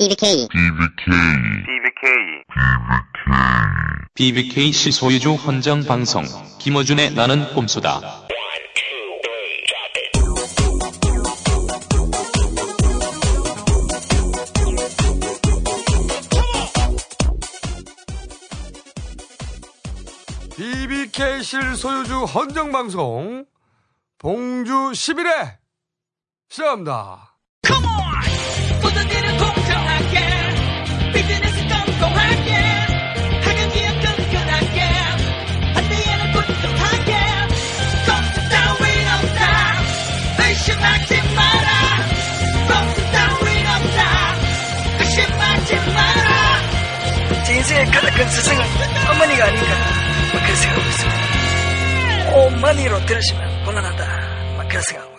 BBK. BBK 시 소유주 헌정 방송 김어준의 나는 꼼수다. BBK 실 소유주 헌정 방송 봉주 11회 시작합니다. 인생의 가장 큰 스승은 어머니가 아닌가 막 그런 생각하고 있습니다. 어머니로 들으시면 곤란하다. 막 그런 생각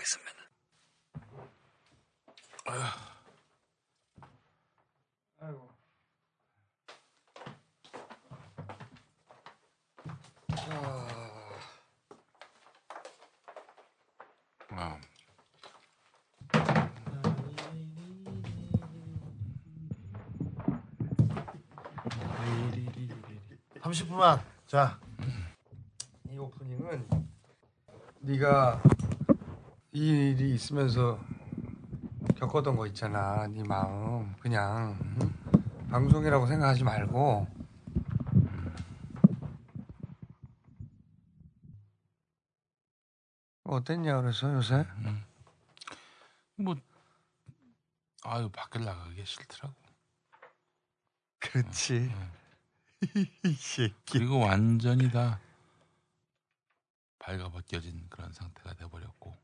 30분만. 자, 이 오프닝은 네가 이 일이 있으면서 겪었던 거 있잖아. 네 마음 그냥 응? 방송이라고 생각하지 말고 어땠냐 그래서 요새? 뭐 아유 밖에 나가기 싫더라고. 그렇지. 이 새끼. 그리고 완전히 다 발가벗겨진 그런 상태가 돼버렸고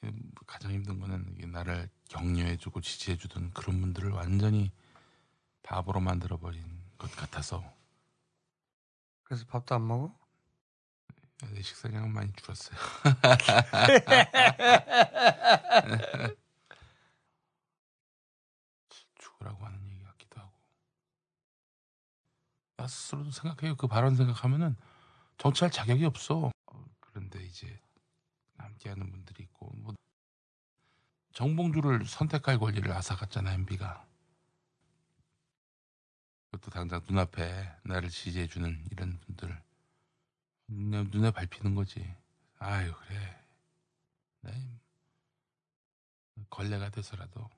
그 가장 힘든 거는 나를 격려해주고 지지해주던 그런 분들을 완전히 바보로 만들어버린 것 같아서 그래서 밥도 안 먹어? 내 식사량은 많이 줄었어요. 죽으라고 하는 얘기 같기도 하고. 나 스스로도 생각해요. 그 발언 생각하면은 정치할 자격이 없어. 어, 그런데 이제 함께하는 분들이 있고 뭐 정봉주를 선택할 권리를 앗아갔잖아 MB가. 그것도 당장 눈앞에 나를 지지해주는 이런 분들 눈에, 눈에 밟히는 거지. 아유 그래. 네. 걸레가 돼서라도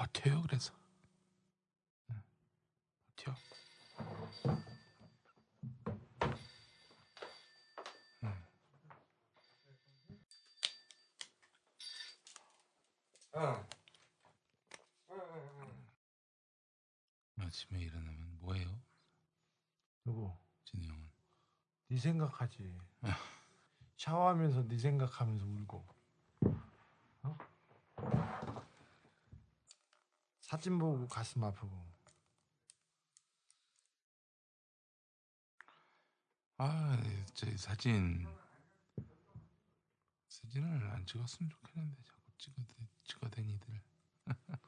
버텨요 그래서 네, 버텨 어. 아침에 일어나면 뭐해요 누구? 진우 형은 네 생각하지. 샤워하면서 네 생각하면서 울고. 어? 사진 보고 가슴 아프고. 아저 사진 사진을 안 찍었으면 좋겠는데 자꾸 찍어 찍어대니들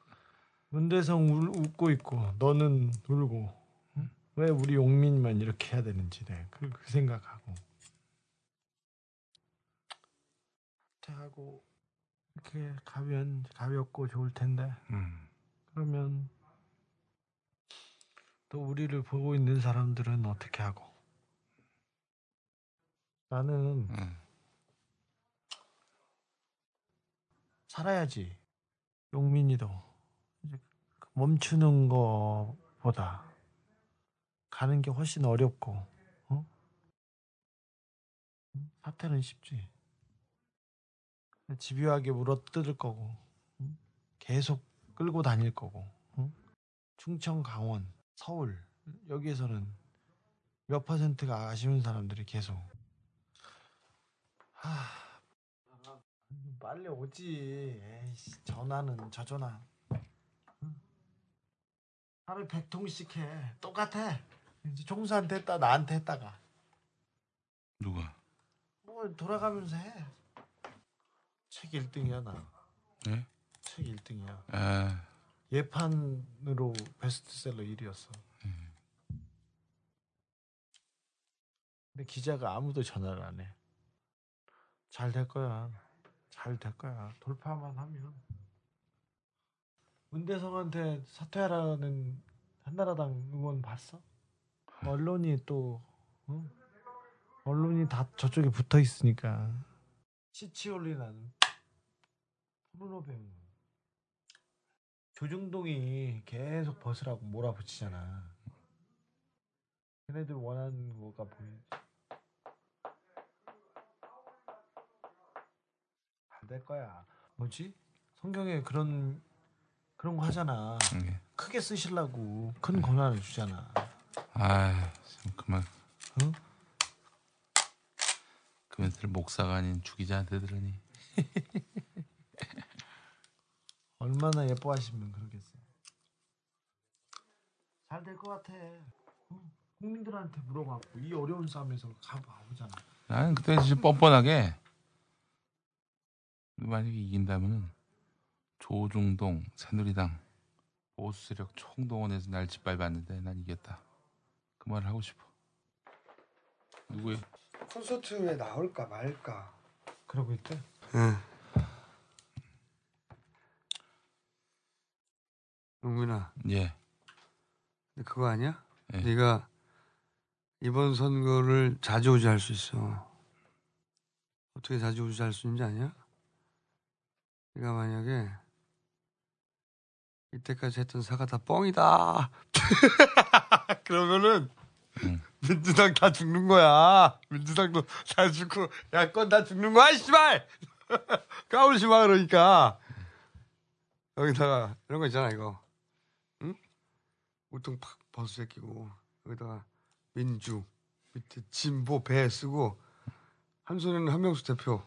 문대성 울, 웃고 있고 너는 울고. 응? 왜 우리 용민만 이렇게 해야 되는지 내 그, 그 생각하고. 하고 이렇게 가면 가볍고 좋을 텐데. 음. 그러면 또 우리를 보고 있는 사람들은 어떻게 하고? 나는 음. 살아야지. 용민이도 멈추는 거보다 가는 게 훨씬 어렵고, 어? 사태는 쉽지. 집요하게 물어뜯을 거고, 응? 계속 끌고 다닐 거고, 응? 충청, 강원, 서울 여기에서는 몇 퍼센트가 아쉬운 사람들이 계속 하, 빨리 오지. 에이씨, 전화는 저 전화. 응? 하루에 100통씩 해. 똑같아. 이제 총수한테 했다 나한테 했다가 누가 뭐 돌아가면서 해. 책 1등이야 나. 예? 책 1등이야. 아 예판으로 베스트셀러 1위였어. 근데 기자가 아무도 전화를 안 해. 잘 될 거야. 잘 될 거야. 돌파만 하면. 문대성한테 사퇴하라는 한나라당 의원 봤어? 언론이 또 어? 언론이 다 저쪽에 붙어 있으니까 치치올리라는 포르노 배우 조중동이 계속 벗으라고 몰아붙이잖아. 걔네들 원하는 거가 보이지. 잘될 거야. 뭐지? 성경에 그런 그런 거 하잖아. 예. 크게 쓰시려고 큰 권한을 주잖아. 아, 좀 그만. 응? 그 멘트를 목사가 아닌 주기자한테 들으니. 얼마나 예뻐하시면 그러겠어요. 잘 될 것 같아. 응? 국민들한테 물어봤고 이 어려운 싸움에서 가보잖아. 나는 그때 진짜 뻔뻔하게 만약에 이긴다면은 조중동 새누리당 보수 세력 총동원해서 날 짓밟았는데 난 이겼다. 그 말을 하고 싶어. 누구의 콘서트에 나올까 말까. 그러고 있대. 응. 용민아, 예. 근데 그거 아니야? 예. 네가 이번 선거를 자주우지할 수 있어. 어떻게 자주우지할 수 있는지 아냐? 네가 만약에 이때까지 했던 사가 다 뻥이다. 그러면은 응. 민주당 다 죽는 거야. 민주당도 다 죽고 야권 다 죽는 거야, 씨발. 까불지 마 그러니까. 여기다가 이런 거 있잖아 이거. 응? 우통 팍 벗어 끼고 여기다가 민주 밑에 진보 배 쓰고 한 손에는 한명수 대표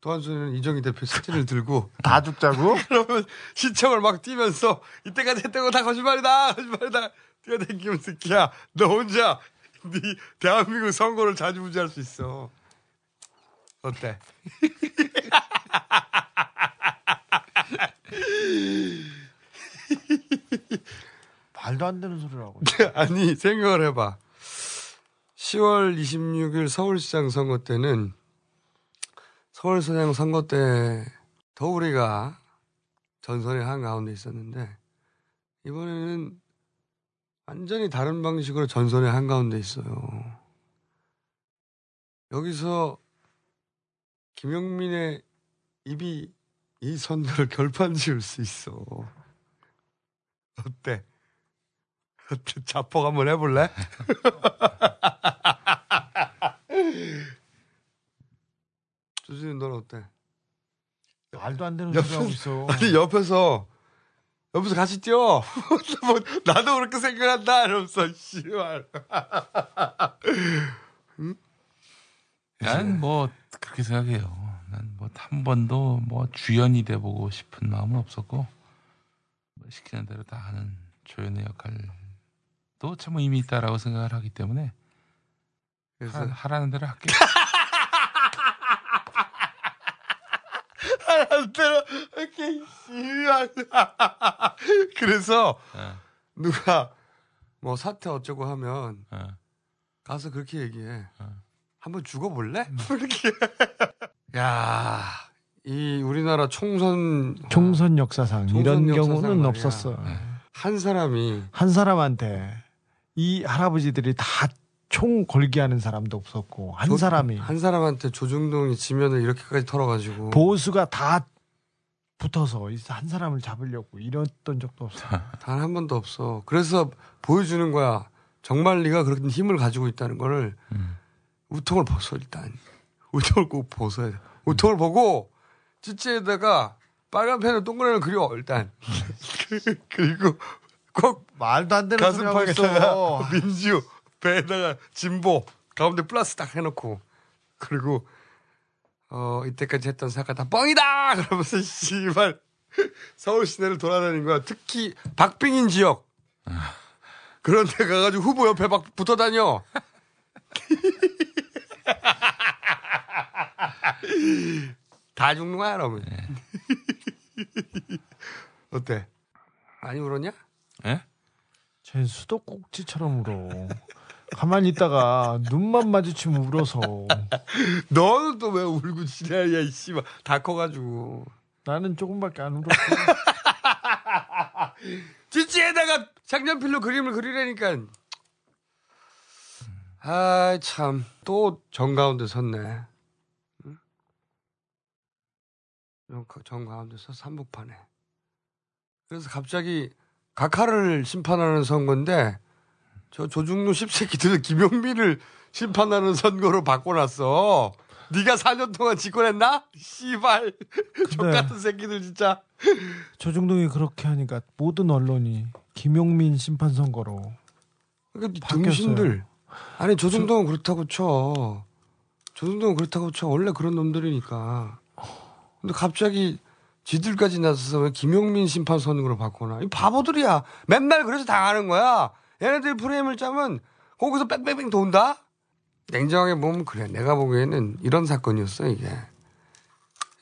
또 한 손에는 이정희 대표 사진을 들고 다 죽자고? 그러면 시청을 막 뛰면서 이때까지 했던 거다 거짓말이다 거짓말이다 뛰어다니면 새끼야 너 혼자 네 대한민국 선거를 자주우지할 수 있어 어때? 말도 안 되는 소리를 하고. 아니 생각을 해봐 10월 26일 서울시장 선거 때는 서울시장 선거 때 더 우리가 전선의 한 가운데 있었는데 이번에는 완전히 다른 방식으로 전선의 한 가운데 있어요. 여기서 김영민의 입이 이 선거를 결판 지을 수 있어. 어때? 어때? 자폭 한번 해볼래? 주진이 넌 어때? 말도 안 되는 옆에- 소리 하고 있어. 아니 옆에서 옆에서 같이 뛰어. 뭐, 나도 그렇게 생각한다. 이러면서 씨발. 난뭐 그렇게 생각해요. 난 뭐 한 번도 뭐 주연이 돼보고 싶은 마음은 없었고 뭐 시키는 대로 다 하는 조연의 역할 도 참 의미 있다라고 생각을 하기 때문에 그래서 하, 하라는 대로 할게. 하라는 대로 이렇게. 그래서 어, 누가 뭐 사태 어쩌고 하면 어. 가서 그렇게 얘기해. 어. 한번 죽어볼래? 그렇게. 야, 이 우리나라 총선 총선 역사상 총선 이런 역사상 경우는 말이야. 없었어. 한 사람이 한 사람한테 이 할아버지들이 다 총 걸게 하는 사람도 없었고 한 조- 사람이 한 사람한테 조중동이 지면을 이렇게까지 털어가지고 보수가 다 붙어서 이한 사람을 잡으려고 이랬던 적도 없어. 단 한 번도 없어. 그래서 보여주는 거야. 정말 네가 그런 힘을 가지고 있다는 거를 음. 우통을 벗어 일단. 우통을 꼭 벗어야 돼. 우통을 보고 찌찌에다가 빨간 펜을 동그라미를 그려 일단. 그리고 꼭 말도 안 되는 소리 하고 가슴팍에다가 있어. 민주 배에다가 진보 가운데 플러스 딱 해놓고 그리고 어 이때까지 했던 사가 다 뻥이다! 그러면서 씨발 서울 시내를 돌아다닌 거야. 특히 박빙인 지역. 그런 데 가가지고 후보 옆에 막 붙어 다녀. 다 죽는 거야 그러면 어때? 많이 울었냐? 예? 쟤 수도꼭지처럼 울어. 가만히 있다가 눈만 마주치면 울어서 너는 또 왜 울고 지랄이야 이 씨발 다 커가지고 나는 조금밖에 안 울었어. 지치에다가 색연필로 그림을 그리라니까 아 참 또 정가운데 섰네 응? 정- 정가운데 서서 한복판에 그래서 갑자기 각하를 심판하는 선거인데 저 조중로 십새끼들은 김용민을 심판하는 선거로 바꿔놨어. 네가 4년 동안 집권했나? 씨발. 족같은 새끼들 진짜. 조중동이 그렇게 하니까 모든 언론이 김용민 심판 선거로 그러니까. 등신들. 아니 조중동은 그렇다고 쳐. 조중동은 그렇다고 쳐. 원래 그런 놈들이니까. 근데 갑자기 지들까지 나서서 왜 김용민 심판 선거로 바꾸나? 이 바보들이야. 맨날 그래서 당하는 거야. 얘네들 프레임을 짜면 거기서 뺑뺑뺑 돈다? 냉정하게 보면 그래. 내가 보기에는 이런 사건이었어 이게.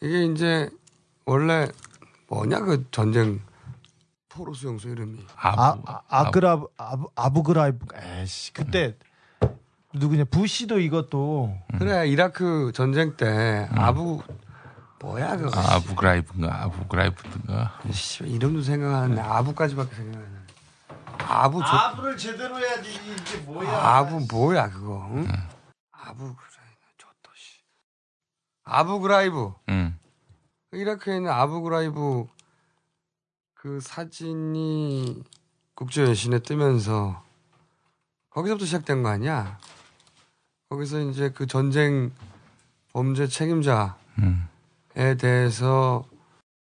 이게 이제 원래 뭐냐 그 전쟁 포로 수 용소 이름이. 아, 아부, 아, 아그라 아부, 아부그라이브. 에이씨 그때 누구냐 부시도 이것도. 그래 이라크 전쟁 때 아부 뭐야 그거 아, 아부그라이브인가 아부그라이브인가 씨, 이름도 생각하는데 아부까지밖에 생각 안 나. 아부 조, 아부를 제대로 해야지 이게 뭐야 아부 뭐야 그거? 응? 아부 그라이브 저또 씨. 아부 그라이브 응 이라크에 있는 아부 그라이브 그 사진이 국제 여신에 뜨면서 거기서부터 시작된 거 아니야? 거기서 이제 그 전쟁 범죄 책임자 에 응. 대해서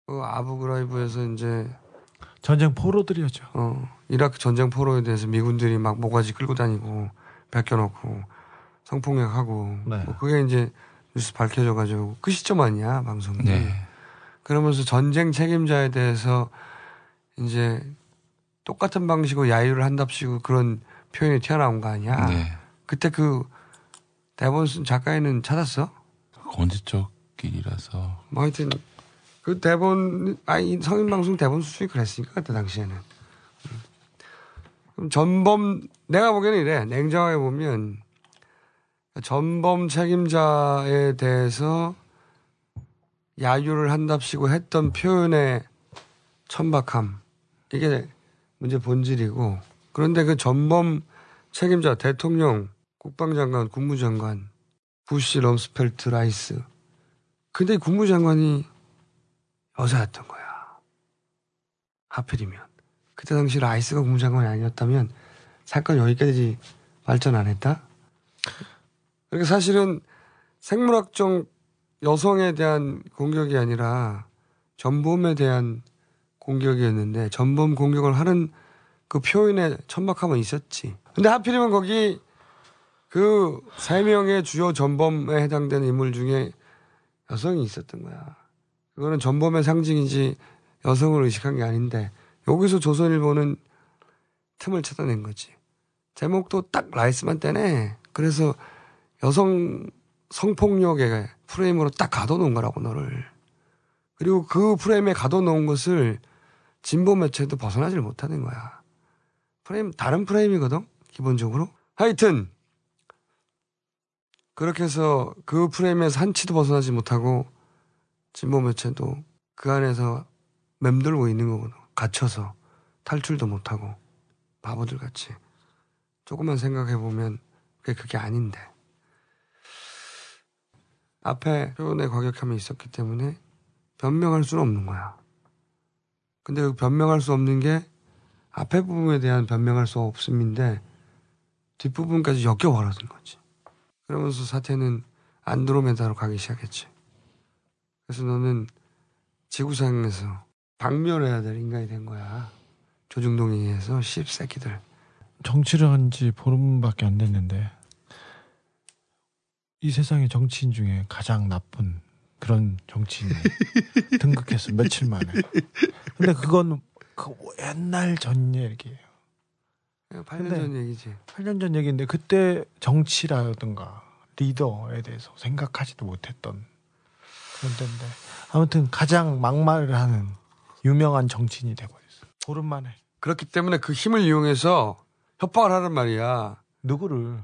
그 아부 그라이브에서 이제 전쟁 포로들이었죠 어, 이라크 전쟁 포로에 대해서 미군들이 막 모가지 끌고 다니고 벗겨놓고 성폭력하고 네. 뭐 그게 이제 뉴스 밝혀져가지고 그 시점 아니야 방송이. 네. 그러면서 전쟁 책임자에 대해서 이제 똑같은 방식으로 야유를 한답시고 그런 표현이 튀어나온 거 아니야. 네. 그때 그 대본 쓴 작가에는 찾았어? 언제적 길이라서. 뭐 하여튼 그 대본 아니 성인 방송 대본 수준이 그랬으니까 그때 당시에는. 음. 그럼 전범 내가 보기에는 이래. 냉정하게 보면 전범 책임자에 대해서 야유를 한답시고 했던 표현의 천박함. 이게 문제 본질이고. 그런데 그 전범 책임자 대통령 국방장관 국무장관 부시 럼스펠드 라이스 근데 국무장관이 여자였던 거야. 하필이면. 그때 당시 라이스가 국무장관이 아니었다면 사건 여기까지 발전 안 했다? 그러니까 사실은 생물학적 여성에 대한 공격이 아니라 전범에 대한 공격이었는데 전범 공격을 하는 그 표현에 천박함은 있었지. 근데 하필이면 거기 그세 명의 주요 전범에 해당되는 인물 중에 여성이 있었던 거야. 그거는 전범의 상징이지 여성을 의식한 게 아닌데 여기서 조선일보는 틈을 찾아낸 거지. 제목도 딱 라이스만 떼네. 그래서 여성 성폭력의 프레임으로 딱 가둬놓은 거라고 너를. 그리고 그 프레임에 가둬놓은 것을 진보 매체도 벗어나질 못하는 거야. 프레임 다른 프레임이거든 기본적으로. 하여튼 그렇게 해서 그 프레임에서 한 치도 벗어나지 못하고 진보 매체도 그 안에서 맴돌고 있는 거거든. 갇혀서 탈출도 못하고 바보들 같이. 조금만 생각해 보면 그게 그게 아닌데. 앞에 표현의 과격함이 있었기 때문에 변명할 수는 없는 거야. 근데 그 변명할 수 없는 게 앞에 부분에 대한 변명할 수 없음인데 뒷부분까지 엮여버려진 거지. 그러면서 사태는 안드로메다로 가기 시작했지. 그래서 너는 지구상에서 박멸해야 될 인간이 된 거야. 조중동에 의해서 씹새끼들. 정치를 한 지 보름밖에 안 됐는데 이 세상의 정치인 중에 가장 나쁜 그런 정치인이 등극했어 며칠 만에. 근데 그건 그 옛날 전 얘기예요. 8년 근데- 전 얘기지. 8년 전 얘기인데 그때 정치라든가 리더에 대해서 생각하지도 못했던 그런 때인데 아무튼 가장 막말을 하는 유명한 정치인이 돼버렸어. 보름 만에. 그렇기 때문에 그 힘을 이용해서 협박을 하란 말이야. 누구를?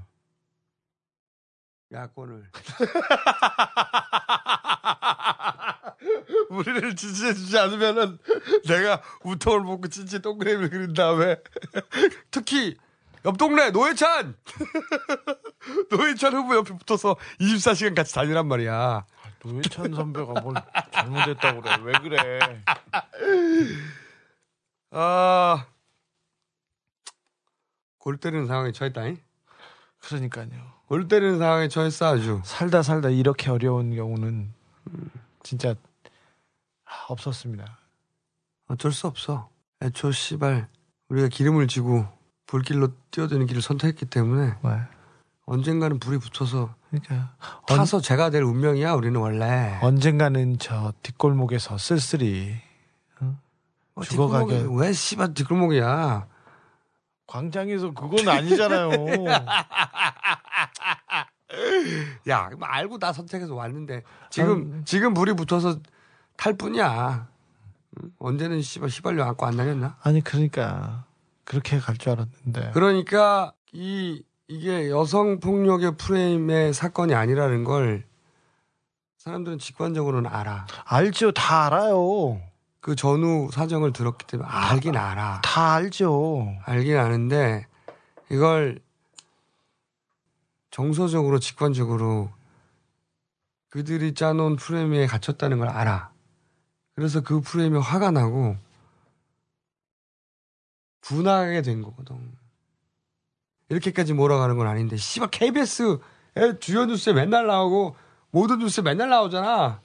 야권을. 우리를 지지해주지 않으면은 내가 우통을 벗고 찐찌 동그라미를 그린 다음에 특히 옆 동네 노회찬 노회찬 후보 옆에 붙어서 24시간 같이 다니란 말이야. 노회찬 선배가 뭘 잘못했다고 그래? 왜 그래? 아, 골 때리는 상황에 처했다잉. 그러니까요. 골 때리는 상황에 처했어 아주. 살다 살다 이렇게 어려운 경우는 진짜 아, 없었습니다. 어쩔 수 없어. 애초 씨발 우리가 기름을 지고 불길로 뛰어드는 길을 선택했기 때문에 네. 언젠가는 불이 붙어서 그러니까 언, 타서 제가 될 운명이야 우리는 원래. 언젠가는 저 뒷골목에서 쓸쓸히 어, 죽어가게- 뒷골목이 왜 씨발 뒷골목이야? 광장에서 그건 아니잖아요. 야, 뭐 알고 나 선택해서 왔는데 지금 음. 지금 불이 붙어서 탈 뿐이야. 응? 언제는 씨발 휘발유 안고 안 다녔나? 아니 그러니까 그렇게 갈 줄 알았는데 그러니까 이 이게 여성 폭력의 프레임의 사건이 아니라는 걸 사람들은 직관적으로는 알아. 알죠. 다 알아요. 그 전후 사정을 들었기 때문에 알긴 알아. 다 알죠. 알긴 아는데 이걸 정서적으로 직관적으로 그들이 짜놓은 프레임에 갇혔다는 걸 알아. 그래서 그 프레임에 화가 나고 분하게 된 거거든. 이렇게까지 몰아가는 건 아닌데 씨발 KBS 에 주요 뉴스에 맨날 나오고 모든 뉴스에 맨날 나오잖아.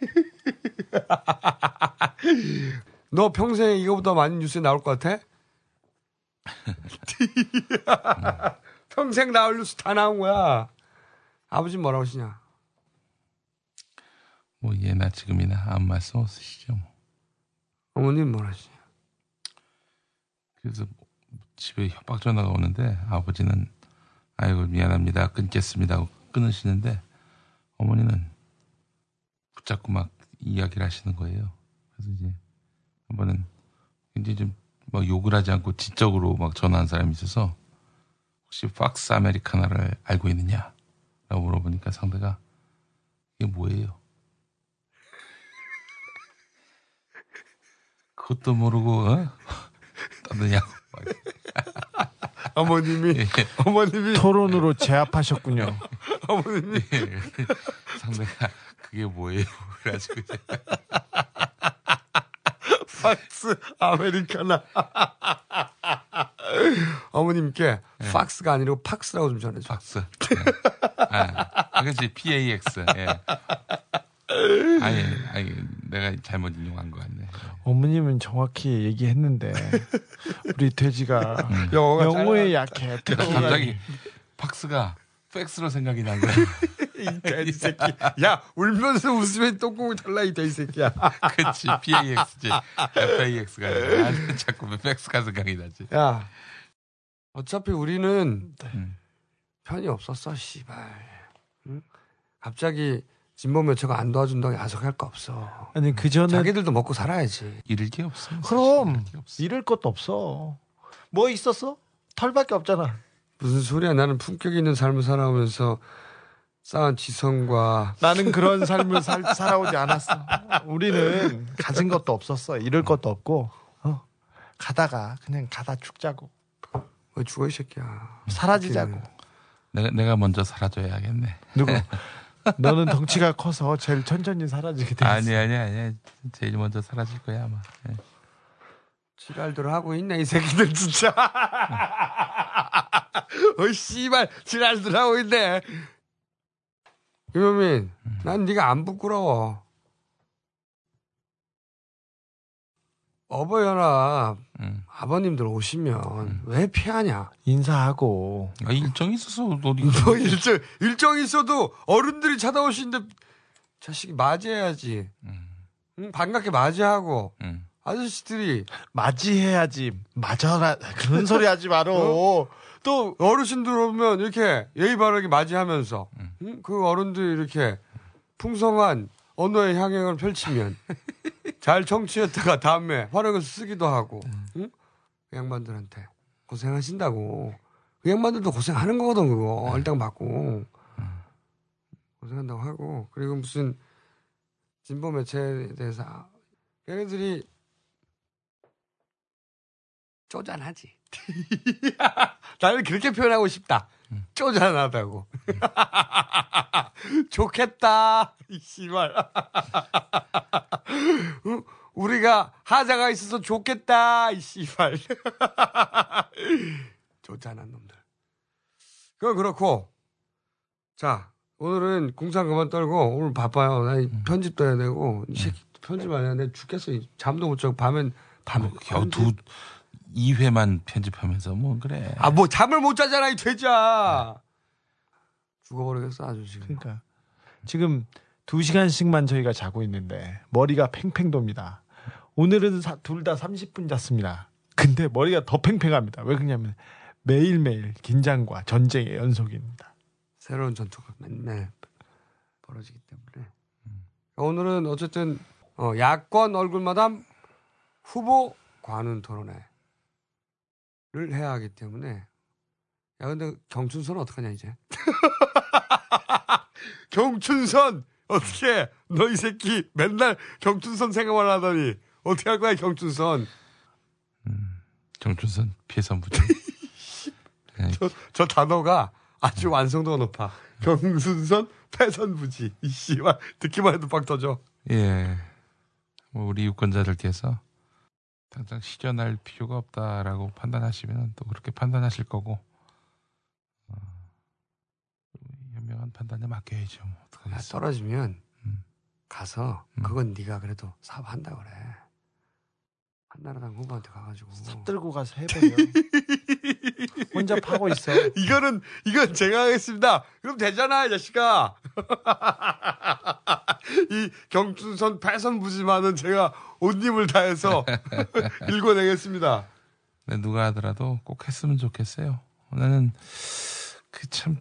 너 평생 이거보다 많은 뉴스에 나올 것 같아? 평생 나올 뉴스 다 나온 거야. 아버지 뭐라고 하시냐? 뭐 예나 지금이나 아무 말씀 없으시죠. 뭐. 어머님 뭐라 하시냐? 그래서 집에 협박 전화가 오는데 아버지는 아이고 미안합니다 끊겠습니다 하고 끊으시는데 어머니는 붙잡고 막 이야기를 하시는 거예요. 그래서 이제 한 번은 굉장히 좀막 욕을 하지 않고 지적으로 막 전화한 사람이 있어서 혹시 팍스 아메리카나를 알고 있느냐? 라고 물어보니까 상대가 이게 뭐예요? 그것도 모르고 어? 떠드냐고 막 어머님이 예. 어머님이 토론으로 제압하셨군요. 어머님이 예. 상대가 그게 뭐예요? 그래가지고 이제 팍스 아메리카나 어머님께 팍스가 아니고 팍스라고 좀 전해줘. 박스. 예. 아, 아, 그렇지. PAX. 예. 아니, 아니, 내가 잘못 인용한 것 같네. 어머님은 정확히 얘기했는데 우리 돼지가 영어가 영어에 약해. 갑자기 박스가 팩스로 생각이 난 거야. 이 돼지 새끼. 야 울면서 웃으면 똥구멍 달라 이 돼지 새끼야. 그치. PAX지. FAX가 아니라. 아, 자꾸 팩스가 생각이 나지. 야 어차피 우리는 음. 편이 없었어 씨발. 응? 갑자기 진보 매체가 안 도와준다고 야속할 거 없어. 아니 그 전에 자기들도 먹고 살아야지. 잃을 게 없어. 그럼. 잃을 것도 없어. 뭐 있었어? 털밖에 없잖아. 무슨 소리야? 나는 품격 있는 삶을 살아오면서 쌓은 지성과 나는 그런 삶을 살, 살아오지 않았어. 우리는 가진 것도 없었어. 잃을 것도 없고 어. 가다가 그냥 가다 죽자고 왜 죽어 이 새끼야. 사라지자고. 내가, 내가 먼저 사라져야겠네. 누구? 너는 덩치가 커서 제일 천천히 사라지게 돼. 아니, 아니, 아니. 제일 먼저 사라질 거야, 아마. 예. 지랄들 하고 있네 이 새끼들 진짜. 어이 씨발 지랄들 하고 있네. 김효민, 난 네가 안 부끄러워. 어버이연합 음. 아버님들 오시면 왜 피하냐? 인사하고 아, 일정이 있어서 어디. 너 일정 일정 있어도 어른들이 찾아오시는데 자식이 맞이해야지. 음, 응, 반갑게 맞이하고 음. 아저씨들이 맞이해야지. 맞아라. 그런 소리 하지 말어. 또 어르신들 오면 이렇게 예의 바르게 맞이하면서 음. 응? 그 어른들이 이렇게 풍성한 언어의 향연을 펼치면 잘 청취했다가 다음에 활용해서 쓰기도 하고 응? 그 양반들한테 고생하신다고. 그 양반들도 고생하는 거거든 그거. 일당 받고. 고생한다고 하고. 그리고 무슨 진보 매체에 대해서 아, 걔네들이 쪼잔하지. 나는 그렇게 표현하고 싶다. 쪼잔하다고. 좋겠다. 이 씨발. 응? 우리가 하자가 있어서 좋겠다. 이 씨발. 쪼잔한 놈들. 그건 그렇고. 자, 오늘은 공상 그만 떨고 오늘 바빠요. 나이 편집도 해야 되고 이 새끼 편집 안 해야 돼. 죽겠어. 이 잠도 못 자고 밤엔 밤에 겨우 두 2회만 편집하면서 뭐 그래. 아, 뭐 잠을 못 자잖아, 이 돼지야. 죽어버리겠어, 아주 지금. 그러니까 지금 두 시간씩만 저희가 자고 있는데 머리가 팽팽 돕니다. 오늘은 둘 다 30분 잤습니다. 근데 머리가 더 팽팽합니다. 왜 그러냐면 매일매일 긴장과 전쟁의 연속입니다. 새로운 전투가 맨날 벌어지기 때문에. 오늘은 어쨌든 어, 야권 얼굴마담 후보 관훈 토론회 를 해야 하기 때문에. 야 근데 경춘선 어떡하냐 이제? 경춘선! 어떻게 너 이 새끼 맨날 경춘선 생각만 하더니. 어떻게 할 거야 경춘선? 피해선 부지. 네, 저, 저 단어가 아주 완성도가 높아. 경춘선 패선부지. 이 씨발 듣기만 해도 빡 터져. 예. 뭐 우리 유권자들께서 당장 실현할 필요가 없다라고 판단하시면 또 그렇게 판단하실 거고 어, 현명한 판단에 맡겨야죠. 뭐 야, 어떡하겠어. 떨어지면 음. 가서 음. 그건 네가 그래도 사업한다 그래. 한나라당 후보한테 가가지고 삽 들고 가서 해버려. 혼자 파고 있어. 이거는 이건 제가 하겠습니다. 그럼 되잖아, 이 자식아. 이 경춘선 패선부지만은 제가 온 힘을 다해서 읽어내겠습니다. 네, 누가 하더라도 꼭 했으면 좋겠어요. 나는 그 참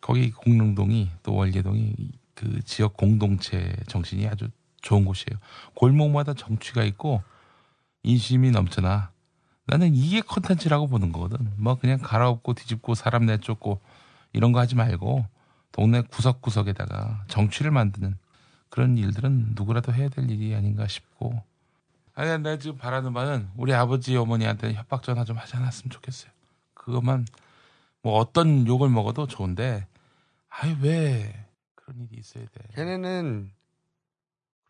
거기 공릉동이 또 월계동이 이그 지역 공동체 정신이 아주 좋은 곳이에요. 골목마다 정취가 있고 인심이 넘쳐나. 나는 이게 컨텐츠라고 보는 거거든. 뭐 그냥 갈아엎고 뒤집고 사람 내쫓고 이런 거 하지 말고 동네 구석구석에다가 정취를 만드는 그런 일들은 누구라도 해야 될 일이 아닌가 싶고 아니 내가 지금 바라는 바는 우리 아버지 어머니한테 협박 전화 좀 하지 않았으면 좋겠어요. 그것만 뭐 어떤 욕을 먹어도 좋은데 아이 왜 그런 일이 있어야 돼. 걔네는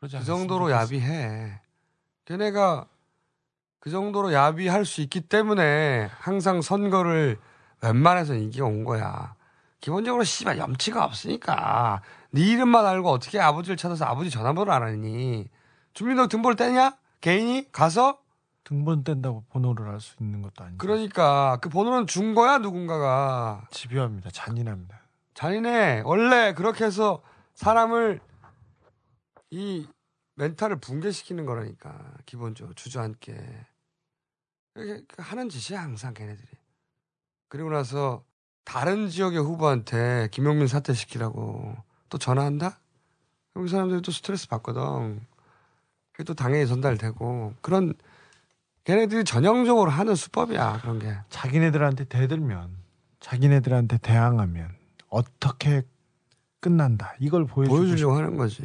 그 정도로 좋겠어. 야비해. 걔네가 그 정도로 야비할 수 있기 때문에 항상 선거를 웬만해서 이겨온 거야. 기본적으로 씨발 염치가 없으니까 네 이름만 알고 어떻게 아버지를 찾아서 아버지 전화번호를 알았니? 주민등록 등본을 떼냐? 개인이 가서 등본 뗀다고 번호를 알 수 있는 것도 아니고. 그러니까 그 번호는 준 거야 누군가가 집요합니다. 잔인합니다. 잔인해 원래 그렇게 해서 사람을 이 멘탈을 붕괴시키는 거라니까 기본적으로 주저앉게 하는 짓이야 항상 걔네들이 그리고 나서 다른 지역의 후보한테 김용민 사퇴시키라고 또 전화한다? 그 사람들이 또 스트레스 받거든 그게 또 당연히 전달되고 그런 걔네들이 전형적으로 하는 수법이야 그런 게 자기네들한테 대들면 자기네들한테 대항하면 어떻게 끝난다. 이걸 보여주려고 하는 거지.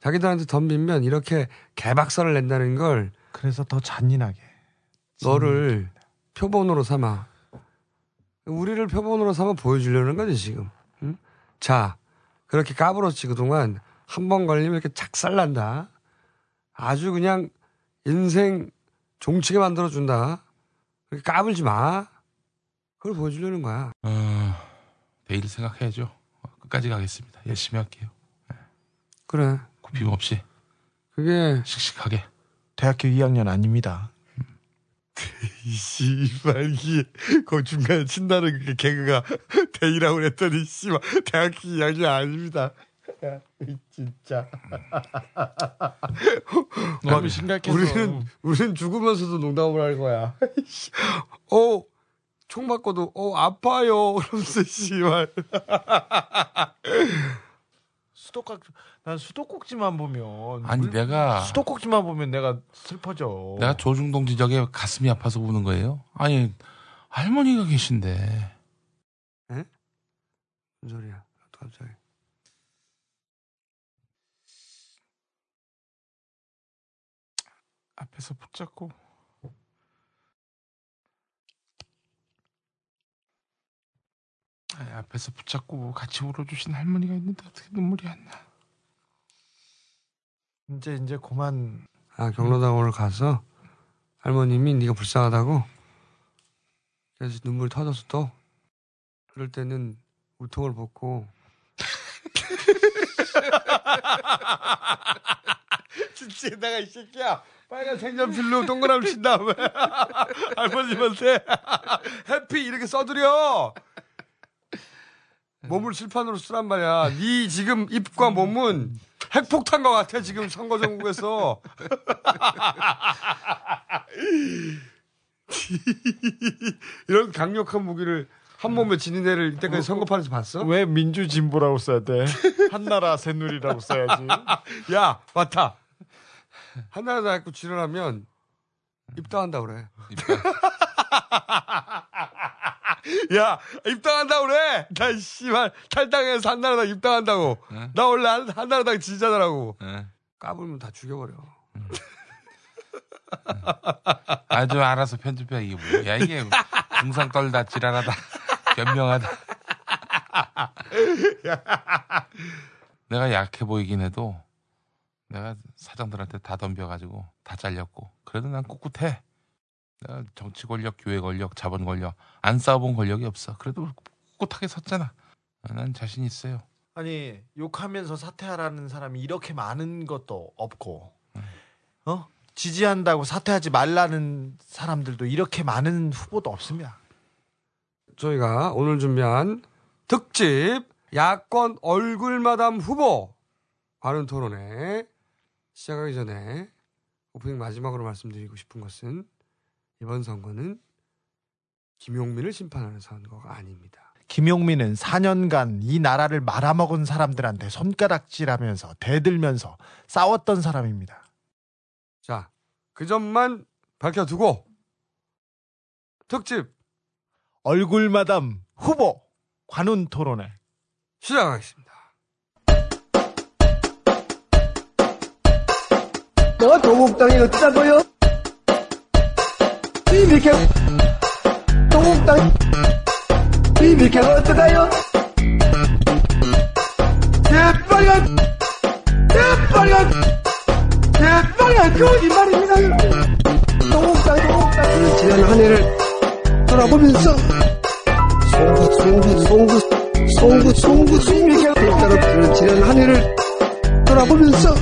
자기들한테 덤비면 이렇게 개박살을 낸다는 걸 싶- 그래서 더 잔인하게. 너를 표본으로 삼아. 우리를 표본으로 삼아 보여주려는 거지, 지금. 응? 자, 그렇게 까불었지, 그동안. 한 번 걸리면 이렇게 착살난다. 아주 그냥 인생 종치게 만들어 준다. 그렇게 까불지 마. 그걸 보여주려는 거야. 어, 내일 생각해야죠. 어, 끝까지 가겠습니다. 열심히 할게요. 그래. 굽힘 없이 그게, 씩씩하게. 대학교 2학년 아닙니다. 이 씨발, 이게, 그 중간에 친다는 그 개그가 대이라고 그랬더니, 씨발, 대학교 2학년 아닙니다. 야, 진짜. 너무 심각해서 우리는, 우리는 죽으면서도 농담을 할 거야. 어, 총 맞고도, 어, 아파요. 그러면서, 씨발. 수도꼭지 난 수도꼭지만 보면 아니 물- 내가 수도꼭지만 보면 내가 슬퍼져. 내가 조중동 지적에 가슴이 아파서 우는 거예요. 아니 할머니가 계신데 무슨 소리야? 또 갑자기. 앞에서 붙잡고 아니, 앞에서 붙잡고 같이 울어주신 할머니가 있는데 어떻게 눈물이 안 나? 이제 이제 그만. 아 경로당 오늘 가서 할머님이 네가 불쌍하다고? 그래서 눈물이 터졌어 또? 그럴 때는 우통을 벗고. 진짜 내가 이 새끼야. 빨간 색연필로 동그라미 친 다음에 할머님한테 해피 이렇게 써드려 몸을 실판으로 쓰란 말이야. 네 지금 입과 몸은 핵폭탄 것 같아 지금 선거 전국에서. 이런 강력한 무기를 한 몸에 지닌 애를 이때까지 선거판에서 봤어? 왜 민주 진보라고 써야 돼? 한나라 새누리라고 써야지. 야 맞다. 한나라 자꾸 지랄하면 입당한다 그래 야 입당한다 그래? 나 씨발 탈당해서 한나라당 입당한다고. 응? 나 원래 한, 한나라당 지지자더라고. 예. 까불면 다 죽여버려. 아주 알아서 편집해 이게 뭐야? 이게 궁상 떨다 지랄하다. 변명하다. 내가 약해 보이긴 해도 내가 사장들한테 다 덤벼가지고 다 잘렸고 그래도 난 꿋꿋해 정치 권력 교회 권력 자본 권력. 안 싸워본 권력이 없어. 그래도 꿋꿋하게 섰잖아. 난 자신 있어요. 아니 욕하면서 사퇴하라는 사람이 이렇게 많은 것도 없고, 어? 지지한다고 사퇴하지 말라는 사람들도 이렇게 많은 후보도 없습니다. 저희가 오늘 준비한 특집 야권 얼굴마담 후보 관훈 토론회 시작하기 전에 오프닝 마지막으로 말씀드리고 싶은 것은 이번 선거는 김용민을 심판하는 선거가 아닙니다. 김용민은 4년간 이 나라를 말아먹은 사람들한테 손가락질하면서 대들면서 싸웠던 사람입니다. 자, 그 점만 밝혀두고 특집 얼굴마담 후보 관훈 토론회. 시작하겠습니다. 너 동국당이 어쩌고요? 비비켜 동국당 비비켜 어떠다요? 새빨간 새빨간 새빨간 거짓말입니다 동국당 동국당 지난 한 해를 돌아보면서 송구 송구 송구 송구 송구 송구 따로 지난 한 해를 돌아보면서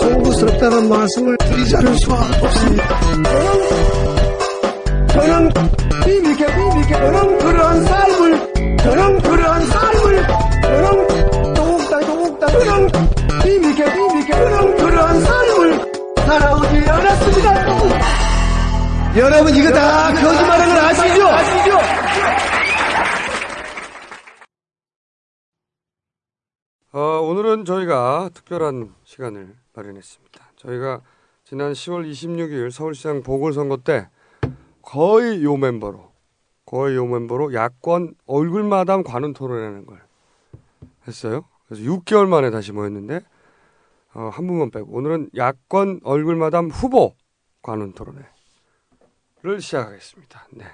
송구스럽다는 말씀을 드리지 않을 수가 없습니다. 저는 비밀게 비밀게 저는 그러한 삶을 저는 그러한 삶을 저는 동국당 동국당 저는 비밀게 비밀게 저는 그러한 삶을 살아오지 않았습니다. 여러분 이거 다 거짓말하는 걸 아시죠? 아시죠? 어, 오늘은 저희가 특별한 시간을 마련했습니다. 저희가 지난 10월 26일 서울시장 보궐선거 때 거의 요 멤버로, 거의 요 멤버로 야권 얼굴마담 관훈 토론이라는 걸 했어요. 그래서 6개월 만에 다시 모였는데, 어, 한 분만 빼고, 오늘은 야권 얼굴마담 후보 관훈 토론회를 시작하겠습니다. 네.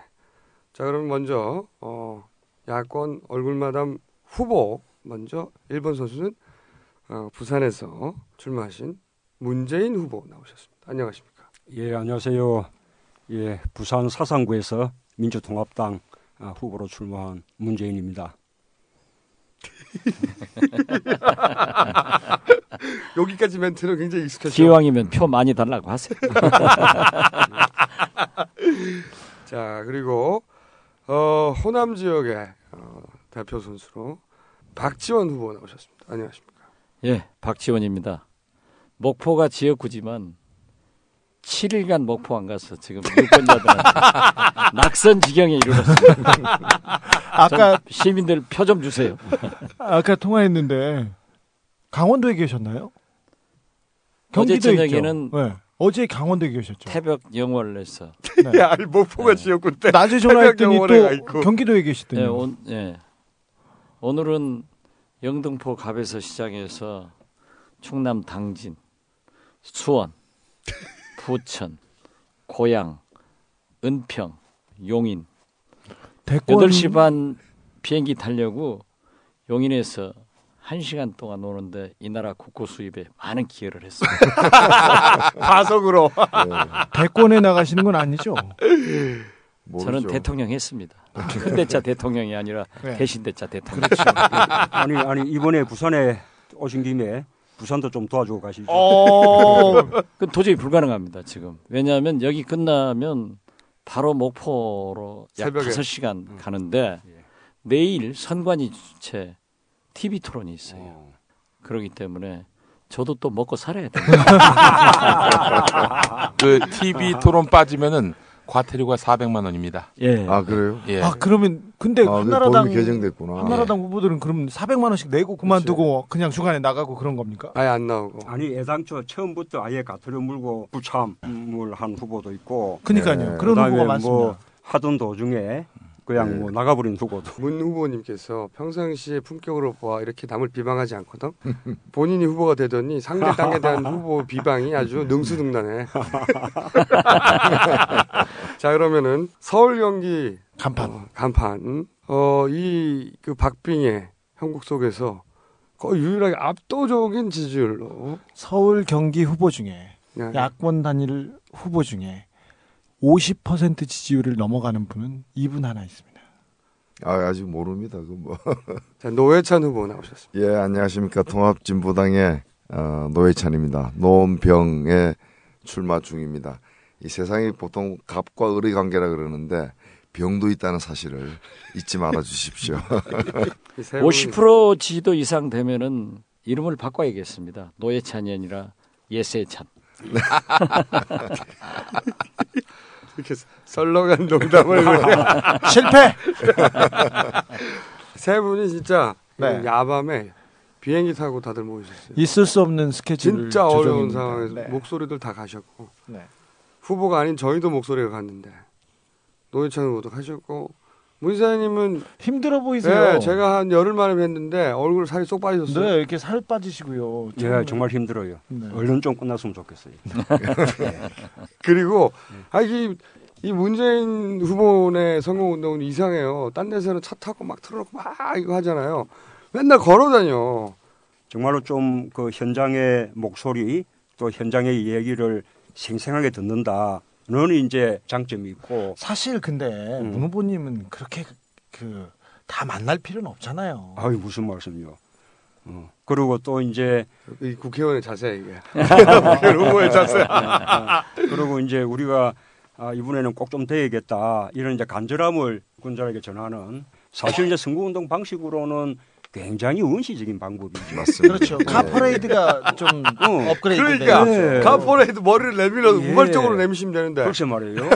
자, 그럼 먼저, 어, 야권 얼굴마담 후보 먼저 1번 선수는 어, 부산에서 출마하신 문재인 후보 나오셨습니다. 안녕하십니까? 예, 안녕하세요. 예, 부산 사상구에서 민주통합당 아, 후보로 출마한 문재인입니다. 여기까지 멘트는 굉장히 익숙하죠. 기왕이면 표 많이 달라고 하세요. 자 그리고 어, 호남 지역의 어, 대표 선수로 박지원 후보 나오셨습니다. 안녕하십니까? 예, 박지원입니다. 목포가 지역구지만 7일간 목포 안 가서 지금 유권자들한테 낙선 지경에 이르렀습니다. 아까 시민들 표 좀 주세요. 아까 통화했는데 강원도에 계셨나요? 어제 경기도 저녁에는 있죠? 네. 어제 강원도에 계셨죠. 태벽 영월에서 네. 야, 이 목포가 지역군 때. 낮에 전화했더니 또 있고. 경기도에 계시더니 예, 온, 예. 오늘은 영등포 갑에서 시작해서 충남 당진, 수원, 부천, 고양, 은평, 용인 대권 8시 반 비행기 타려고 용인에서 1시간 동안 오는데 이 나라 국고 수입에 많은 기여를 했어요. 가석으로. 대권에 나가시는 건 아니죠? 저는 대통령 했습니다. 큰대자 대통령이 아니라 네. 대신대자 대통령. 아니 아니 이번에 부산에 오신 김에 부산도 좀 도와주고 가시죠. 어. 그 도저히 불가능합니다 지금. 왜냐하면 여기 끝나면 바로 목포로 약 새벽에. 5시간 가는데 내일 선관위 주최 TV 토론이 있어요. 그렇기 때문에 저도 또 먹고 살아야 돼요. 그 TV 토론 빠지면은 과태료가 400만 원입니다. 예. 아 그래요? 예. 아 그러면 근데 아, 그 한나라당 개정됐구나. 한나라당 후보들은 그럼 400만 원씩 내고 그만두고 그냥 중간에 나가고 그런 겁니까? 아예 안 나오고. 아니 애당초 처음부터 아예 가토를 물고 부참을 한 후보도 있고 그러니까요. 네. 그런 그다음에 후보가 많습니다. 뭐 하던 도중에 그냥 뭐 나가버린 후보도 문 후보님께서 평상시에 품격으로 봐 이렇게 남을 비방하지 않거든. 본인이 후보가 되더니 상대 당에 대한 후보 비방이 아주 능수능란해. 자 그러면은 서울 경기. 간판. 어, 간판. 어이 그 박빙의 형국 속에서 거의 유일하게 압도적인 지지율로. 서울 경기 후보 중에 그냥 야권 단일 후보 중에 50% 지지율을 넘어가는 분은 이분 하나 있습니다. 아 아직 모릅니다. 그 뭐. 자, 노회찬 후보 나오셨습니다. 예 안녕하십니까 통합진보당의 어, 노회찬입니다. 노원병에 출마 중입니다. 이 세상이 보통 갑과 을의 관계라 그러는데 병도 있다는 사실을 잊지 말아 주십시오. 이세 분이 50% 지지도 이상 되면은 이름을 바꿔야겠습니다. 노예찬이 아니라 예세찬. 이렇게 썰렁한 농담을 실패. 세 분이 진짜 네. 야밤에 비행기 타고 다들 모이셨어요. 있을 수 없는 스케줄을 진짜 어려운 조정입니다. 상황에서 네. 목소리들 다 가셨고 네. 후보가 아닌 저희도 목소리가 갔는데 노회찬 후보도 가셨고 문사님은 힘들어 보이세요. 네, 제가 한 열흘 만에 뵀는데 얼굴 살이 쏙 빠지셨어요. 네, 이렇게 살 빠지시고요. 예, 정말 힘들어요. 네. 얼른 좀 끝났으면 좋겠어요. 그리고 아이 이 문재인 후보의 선거운동은 이상해요. 딴 데서는 차 타고 막 틀어놓고 막 이거 하잖아요. 맨날 걸어다녀. 정말로 좀 그 현장의 목소리 또 현장의 얘기를 생생하게 듣는다 는 이제 장점이 있고 사실 근데 음. 문 후보님은 그렇게 그 다 만날 필요는 없잖아요. 아유 무슨 말씀이요. 어. 그리고 또 이제 이 국회의원의 자세 이게. 국회의원 후보의 자세. 그리고 이제 우리가 아, 이번에는 꼭 좀 돼야겠다 이런 이제 간절함을 군자에게 전하는 사실 이제 선거운동 방식으로는 굉장히 원시적인 방법이죠. 맞습니다. 그렇죠. 카퍼레이드가 좀 어. 업그레이드 그러니까 네. 카퍼레이드 머리를 내밀어서 예. 우발적으로 내미시면 되는데. 글쎄 말이에요.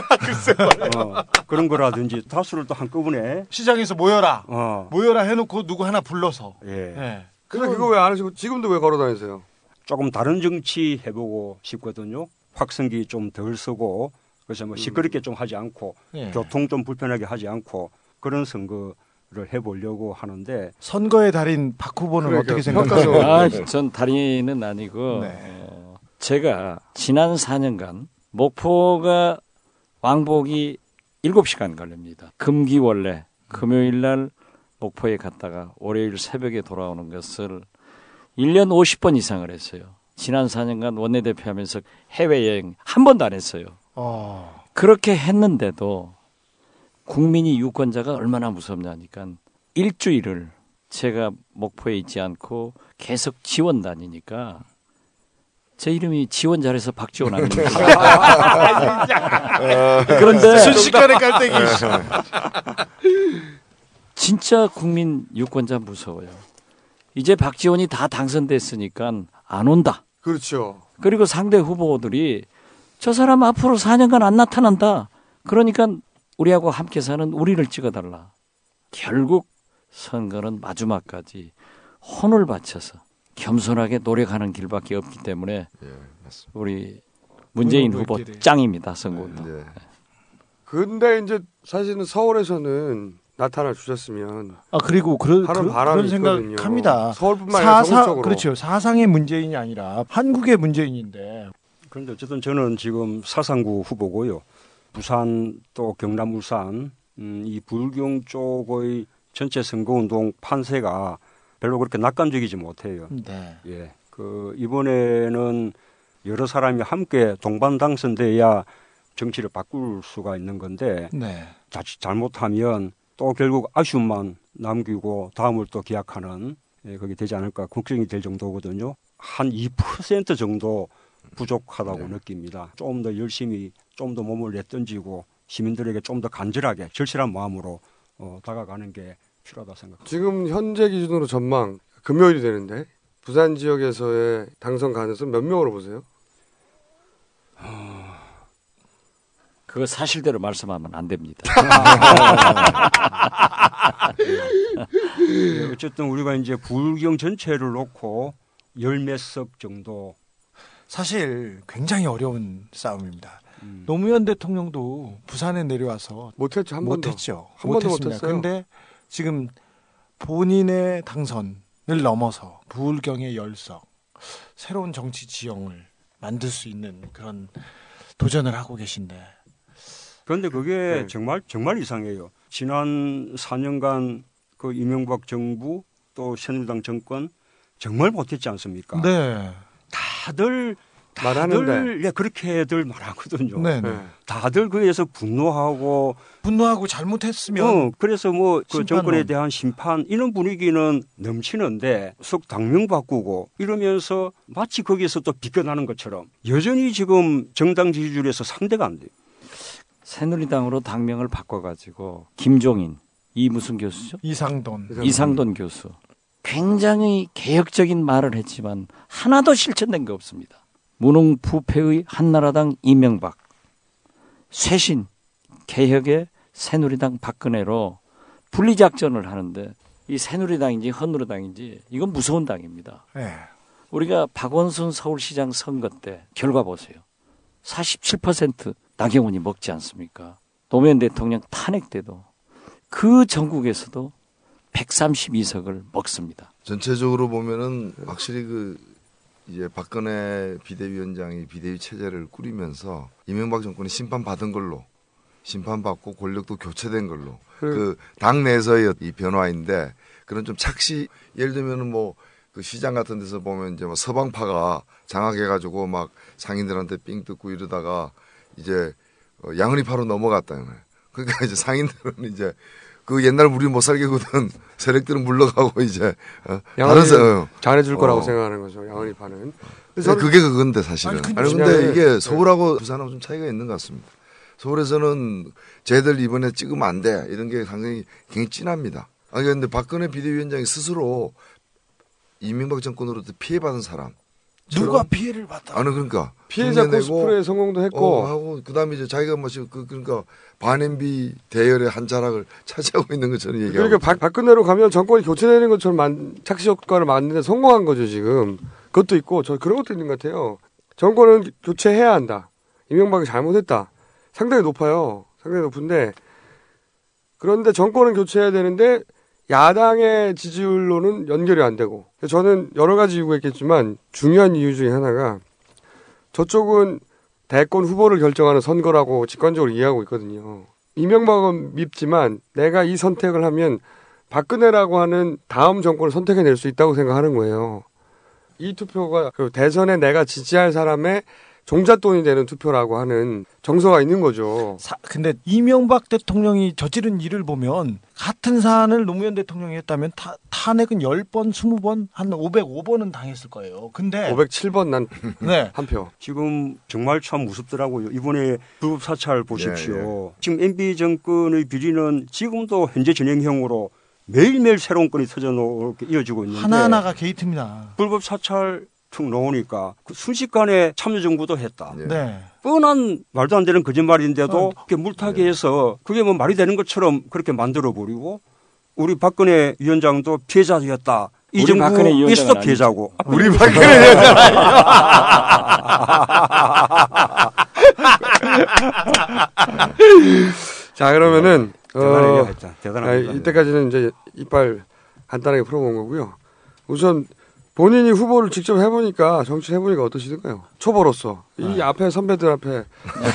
어, 그런 거라든지 다수를 또 한꺼번에 시장에서 모여라. 어, 모여라 해놓고 누구 하나 불러서. 예. 예. 근데 그거 왜 안 하시고 지금도 왜 걸어 다니세요? 조금 다른 정치 해보고 싶거든요. 확성기 좀 덜 쓰고 그래서 뭐 시끄럽게 좀 하지 않고 예. 교통 좀 불편하게 하지 않고 그런 선거 를 해보려고 하는데 선거의 달인 박 후보는 그러니까 어떻게 평가적으로. 생각하세요? 아, 전 달인은 아니고 네. 어, 제가 지난 4년간 목포가 왕복이 7시간 걸립니다. 금기원래 금요일 날 목포에 갔다가 월요일 새벽에 돌아오는 것을 1년 50번 이상을 했어요. 지난 4년간 원내대표 하면서 해외여행 한 번도 안 했어요. 어. 그렇게 했는데도 국민이 유권자가 얼마나 무섭냐니까 일주일을 제가 목포에 있지 않고 계속 지원 다니니까 제 이름이 지원 잘해서 박지원 아닙니까? 그런데 순식간에 깔때기. 진짜 국민 유권자 무서워요. 이제 박지원이 다 당선됐으니까 안 온다. 그렇죠. 그리고 상대 후보들이 저 사람 앞으로 4년간 안 나타난다. 그러니까 우리하고 함께 사는 우리를 찍어달라. 결국 선거는 마지막까지 혼을 바쳐서 겸손하게 노력하는 길밖에 없기 때문에 예. 우리 문재인 후보 있기를. 짱입니다. 선거운동. 네. 근데 이제 사실은 서울에서는 나타나 주셨으면 아 그리고 그런 하는 그, 바람이 런 있거든요. 생각합니다. 서울뿐만 아니라 사상. 그렇죠. 사상의 문재인이 아니라 한국의 문재인인데 그런데 어쨌든 저는 지금 사상구 후보고요. 부산 또 경남 울산 음, 이 불경 쪽의 전체 선거운동 판세가 별로 그렇게 낙관적이지 못해요. 네. 예. 그 이번에는 여러 사람이 함께 동반 당선돼야 정치를 바꿀 수가 있는 건데 네. 자칫 잘못하면 또 결국 아쉬움만 남기고 다음을 또 기약하는 예, 그게 되지 않을까 걱정이 될 정도거든요. 한 2% 정도 부족하다고 느낍니다. 좀 더 열심히 좀 더 몸을 내던지고 시민들에게 좀 더 간절하게 절실한 마음으로 어, 다가가는 게 필요하다 생각합니다. 지금 현재 기준으로 전망 금요일이 되는데 부산 지역에서의 당선 가능성 몇 명으로 보세요? 그거 사실대로 말씀하면 안 됩니다. 예, 어쨌든 우리가 이제 불경 전체를 놓고 열 몇 석 정도 사실 굉장히 어려운 싸움입니다. 음, 노무현 대통령도 부산에 내려와서 못했죠 한. 못했죠. 한 못했습니다. 근데 지금 본인의 당선을 넘어서 부울경의 열석, 새로운 정치 지형을 만들 수 있는 그런 도전을 하고 계신데 그런데 그게 네. 정말 정말 이상해요. 지난 4년간 그 이명박 정부 또 새누리당 정권 정말 못했지 않습니까? 네, 다들 말하는데. 다들 예, 그렇게들 말하거든요. 네, 네. 네. 다들 그에서 분노하고 분노하고 잘못했으면 어, 그래서 뭐 그. 정권에 대한 심판 이런 분위기는 넘치는데 속 당명 바꾸고 이러면서 마치 거기에서 또 비껴나는 것처럼 여전히 지금 정당 지지율에서 상대가 안 돼요. 새누리당으로 당명을 바꿔 가지고 김종인 이 무슨 교수죠? 이상돈 이상돈 교수 굉장히 개혁적인 말을 했지만 하나도 실천된 게 없습니다. 무능부패의 한나라당 이명박 쇄신 개혁의 새누리당 박근혜로 분리작전을 하는데 이 새누리당인지 헌누리당인지 이건 무서운 당입니다. 네. 우리가 박원순 서울시장 선거 때 결과 보세요. 47% 나경원이 먹지 않습니까? 노무현 대통령 탄핵 때도 그 전국에서도 132석을 먹습니다. 전체적으로 보면은 확실히 그 이제 박근혜 비대위원장이 비대위 체제를 꾸리면서 이명박 정권이 심판 받은 걸로 심판받고 권력도 교체된 걸로 그 당 내에서의 이 변화인데 그런 좀 착시 예를 들면은 뭐 그 시장 같은 데서 보면 이제 뭐 서방파가 장악해가지고 막 상인들한테 삥 뜯고 이러다가 이제 어, 양은이파로 넘어갔다 는 그러니까 이제 상인들은 이제 그 옛날 우리 못 살게거든 세력들은 물러가고 이제 어, 다른 사- 어. 잘해줄 거라고 어. 생각하는 거죠 양은이 파는. 네, 그게 그건데 사실은. 아니, 아니, 근데 이게 서울하고 부산하고 좀 차이가 있는 것 같습니다. 서울에서는 쟤들 이번에 찍으면 안 돼. 이런 게 상당히 굉장히 진합니다. 아니, 근데 박근혜 비대위원장이 스스로 이명박 정권으로부터 피해받은 사람. 누가 피해를 봤다. 아니, 그러니까. 피해자 코스프레 성공도 했고 어, 하고, 그 다음에 이제 자기가 뭐, 지금 그, 그러니까 반엠비 대열의 한 자락을 차지하고 있는 것처럼 얘기하고. 그러니까 박, 박근혜로 가면 정권이 교체되는 것처럼 만, 착시 효과를 만드는데 성공한 거죠 지금. 그것도 있고 저 그런 것도 있는 것 같아요. 정권은 교체해야 한다. 이명박이 잘못했다. 상당히 높아요. 상당히 높은데 그런데 정권은 교체해야 되는데 야당의 지지율로는 연결이 안 되고 저는 여러 가지 이유가 있겠지만 중요한 이유 중에 하나가 저쪽은 대권 후보를 결정하는 선거라고 직관적으로 이해하고 있거든요. 이명박은 밉지만 내가 이 선택을 하면 박근혜라고 하는 다음 정권을 선택해낼 수 있다고 생각하는 거예요. 이 투표가 그 대선에 내가 지지할 사람의 종잣돈이 되는 투표라고 하는 정서가 있는 거죠. 사- 근데 이명박 대통령이 저지른 일을 보면 같은 사안을 노무현 대통령이 했다면 타, 탄핵은 10번, 20번, 한 505번은 당했을 거예요. 근데 507번 난한 네. 표. 지금 정말 참 무섭더라고요. 이번에 불법 사찰 보십시오. 예, 지금 MB 정권의 비리는 지금도 현재 진행형으로 매일매일 새로운 건이 터져 놓게 이어지고 있는데 하나하나가 게이트입니다. 불법 사찰 툭 나오니까 그 순식간에 참여정부도 했다. 예. 네. 뻔한 말도 안 되는 거짓말인데도 어. 그렇게 물타기 해서 그게 뭐 말이 되는 것처럼 그렇게 만들어 버리고 우리 박근혜 위원장도 피해자였다 이 우리 정부 박근혜 아니죠. 피해자고. 우리 박근혜 위원장 자 그러면은 대단해요, 어, 하여튼. 아, 대단합니다. 이때까지는 이제 이빨 간단하게 풀어본 거고요. 우선 본인이 후보를 직접 해보니까 정치를 해보니까 어떠시던가요? 초보로서 이 앞에 선배들 앞에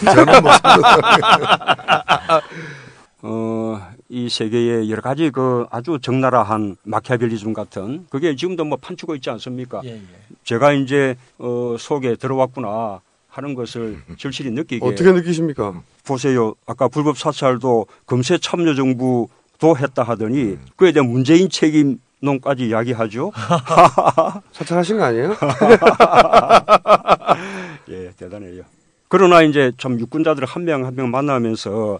저는 뭐 어, 이 세계의 여러 가지 그 아주 적나라한 마키아벨리즘 같은 그게 지금도 뭐 판치고 있지 않습니까? 예, 예. 제가 이제 어, 속에 들어왔구나 하는 것을 절실히 느끼게 어떻게 느끼십니까? 보세요. 아까 불법 사찰도 검세 참여 정부도 했다 하더니 그에 대한 문재인 책임 론까지 이야기하죠. 사찰하신 거 아니에요? 예, 대단해요. 그러나 이제 참 유권자들 한명 한 명 만나면서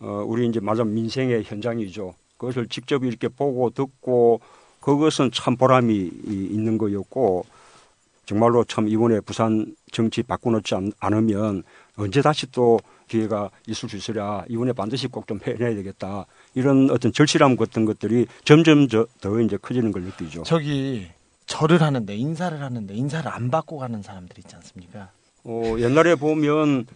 어, 우리 이제 맞아 민생의 현장이죠. 그것을 직접 이렇게 보고 듣고 그것은 참 보람이 이- 있는 거였고 정말로 참 이번에 부산 정치 바꿔놓지 않, 않으면 언제 다시 또 기회가 있을 수 있으랴 이번에 반드시 꼭 좀 해내야 되겠다 이런 어떤 절실함 같은 것들이 점점 저, 더 이제 커지는 걸 느끼죠. 저기 절을 하는데 인사를 하는데 인사를 안 받고 가는 사람들 있지 않습니까? 어, 옛날에 보면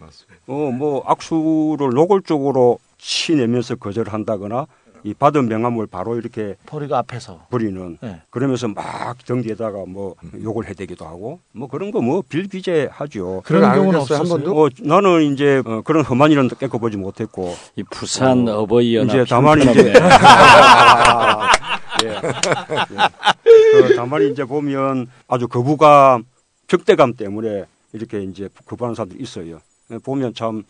어, 뭐 악수를 노골적으로 치내면서 거절한다거나 이 받은 명함을 바로 이렇게 포리가 앞에서 버리는 네. 그러면서 막 등뒤에다가 뭐 욕을 해대기도 하고 뭐 그런 거 뭐 빌비재하죠. 그런 안 경우는 느꼈어요, 한 없었어요. 번도? 어, 나는 이제 어, 그런 험한 일은 겪어보지 못했고 이 부산 어, 버이 연합 이제 다만 이제 예. 예. 그 다만 이제 보면 아주 거부감, 적대감 때문에 이렇게 이제 거부하는 사람들이 있어요. 보면 참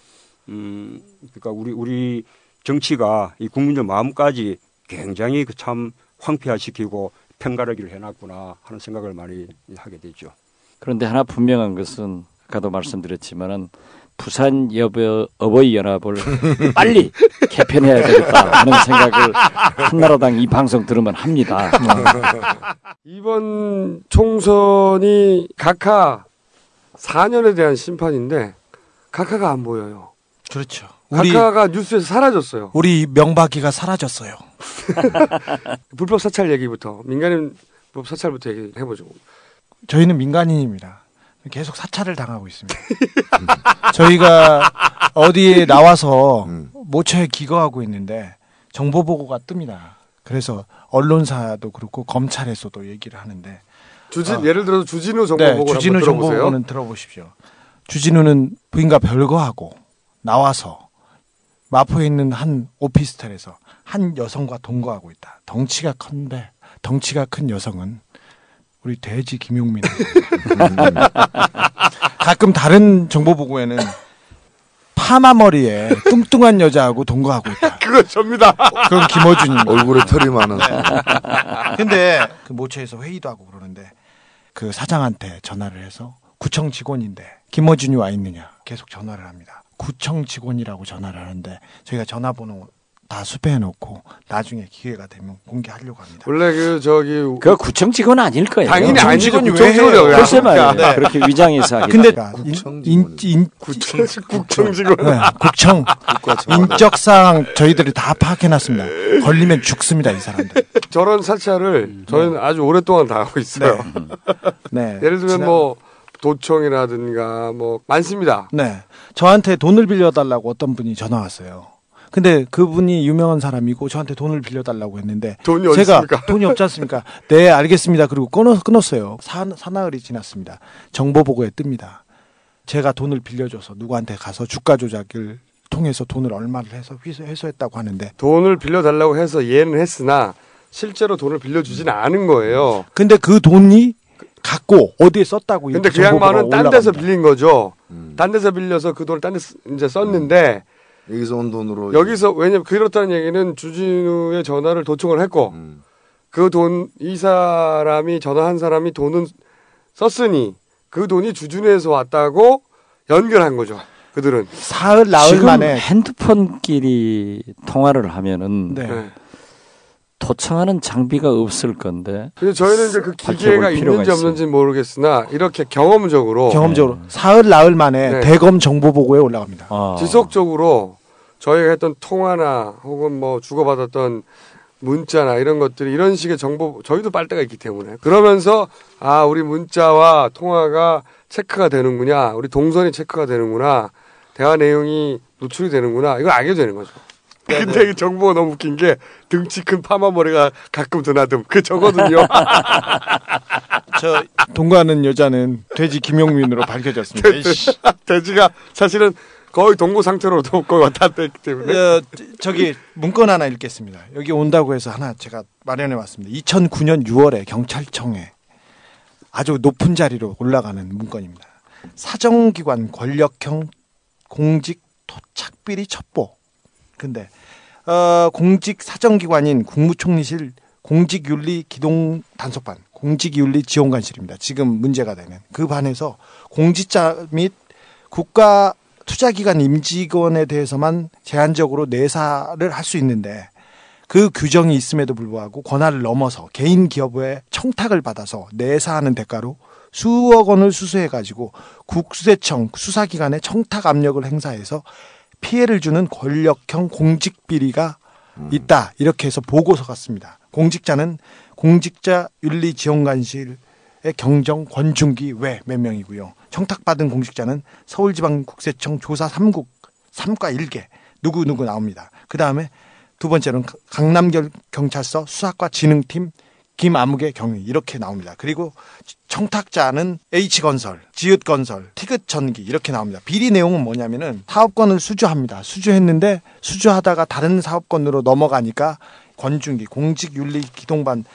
음, 그러니까 우리 우리 정치가 이 국민들 마음까지 굉장히 그참 황폐화시키고 편가르기를 해놨구나 하는 생각을 많이 하게 되죠. 그런데 하나 분명한 것은 아까도 말씀드렸지만은 부산 여보 어버이 연합을 빨리 개편해야 되겠다 하는 생각을 한나라당 이 방송 들으면 합니다. 이번 총선이 각하 4년에 대한 심판인데 각하가 안 보여요. 그렇죠. 우리 각하가 뉴스에서 사라졌어요. 우리 명박이가 사라졌어요. 불법 사찰 얘기부터 민간인 불법 사찰부터 얘기해 보죠. 저희는 민간인입니다. 계속 사찰을 당하고 있습니다. 저희가 어디에 나와서 음. 모처에 기거하고 있는데 정보 보고가 뜹니다. 그래서 언론사도 그렇고 검찰에서도 얘기를 하는데 주진 어. 예를 들어서 주진우 정보 네, 보고 주진우 정보. 보고는 들어보십시오. 주진우는 부인과 별거하고 나와서 마포에 있는 한 오피스텔에서 한 여성과 동거하고 있다. 덩치가 큰데 덩치가 큰 여성은 우리 돼지 김용민. 가끔 다른 정보 보고에는 파마 머리에 뚱뚱한 여자하고 동거하고 있다. 그거 접니다. 그건 김어준입니다. 얼굴에 털이 많은 근데 그 모처에서 회의도 하고 그러는데 그 사장한테 전화를 해서 구청 직원인데 김어준이 와 있느냐 계속 전화를 합니다. 구청 직원이라고 전화를 하는데 저희가 전화번호 다 수배해 놓고 나중에 기회가 되면 공개하려고 합니다. 원래 그 저기 그 구청 직원 아닐 거예요. 당연히 구청 아니지 직원이 구청 직원이 글쎄? 말이에요. 네. 그렇게 위장해서 하겠다. 근데 인, 인, 구청 국청 직원 네, 국청 인적 사항 저희들이 다 파악해 놨습니다. 걸리면 죽습니다 이 사람들. 저런 사찰을 저희는 아주 오랫동안 당하고 있어요. 네. 예를 들면 지난- 뭐 도청이라든가 뭐 많습니다. 네. 저한테 돈을 빌려달라고 어떤 분이 전화 왔어요. 근데 그분이 유명한 사람이고 저한테 돈을 빌려달라고 했는데 돈이 제가? 돈이 없지 않습니까? 네, 알겠습니다. 그리고 끊어, 끊었어요. 사, 사나흘이 지났습니다. 정보 보고에 뜹니다. 제가 돈을 빌려줘서 누구한테 가서 주가 조작을 통해서 돈을 얼마를 해서 회수, 회수했다고 하는데 돈을 빌려달라고 해서 이해는 했으나 실제로 돈을 빌려주지는 않은 거예요. 근데 그 돈이 갖고 어디에 썼다고 근데 그 양반은 딴 데서. 빌린 거죠. 음. 딴 데서 빌려서 그 돈을 딴데 이제 썼는데 여기서 온 돈으로 여기서 왜냐면 그렇다는 얘기는 주진우의 전화를 도청을 했고 음. 그돈 이 사람이 전화 한 사람이 돈은 썼으니 그 돈이 주진우에서 왔다고 연결한 거죠. 그들은 사흘 나흘 만에 핸드폰끼리 통화를 하면은 네. 네. 도청하는 장비가 없을 건데 그래서 저희는 이제 그 기계가 있는지. 없는지 모르겠으나 이렇게 경험적으로 경험적으로 사흘 나흘 만에 네. 대검 정보 보고에 올라갑니다. 어, 지속적으로 저희가 했던 통화나 혹은 뭐 주고받았던 문자나 이런 것들이 이런 식의 정보 저희도 빨대가 있기 때문에 그러면서 아 우리 문자와 통화가 체크가 되는구나 우리 동선이 체크가 되는구나 대화 내용이 노출이 되는구나 이걸 알게 되는 거죠. 근데 이 정보가 너무 웃긴 게 등치 큰 파마 머리가 가끔 드나듬 그 저거든요. 저 동거하는 여자는 돼지 김용민으로 밝혀졌습니다. 돼지가 사실은 거의 동고 상태로도 거의 왔다 갔다 했기 때문에 어, 저기 문건 하나 읽겠습니다. 여기 온다고 해서 하나 제가 마련해 왔습니다. 2009년 6월에 경찰청에 아주 높은 자리로 올라가는 문건입니다. 사정기관 권력형 공직 토착비리 첩보. 근데 어, 공직 사정기관인 국무총리실 공직윤리 기동 단속반, 공직윤리 지원관실입니다. 지금 문제가 되는 그 반에서 공직자 및 국가 투자기관 임직원에 대해서만 제한적으로 내사를 할 수 있는데 그 규정이 있음에도 불구하고 권한을 넘어서 개인 기업의 청탁을 받아서 내사하는 대가로 수억 원을 수수해 가지고 국세청 수사기관에 청탁 압력을 행사해서 피해를 주는 권력형 공직 비리가 있다 이렇게 해서 보고서가 씁니다. 공직자는 공직자 윤리 지원관실의 경정 권중기 외 몇 명이고요. 청탁받은 공직자는 서울지방국세청 조사 3국 3과 1개 누구 누구 나옵니다. 그 다음에 두 번째는 강남 경찰서 수사과 진흥팀 김아무개 경위 이렇게 나옵니다. 그리고 청탁자는 H건설, 지읒건설, 티귿전기 이렇게 나옵니다. 비리 내용은 뭐냐면은 사업권을 수주합니다. 수주했는데 수주하다가 다른 사업권으로 넘어가니까 권중기 공직윤리기동반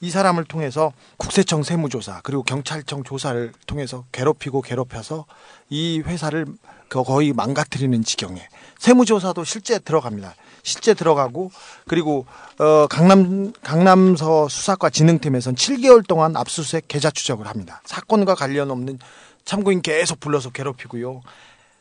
이 사람을 통해서 국세청 세무조사 그리고 경찰청 조사를 통해서 괴롭히고 괴롭혀서 이 회사를 거의 망가뜨리는 지경에 세무조사도 실제 들어갑니다. 실제 들어가고 그리고 어 강남 강남서 수사과 진흥팀에서는 7개월 동안 압수수색 계좌 추적을 합니다. 사건과 관련 없는 참고인 계속 불러서 괴롭히고요.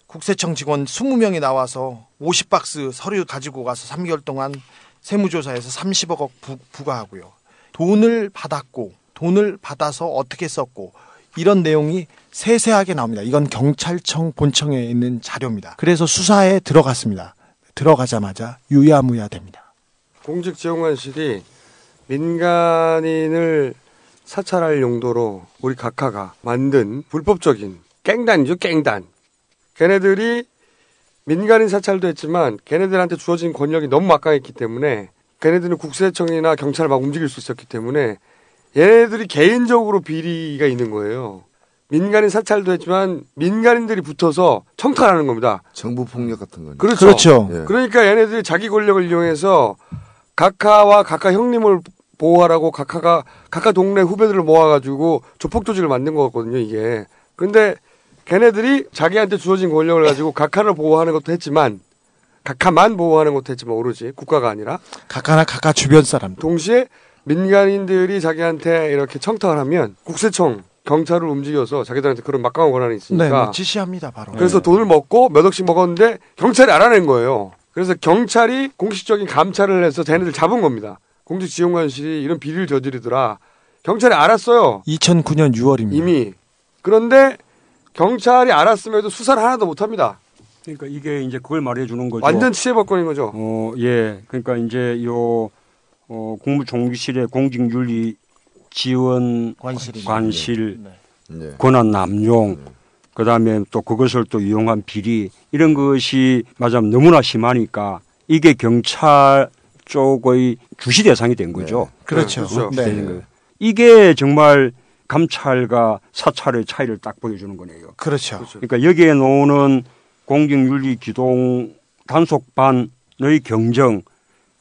국세청 직원 20명이 나와서 50박스 서류 가지고 가서 3개월 동안 세무조사에서 30억 원 부, 부과하고요. 돈을 받았고 돈을 받아서 어떻게 썼고 이런 내용이 세세하게 나옵니다. 이건 경찰청 본청에 있는 자료입니다. 그래서 수사에 들어갔습니다. 들어가자마자 유야무야 됩니다. 공직지원관실이 민간인을 사찰할 용도로 우리 각하가 만든 불법적인 깽단이죠, 깽단. 걔네들이 민간인 사찰도 했지만 걔네들한테 주어진 권력이 너무 막강했기 때문에 걔네들은 국세청이나 경찰을 막 움직일 수 있었기 때문에 얘네들이 개인적으로 비리가 있는 거예요. 민간인 사찰도 했지만 민간인들이 붙어서 청탁하는 겁니다. 정부 폭력 같은 거죠. 그렇죠. 그렇죠. 예. 그러니까 얘네들이 자기 권력을 이용해서 각하와 각하 형님을 보호하라고 각하가 각하 동네 후배들을 모아가지고 조폭 조직을 만든 거거든요. 이게. 근데 걔네들이 자기한테 주어진 권력을 가지고 각하를 보호하는 것도 했지만 각하만 보호하는 것도 했지만 오로지 국가가 아니라 각하나 각하 주변 사람. 동시에 민간인들이 자기한테 이렇게 청탁을 하면 국세청 경찰을 움직여서 자기들한테 그런 막강한 권한이 네, 있으니까 네, 지시합니다 바로. 그래서 돈을 먹고 몇 억씩 먹었는데 경찰이 알아낸 거예요. 그래서 경찰이 공식적인 감찰을 해서 쟤네들 잡은 겁니다. 공직지원관실이 이런 비리를 저지르더라. 경찰이 알았어요. 2009년 6월입니다. 이미. 그런데 경찰이 알았음에도 수사를 하나도 못합니다. 그러니까 이게 이제 그걸 말해 주는 거죠. 완전 치해법권인 거죠. 어, 예. 그러니까 이제 요 어, 국무총리실의 공직윤리 지원 관실이 관실 예. 권한 남용 그다음에 또 그것을 또 이용한 비리 이런 것이 맞아면 너무나 심하니까 이게 경찰 쪽의 주시 대상이 된 거죠. 그렇죠. 그렇죠. 네. 이게 정말 감찰과 사찰의 차이를 딱 보여주는 거네요. 그렇죠. 그러니까 여기에 나오는 공직윤리 기동 단속반의 경정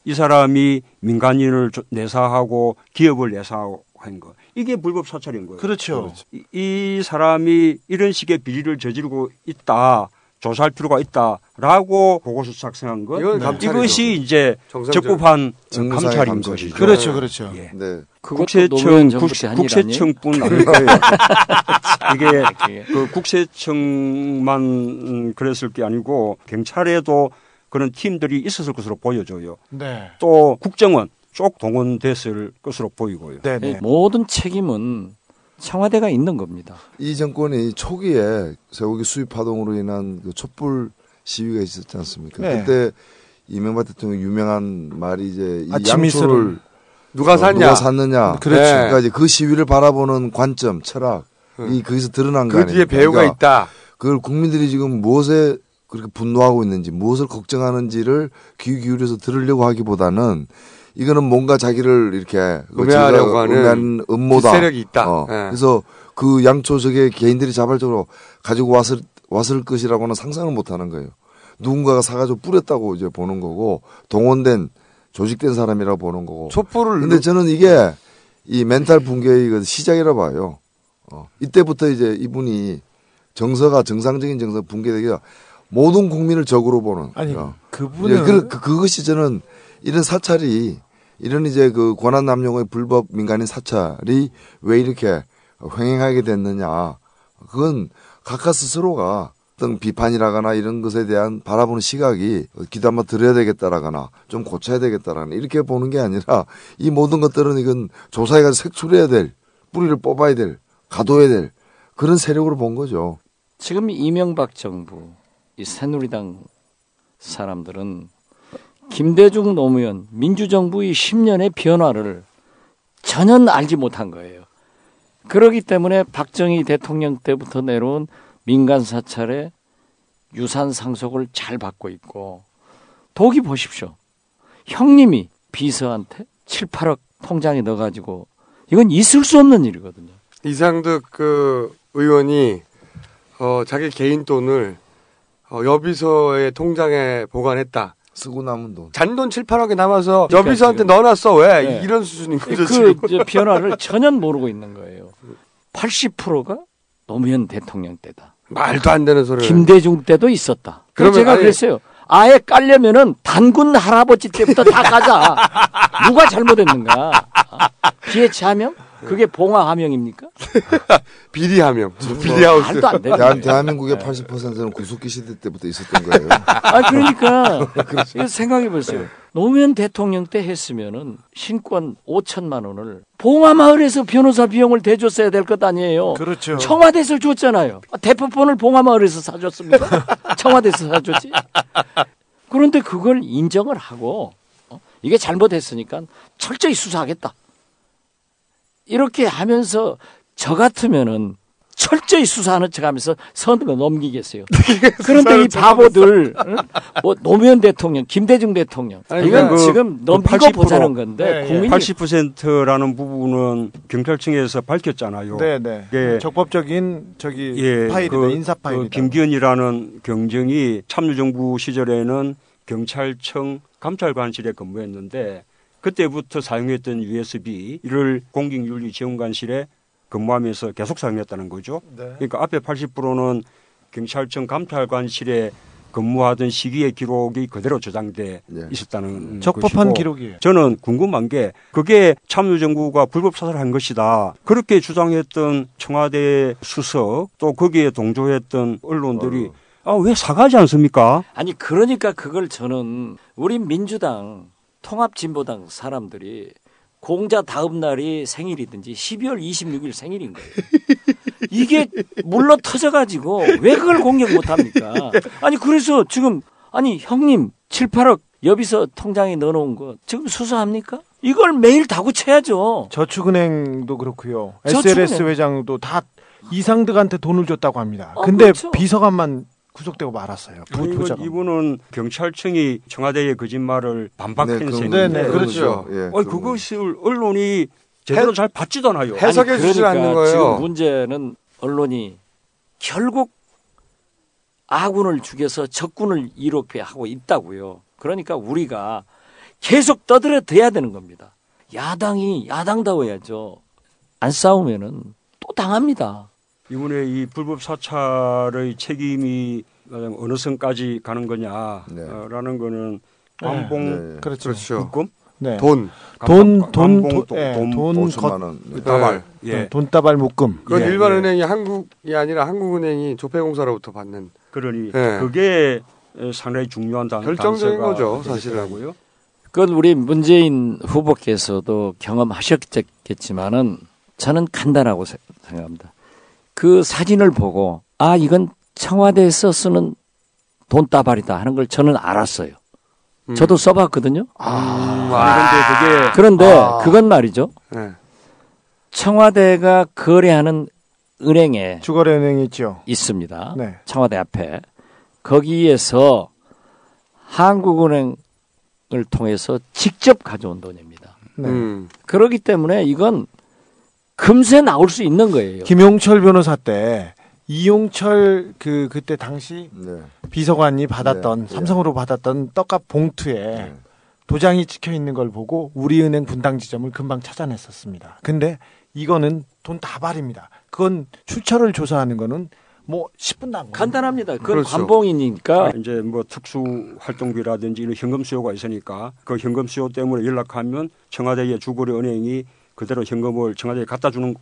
이 사람이 민간인을 조- 내사하고 기업을 내사하고 한 거. 이게 불법 사찰인 거예요. 그렇죠. 이, 이 사람이 이런 식의 비리를 저지르고 있다. 조사할 필요가 있다라고 보고서 작성한 것. 이건 감찰이죠. 이것이 이제. 적법한 감찰인. 것이죠. 그렇죠. 그렇죠. 예. 네. 국세청 국? 국세청뿐 아닐 거예요. 이게 그게. 그 국세청만 음, 그랬을 게 아니고 경찰에도 그런 팀들이 있었을 것으로 보여져요. 네. 또 국정원 쪽 동원됐을 것으로 보이고요. 네, 네. 모든 책임은 청와대가 있는 겁니다. 이 정권이 초기에 쇠고기 수입 파동으로 인한 그 촛불 시위가 있었지 않습니까? 네. 그때 이명박 대통령 유명한 말이 이제 이 아침 이슬을 양초를 누가 어, 샀냐? 누가 샀느냐. 그렇죠. 네. 그러니까 이제 그 시위를 바라보는 관점, 철학 이 거기서 드러난 거그 아니에요. 뒤에 배우가 그러니까 있다. 그걸 국민들이 지금 무엇에 그렇게 분노하고 있는지, 무엇을 걱정하는지를 귀 기울여서 들으려고 하기보다는 이거는 뭔가 자기를 이렇게 그 음해하려고 하는 음모다. 뒷세력이 있다. 어, 예. 그래서 그 양초 저게 개인들이 자발적으로 가지고 왔을 왔을 것이라고는 상상을 못 하는 거예요. 누군가가 사가지고 뿌렸다고 이제 보는 거고 동원된 조직된 사람이라고 보는 거고. 촛불을 근데 저는 이게 이 멘탈 붕괴의 그 시작이라 봐요. 어, 이때부터 이제 이분이 정서가 정상적인 정서 붕괴되기가 모든 국민을 적으로 보는. 아니 어. 그분은 예, 그, 그, 그것이 저는 이런 사찰이 이런 이제 그 권한 남용의 불법 민간인 사찰이 왜 이렇게 횡행하게 됐느냐. 그건 각각 스스로가 어떤 비판이라거나 이런 것에 대한 바라보는 시각이 한번 들어야 되겠다라거나 좀 고쳐야 되겠다라거나 이렇게 보는 게 아니라 이 모든 것들은 이건 조사해가지고 색출해야 될 뿌리를 뽑아야 될 가둬야 될 그런 세력으로 본 거죠. 지금 이명박 정부, 이 새누리당 사람들은 김대중 노무현 민주정부의 10년의 변화를 전혀 알지 못한 거예요. 그러기 때문에 박정희 대통령 때부터 내려온 민간 사찰의 유산 상속을 잘 받고 있고 독이 보십시오. 형님이 비서한테 7, 8억 통장에 넣어가지고 이건 있을 수 없는 일이거든요. 이상득 그 의원이 어, 자기 개인 돈을 어, 여비서의 통장에 보관했다. 쓰고 남은 돈. 잔돈 7, 8억이 남아서 그러니까 여비서한테 넣어놨어. 왜? 네. 이런 수준인 거죠, 그 지금. 이제 변화를 전혀 모르고 있는 거예요. 80%가 노무현 대통령 때다. 말도 안 되는 소리를. 김대중 때도 있었다. 그러면 제가 아니- 그랬어요. 아예 깔려면은 단군 할아버지 때부터 다 가자. 누가 잘못했는가? 비해치하면 그게 봉화하명입니까? 비리하명. 비리 하우스. 말도 안 되는 대한. 대한민국의 80%는 구속기 시대 때부터 있었던 거예요. 아 그러니까 이거 생각해 보세요. 노무현 대통령 때 했으면은 신권 5천만 원을 봉화마을에서 변호사 비용을 대줬어야 될 것 아니에요. 그렇죠. 청와대에서 줬잖아요. 아, 대포폰을 봉화마을에서 사줬습니까? 청와대에서 사줬지. 그런데 그걸 인정을 하고 어? 이게 잘못했으니까 철저히 수사하겠다. 이렇게 하면서 저 같으면은 철저히 수사하는 척 하면서 선거 넘기겠어요. 그런데 이 바보들, 응? 뭐 노무현 대통령, 김대중 대통령, 아니, 이건 그- 지금 그 넘기고 80% 보자는 건데 네, 예. 국민이 80%라는 부분은 경찰청에서 밝혔잖아요. 네 네 예. 적법적인 저기 예, 파일이다 그- 인사 그 파일이다. 김기현이라는 경정이 참여정부 시절에는 경찰청 감찰관실에 근무했는데 그때부터 사용했던 USB를 공직윤리지원관실에 근무하면서 계속 사용했다는 거죠. 네. 그러니까 앞에 80%는 경찰청 감찰관실에 근무하던 시기의 기록이 그대로 저장돼 네. 있었다는 적법한 것이고 기록이에요. 저는 궁금한 게 그게 참여정부가 불법 사살한 것이다. 그렇게 주장했던 청와대 수석 또 거기에 동조했던 언론들이 아왜 사과하지 않습니까? 아니 그러니까 그걸 저는 우리 민주당 통합진보당 사람들이 공자 다음 날이 생일이든지 12월 26일 생일인 거예요. 이게 물러 터져가지고 왜 그걸 공격 못합니까? 아니 그래서 지금 아니 형님 7, 8억 여비서 통장에 넣어놓은 거 지금 수사합니까? 이걸 매일 다구 쳐야죠. 저축은행도 그렇고요. 저축은행. SLS 회장도 다 이상득한테 돈을 줬다고 합니다. 어, 근데 그렇죠. 비서관만 구속되고 말았어요. 부, 아니, 이건. 이분은 경찰청이 청와대의 거짓말을 반박한 네, 셈인데 네, 네, 그렇죠. 예, 아니, 그것을 언론이 제대로 잘 받지도 않아요. 해- 해석해 주질 그러니까 않는 거예요. 지금 문제는 언론이 결국 아군을 죽여서 적군을 이롭게 하고 있다고요. 그러니까 우리가 계속 떠들어대야 되는 겁니다. 야당이 야당다워야죠. 안 싸우면은 또 당합니다. 이번에 이 불법 사찰의 책임이 어느 선까지 가는 거냐라는 네. 거는 네. 관봉 네. 그렇죠. 그렇죠. 입금 네. 돈. 돈, 관- 돈, 돈, 예, 돈, 돈 5천만 겉- 원. 네. 다발 네. 예 돈다발 묶음. 그건 예, 일반은행이 한국이 아니라 한국은행이 조폐공사로부터 받는 그러니 예. 그게 상당히 중요한 단, 결정적인 거죠, 사실은. 되겠더라고요. 그건 우리 문재인 후보께서도 경험하셨겠지만은 저는 간단하고 세- 생각합니다. 그 사진을 보고 아 이건 청와대에서 쓰는 돈다발이다 하는 걸 저는 알았어요. 음. 저도 써봤거든요. 아, 그런데 그게 그런데 아. 그건 말이죠. 네. 청와대가 거래하는 은행에 주거래은행 있죠. 있습니다. 네. 청와대 앞에 거기에서 한국은행을 통해서 직접 가져온 돈입니다. 네. 음. 그렇기 때문에 이건 금세 나올 수 있는 거예요. 김용철 변호사 때 이용철 그 그때 당시 네. 비서관이 받았던 네, 네. 삼성으로 받았던 떡값 봉투에 네. 도장이 찍혀 있는 걸 보고 우리은행 분당 지점을 금방 찾아냈었습니다. 근데 이거는 돈 다발입니다. 그건 출처를 조사하는 거는 뭐 10분도 안 간단합니다. 그건 그렇죠. 관봉이니까 이제 뭐 특수 활동비라든지 이런 현금 수요가 있으니까 그 현금 수요 때문에 연락하면 청와대의 주거래 은행이 그대로 현금을 청와대에 갖다 주는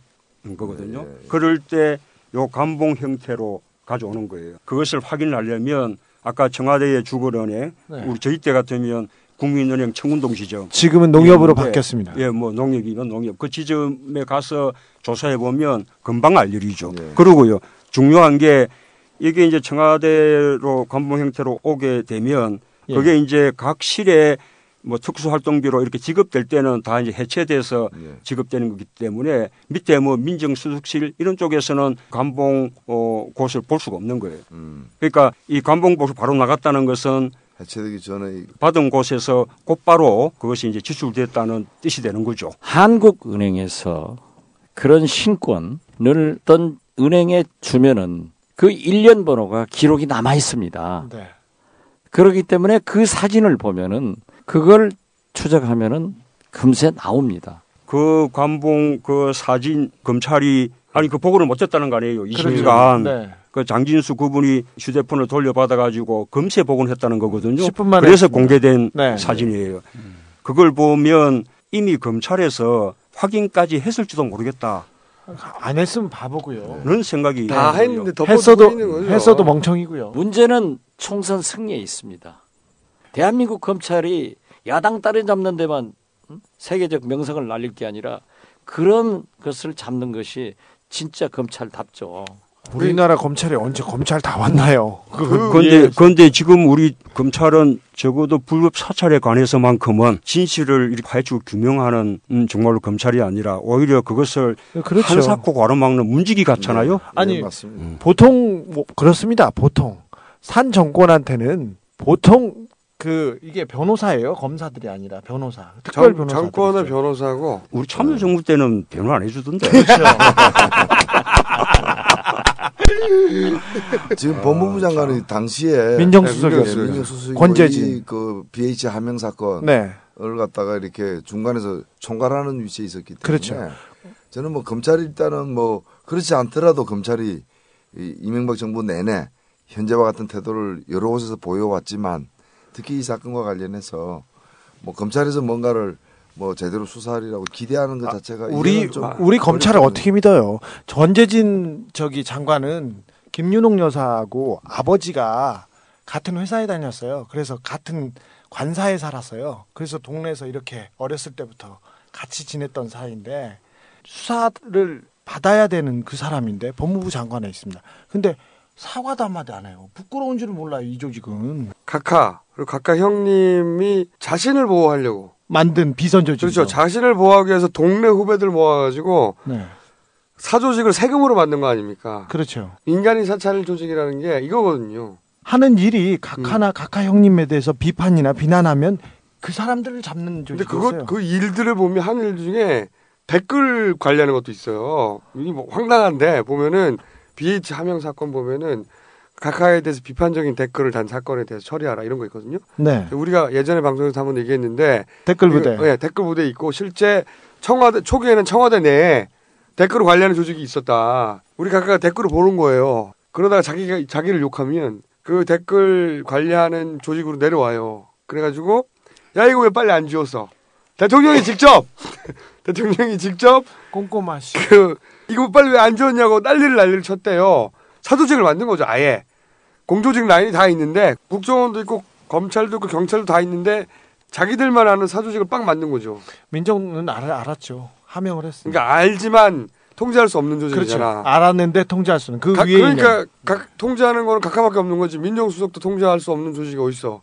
거거든요. 예, 예. 그럴 때 요 감봉 형태로 가져오는 거예요. 그것을 확인하려면 아까 청와대의 은행 네. 우리 저희 때 같으면 국민은행 청운동 지점 지금은 농협으로 예, 바뀌었습니다. 예, 뭐 농협이면 농협. 그 지점에 가서 조사해 보면 금방 알 일이죠. 네. 그러고요. 중요한 게 이게 이제 청와대로 관봉 형태로 오게 되면 예. 그게 이제 각 실에 뭐 특수 활동비로 이렇게 지급될 때는 다 이제 해체돼서 예. 지급되는 거기 때문에 밑에 뭐 민정수석실 이런 쪽에서는 관봉 어, 곳을 볼 수가 없는 거예요. 음. 그러니까 이 관봉 곳을 바로 나갔다는 것은 해체되기 전에 이- 받은 곳에서 곧바로 그것이 이제 지출됐다는 뜻이 되는 거죠. 한국은행에서 그런 신권을 어떤 은행에 주면은 그 일련 번호가 기록이 남아 있습니다. 네. 그렇기 때문에 그 사진을 보면은 그걸 추적하면은 금세 나옵니다. 그 관봉 그 사진 검찰이 아니 그 보고를 못 했다는 거 아니에요. 20일간 네. 그 장진수 그분이 휴대폰을 돌려받아 가지고 검세 복원했다는 거거든요. 10분 만에 그래서 했습니다. 공개된 네. 사진이에요. 그걸 보면 이미 검찰에서 확인까지 했을지도 모르겠다. 안 했으면 바보고요. 그런 생각이 다. 했는데 덮어 했어도. 했어도 멍청이고요. 문제는 총선 승리에 있습니다. 대한민국 검찰이 야당 따라잡는 데만 음? 세계적 명성을 날릴 게 아니라 그런 것을 잡는 것이 진짜 검찰답죠. 우리나라 검찰이 언제 검찰 다 왔나요? 그런데 그런데 지금 우리 검찰은 적어도 불법 사찰에 관해서만큼은 진실을 이렇게 파헤치고 규명하는 음, 정말로 검찰이 아니라 오히려 그것을 그렇죠. 한사코 가로막는 문지기 같잖아요. 아니, 네, 맞습니다. 보통 뭐 그렇습니다. 보통 산 정권한테는 보통 그 이게 변호사예요. 검사들이 아니라 변호사. 특별 정, 변호사. 정권의 변호사고 우리 참여정부 때는 변호 안 해주던데. 지금 법무부 장관이 당시에 민정수석이었어요. 민정수석이고 권재진. 이그 BH 하명 사건을 네. 갖다가 이렇게 중간에서 총괄하는 위치에 있었기 때문에 그렇죠. 저는 뭐 검찰이 일단은 뭐 그렇지 않더라도 검찰이 이 이명박 정부 내내 현재와 같은 태도를 여러 곳에서 보여왔지만 특히 이 사건과 관련해서 뭐 검찰에서 뭔가를 뭐 제대로 수사하리라고 기대하는 것 자체가 우리 이거는 좀 우리 검찰을. 어떻게 믿어요? 전재진 저기 장관은 김윤옥 여사하고 아버지가 같은 회사에 다녔어요. 그래서 같은 관사에 살았어요. 그래서 동네에서 이렇게 어렸을 때부터 같이 지냈던 사이인데 수사를 받아야 되는 그 사람인데 법무부 장관에 있습니다. 근데 사과도 한마디 안 해요. 부끄러운 줄은 몰라요, 이 조직은. 각하 그리고 각하 형님이 자신을 보호하려고 만든 비선 조직. 그렇죠. 자신을 보호하기 위해서 동네 후배들 모아가지고 네. 사조직을 세금으로 만든 거 아닙니까? 그렇죠. 인간이 사찰 조직이라는 게 이거거든요. 하는 일이 각하나 각하 형님에 대해서 비판이나 비난하면 그 사람들을 잡는 근데 조직이었어요. 그것 그 일들을 보면 하는 일 중에 댓글 관리하는 것도 있어요. 이게 뭐 황당한데 보면은 BH 하명 사건 보면은 각하에 대해서 비판적인 댓글을 단 사건에 대해서 처리하라 이런 거 있거든요. 네. 우리가 예전에 방송에서 한번 얘기했는데 댓글 부대. 이거- 예, 댓글 부대 있고 실제 청와대 초기에는 청와대 내에 댓글을 관리하는 조직이 있었다. 우리 각하가 댓글을 보는 거예요. 그러다가 자기가 자기를 욕하면 그 댓글 관리하는 조직으로 내려와요. 그래가지고 야 이거 왜 빨리 안 지웠어? 대통령이 직접 대통령이 직접 꼼꼼하시. 그 이거 빨리 왜 안 지웠냐고 난리를 난리를 쳤대요. 사조직을 만든 거죠 아예 공조직 라인이 다 있는데 국정원도 있고 검찰도 있고 경찰도 다 있는데 자기들만 아는 사조직을 빡 만든 거죠. 민정은 알, 알았죠. 하명을 했습니다. 그러니까 알지만 통제할 수 없는 그렇죠. 조직이잖아. 알았는데 통제할 수는 그 각- 위에 그러니까 있는. 각 통제하는 거는 각하밖에 없는 거지 민정수석도 통제할 수 없는 조직이 어디 있어?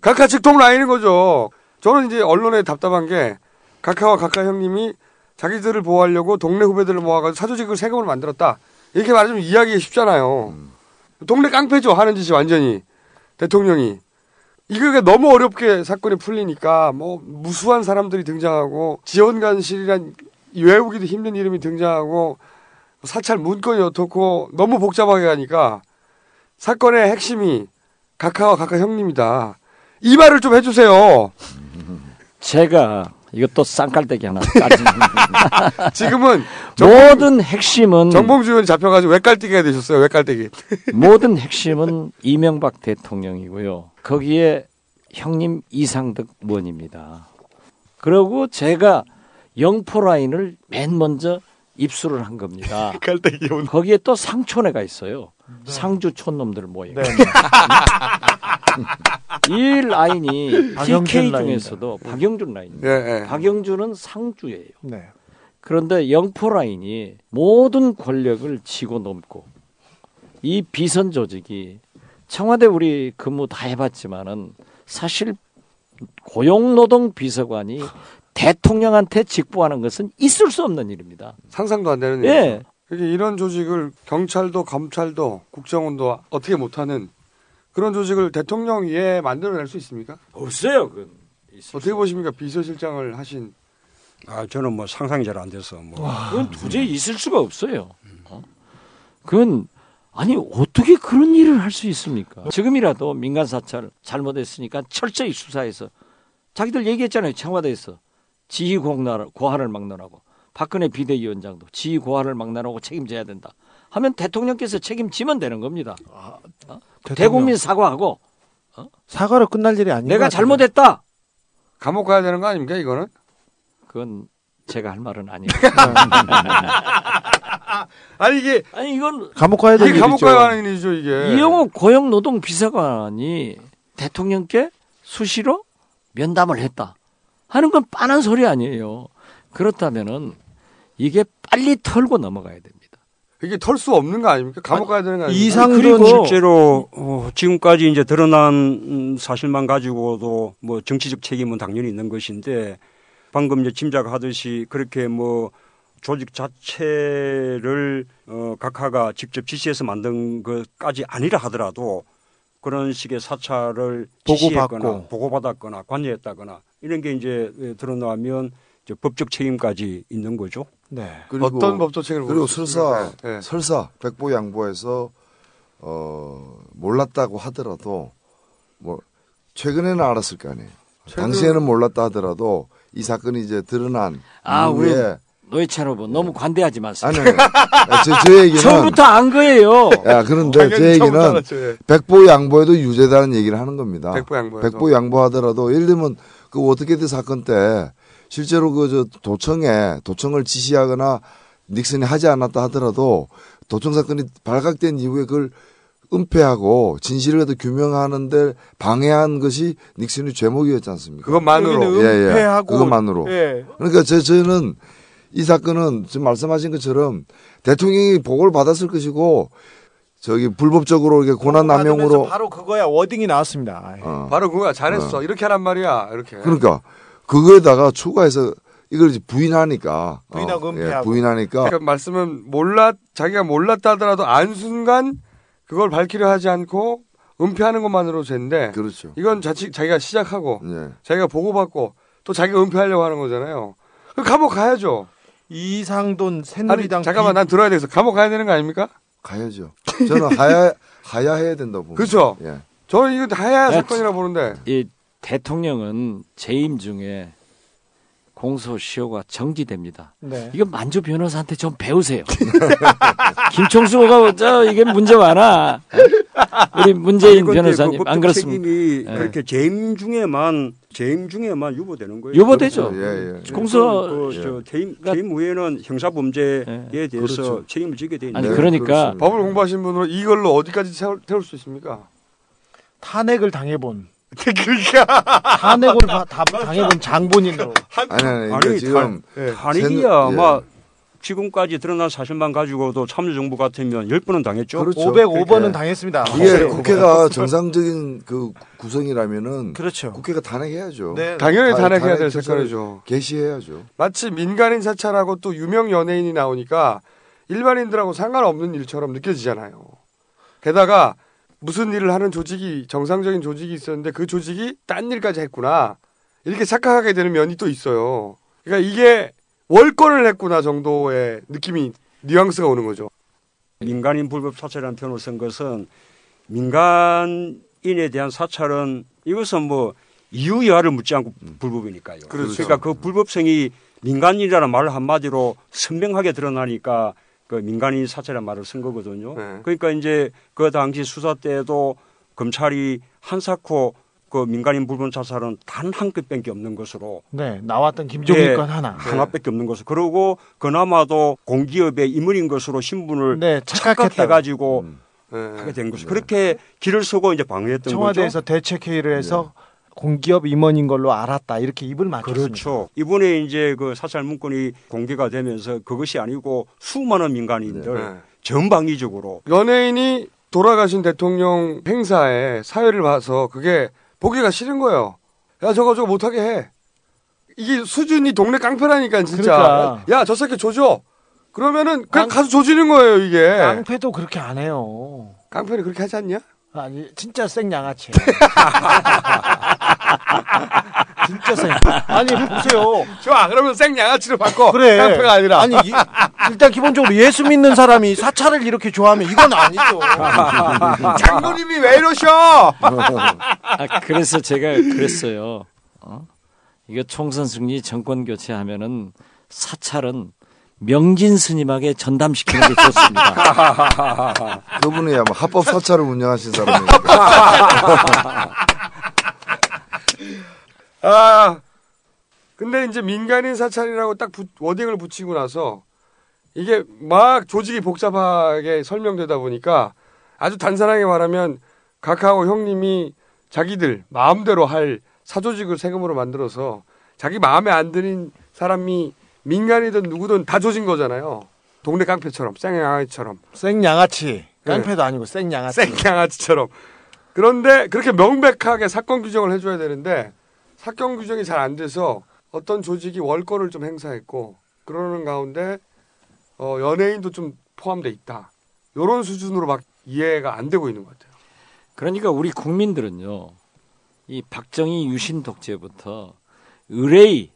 각하 직통 라인인 거죠. 저는 이제 언론에 답답한 게 각하와 각하 형님이 자기들을 보호하려고 동네 후배들을 모아가지고 사조직을 세금을 만들었다. 이렇게 말하면 이야기가 쉽잖아요. 동네 깡패죠 하는 짓이 완전히 대통령이 이게 너무 어렵게 사건이 풀리니까 뭐 무수한 사람들이 등장하고 지원관실이란 외우기도 힘든 이름이 등장하고 사찰 문건이 어떻고 너무 복잡하게 하니까 사건의 핵심이 각하와 각하 형님이다. 이 말을 좀 해주세요. 제가 이것도 쌍깔대기 하나 지금은 모든 핵심은 정봉주 의원이 잡혀가지고 외깔대기가 되셨어요. 외깔대기. 모든 핵심은 이명박 대통령이고요. 거기에 형님 이상득 의원입니다. 그리고 제가 영포 라인을 맨 먼저 입수를 한 겁니다. 거기에 또 상촌회가 있어요. 상주 촌 놈들 모임. 네. 이 라인이 TK 라인이다. 중에서도 박영준 라인입니다. 예, 예. 박영준은 상주예요. 네. 그런데 영포 라인이 모든 권력을 쥐고 넘고 이 비선 조직이 청와대 우리 근무 다 해봤지만은 사실 고용노동 비서관이 대통령한테 직보하는 것은 있을 수 없는 일입니다. 상상도 안 되는 예. 일이죠. 그러니까 이런 조직을 경찰도 검찰도 국정원도 어떻게 못하는 그런 조직을 대통령 위에 만들어낼 수 있습니까? 없어요. 그건. 어떻게 보십니까? 비서실장을 하신 아 저는 뭐 상상이 잘 안 돼서 뭐 그건 도저히 있을 수가 없어요. 어? 그건 아니 어떻게 그런 일을 할 수 있습니까? 지금이라도 민간 사찰 잘못했으니까 철저히 수사해서 자기들 얘기했잖아요. 청와대에서 지휘 고하를 막론하고 박근혜 비대위원장도 지휘 고하를 막론하고 책임져야 된다. 하면 대통령께서 책임지면 되는 겁니다. 어? 대통령. 대국민 사과하고 사과로 끝날 일이 것 내가. 잘못했다. 감옥 가야 되는 거 아닙니까? 이거는 그건 제가 할 말은 아니에요. 아니 이게 아니 이건 감옥 가야 일이죠. 감옥 가야 하는 일이죠 이게. 이영호 고용노동 비서관이 대통령께 수시로 면담을 했다 하는 건 빤한 소리 아니에요. 그렇다면은 이게 빨리 털고 넘어가야 됩니다. 이게 털 수 없는 거 아닙니까? 감옥 가야 되는 거 아닙니까? 그리고 실제로 어, 지금까지 이제 드러난 음, 사실만 가지고도 뭐 정치적 책임은 당연히 있는 것인데 방금 이제 짐작하듯이 그렇게 뭐 조직 자체를 어, 각하가 직접 지시해서 만든 것까지 아니라 하더라도 그런 식의 사찰을 보고받고. 지시했거나 보고받았거나 관여했다거나 이런 게 이제 예, 드러나면 이제 법적 책임까지 있는 거죠. 네. 그리고 어떤 법적 책임을 그리고 설사 있습니까? 예. 설사 백보 양보해서 어 몰랐다고 하더라도 뭐 최근에는 알았을 거 아니에요. 당시에는 몰랐다 하더라도 이 사건이 이제 드러난 아, 우리 후보 너무 관대하지 마세요. 아니 아니 아, 저, 저 얘기는 처음부터 안 거예요. 야 그런데 제 얘기는 예. 백보 양보에도 유죄다는 얘기를 하는 겁니다. 백보 양보해서. 백보 양보하더라도 예를 들면 그 어떻게든 사건 때 실제로 그 저 도청에 도청을 지시하거나 닉슨이 하지 않았다 하더라도 도청 사건이 발각된 이후에 그걸 은폐하고 진실을 그래도 규명하는데 방해한 것이 닉슨의 죄목이었지 않습니까? 그것만으로 여기는 예, 예. 은폐하고 그것만으로. 예. 그러니까 저, 저는 이 사건은 지금 말씀하신 것처럼 대통령이 보고를 받았을 것이고 저기 불법적으로 이렇게 고난 남용으로 바로 그거야 워딩이 나왔습니다. 예. 어. 바로 그거야. 잘했어. 이렇게 하란 말이야. 이렇게. 그러니까 그거에다가 추가해서 이걸 이제 부인하니까 부인하고 어. 예, 부인하니까 그러니까 말씀은 몰랐 자기가 몰랐다 하더라도 안 순간 그걸 밝히려 하지 않고 은폐하는 것만으로 죄인데 그렇죠. 이건 자칫 자기가 시작하고 예. 자기가 보고받고 또 자기가 은폐하려고 하는 거잖아요. 그 감옥 가야죠. 이상돈 아니 새누리당 잠깐만 비- 난 들어야 되겠어. 감옥 가야 되는 거 아닙니까? 가야죠. 저는 하야 하야해야 된다고 봅니다. 그렇죠. 예. 저는 이거 하야 야, 사건이라 보는데 이 대통령은 재임 중에 공소시효가 정지됩니다. 네. 이거 만주 변호사한테 좀 배우세요. 김총수 후보가 저 이게 문제 많아. 우리 문재인 그런데 변호사님 그안 그렇습니까? 책임이 예. 그렇게 재임 중에만 재임 중에만 유보되는 거예요. 유보되죠. 그렇죠. 예, 예. 공소 그, 저 재임, 재임 후에는 형사 범죄에 예. 대해서 그렇죠. 책임을 지게 돼 아니. 네, 그러니까 그렇습니다. 법을 공부하신 분으로 이걸로 어디까지 세울, 태울 수 있습니까? 탄핵을 당해본 그러니까 탄핵을 바- 다- 당해본 장본인으로 아니 아니, 아니, 그러니까 지금 예. 탄핵이야 새누- 아마 지금까지 드러난 사실만 가지고도 참여정부 같으면 10번은 당했죠. 그렇죠. 505번은 그러니까 당했습니다. 이게 국회가 정상적인 그 구성이라면은 그렇죠. 국회가 탄핵해야죠. 네. 당연히 다- 탄핵해야 될 색깔이죠. 개시해야죠. 마치 민간인 사찰하고 또 유명 연예인이 나오니까 일반인들하고 상관없는 일처럼 느껴지잖아요. 게다가 무슨 일을 하는 조직이 정상적인 조직이 있었는데 그 조직이 딴 일까지 했구나 이렇게 착각하게 되는 면이 또 있어요. 그러니까 이게 월권을 했구나 정도의 느낌이 뉘앙스가 오는 거죠. 민간인 불법 사찰이라는 표현을 쓴 것은 민간인에 대한 사찰은 이것은 뭐 이유 여하를 묻지 않고 불법이니까요. 그렇죠. 러니까 그 불법성이 민간인이라는 말 한마디로 선명하게 드러나니까 그 민간인 사찰이라는 말을 쓴 거거든요. 네. 그러니까 이제 그 당시 수사 때도 검찰이 한사코 그 민간인 불법 사찰은 단 한 건밖에 없는 것으로 네, 나왔던 김종익 예, 건 하나. 하나밖에 없는 것으로 그러고 그나마도 공기업의 임원인 것으로 신분을 네. 착각해가지고 음. 네. 하게 된 것이죠. 그렇게 길을 서고 이제 방해했던 청와대에서 거죠. 대책회의를 해서 공기업 임원인 걸로 알았다. 이렇게 입을 맞췄습니다. 그렇죠. 이번에 이제 그 사찰 문건이 공개가 되면서 그것이 아니고 수많은 민간인들 네. 전방위적으로 연예인이 돌아가신 대통령 행사에 사회를 봐서 그게 보기가 싫은 거예요. 야 저거 저거 못하게 해. 이게 수준이 동네 깡패라니까 진짜. 그러니까. 야저 새끼 조져. 그러면은 그냥 가서 조지는 거예요 이게. 깡패도 그렇게 안 해요. 깡패는 그렇게 하지 않냐? 아니 진짜 생 양아치. 진짜 생. 아니 보세요. 좋아 그러면 생 양아치로 바꿔. 그래. 깡패가 아니라. 아니 이- 일단 기본적으로 예수 믿는 사람이 사찰을 이렇게 좋아하면 이건 아니죠. 장로님이 왜 이러셔? 아, 그래서 제가 그랬어요. 어? 이거 총선 승리 정권 교체하면은 사찰은 명진 스님에게 전담시키는 게 좋습니다. 그분이 아마 합법 사찰을 운영하신 사람이니까. 아, 근데 이제 민간인 사찰이라고 딱 부- 워딩을 붙이고 나서 이게 막 조직이 복잡하게 설명되다 보니까 아주 단순하게 말하면 각하오 형님이 자기들 마음대로 할 사조직을 세금으로 만들어서 자기 마음에 안 드는 사람이 민간이든 누구든 다 조진 거잖아요. 동네 깡패처럼, 쌩양아치처럼. 생양아치. 깡패도 아니고 생양아치. 생양아치처럼. 그런데 그렇게 명백하게 사건 규정을 해줘야 되는데 사건 규정이 잘 안 돼서 어떤 조직이 월권을 좀 행사했고 그러는 가운데 어, 연예인도 좀 포함돼 있다. 요런 수준으로 막 이해가 안 되고 있는 것 같아요. 그러니까 우리 국민들은요, 이 박정희 유신 독재부터 의뢰의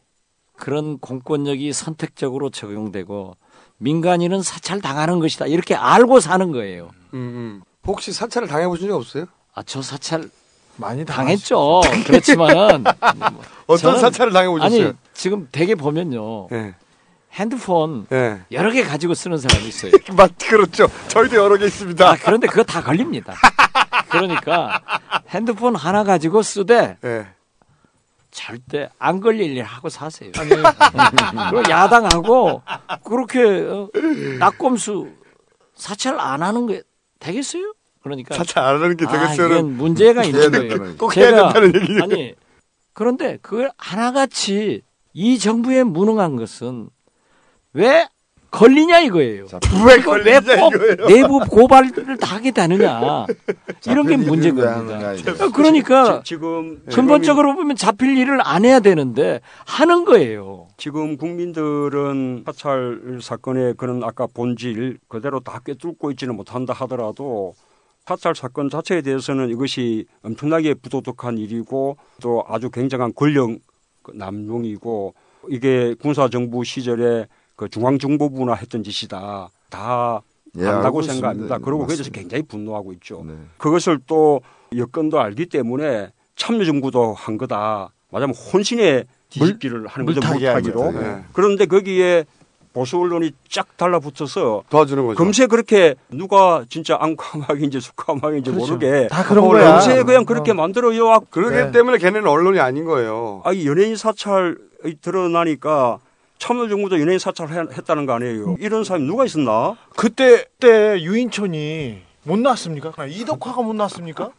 그런 공권력이 선택적으로 적용되고 민간인은 사찰 당하는 것이다. 이렇게 알고 사는 거예요. 음, 음. 혹시 사찰을 당해보신 적 없어요? 아, 저 사찰 많이 당했죠. 그렇지만은 어떤 사찰을 당해보셨어요? 아니 지금 대개 보면요, 예. 핸드폰 예. 여러 개 가지고 쓰는 사람이 있어요. 맞, 그렇죠. 저희도 여러 개 있습니다. 아, 그런데 그거 다 걸립니다. 그러니까 핸드폰 하나 가지고 쓰되 예. 절대 안 걸릴 일 하고 사세요. 그리고 야당하고 그렇게 어, 낙검수 사찰 안 하는 게 되겠어요? 그러니까 사찰 안 하는 게 아, 되겠어요? 이건 문제가 있는 거예요. 꼭 해야 된다는 얘기예요. 아니 그런데 그걸 하나같이 이 정부에 무능한 것은 왜 걸리냐 이거예요. 왜 걸리냐 이거예요? 내부 고발을 다 하게 되느냐 이런 게. 하느냐, 이제. 그러니까 지, 금 근본적으로 보면 잡힐 일을 안 해야 되는데 하는 거예요. 지금 국민들은 사찰 사건의 그런 아까 본질 그대로 다 꿰뚫고 있지는 못한다 하더라도 사찰 사건 자체에 대해서는 이것이 엄청나게 부도덕한 일이고 또 아주 굉장한 권력 남용이고 이게 군사정부 시절에 그 중앙정보부나 했던 짓이다. 다 예, 안다고. 생각합니다. 그리고 그에 대해서. 굉장히 분노하고 있죠. 네. 그것을 또 여건도 알기 때문에 참여정부도 한 거다. 말하자면 혼신의 뒤집기를 하는 거죠. 물타기 물타기로. 네. 그런데 거기에 보수 언론이 쫙 달라붙어서 도와주는 거죠. 금세 그렇게 누가 진짜 안과막인지 수과막인지 그렇죠. 모르게 다 그런 어, 거야. 금세 그냥 그렇게 만들어요. 아, 그러기 네. 때문에 걔네는 언론이 아닌 거예요. 아, 이 연예인 사찰이 드러나니까 참여정부도 연예인 사찰을 했- 했다는 거 아니에요. 이런 사람이 누가 있었나? 그때 때 유인촌이 못 났습니까? 이덕화가 못 났습니까?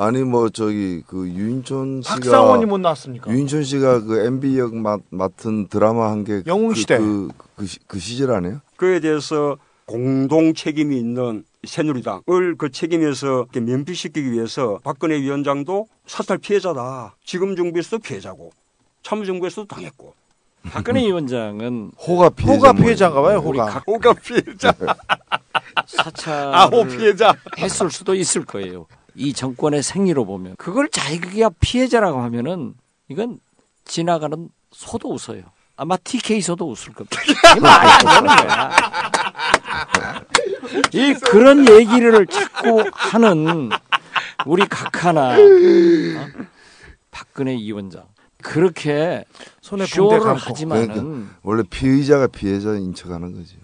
아니 뭐 저기 그 유인촌 씨가 박상원이 못 나왔습니까? 유인촌 씨가 그 MB 역 맡, 맡은 드라마 한 게 영웅 시대. 그, 그, 그, 시- 그 시절 아니에요? 그에 대해서 공동 책임이 있는 새누리당을 그 책임에서 면피시키기 위해서 박근혜 위원장도 사탈 피해자다. 지금 정부에서도 피해자고 참정부에서도 당했고. 박근혜 위원장은 호가 피해자. 호가 뭐 피해자인가 봐요, 우리 호가. 각 호가 피해자. 사찰 아호 피해자. 했을 수도 있을 거예요. 이 정권의 생리로 보면 그걸 자기가 피해자라고 하면은 이건 지나가는 소도 웃어요. 아마 TK소도 웃을 겁니다. 이 말이 안 되는 거야. 이 그런 얘기를 자꾸 하는 우리 각하나 어? 박근혜 위원장 그렇게 손에 쇼를. 하지만은 원래 피의자가 피해자인 척하는 거지.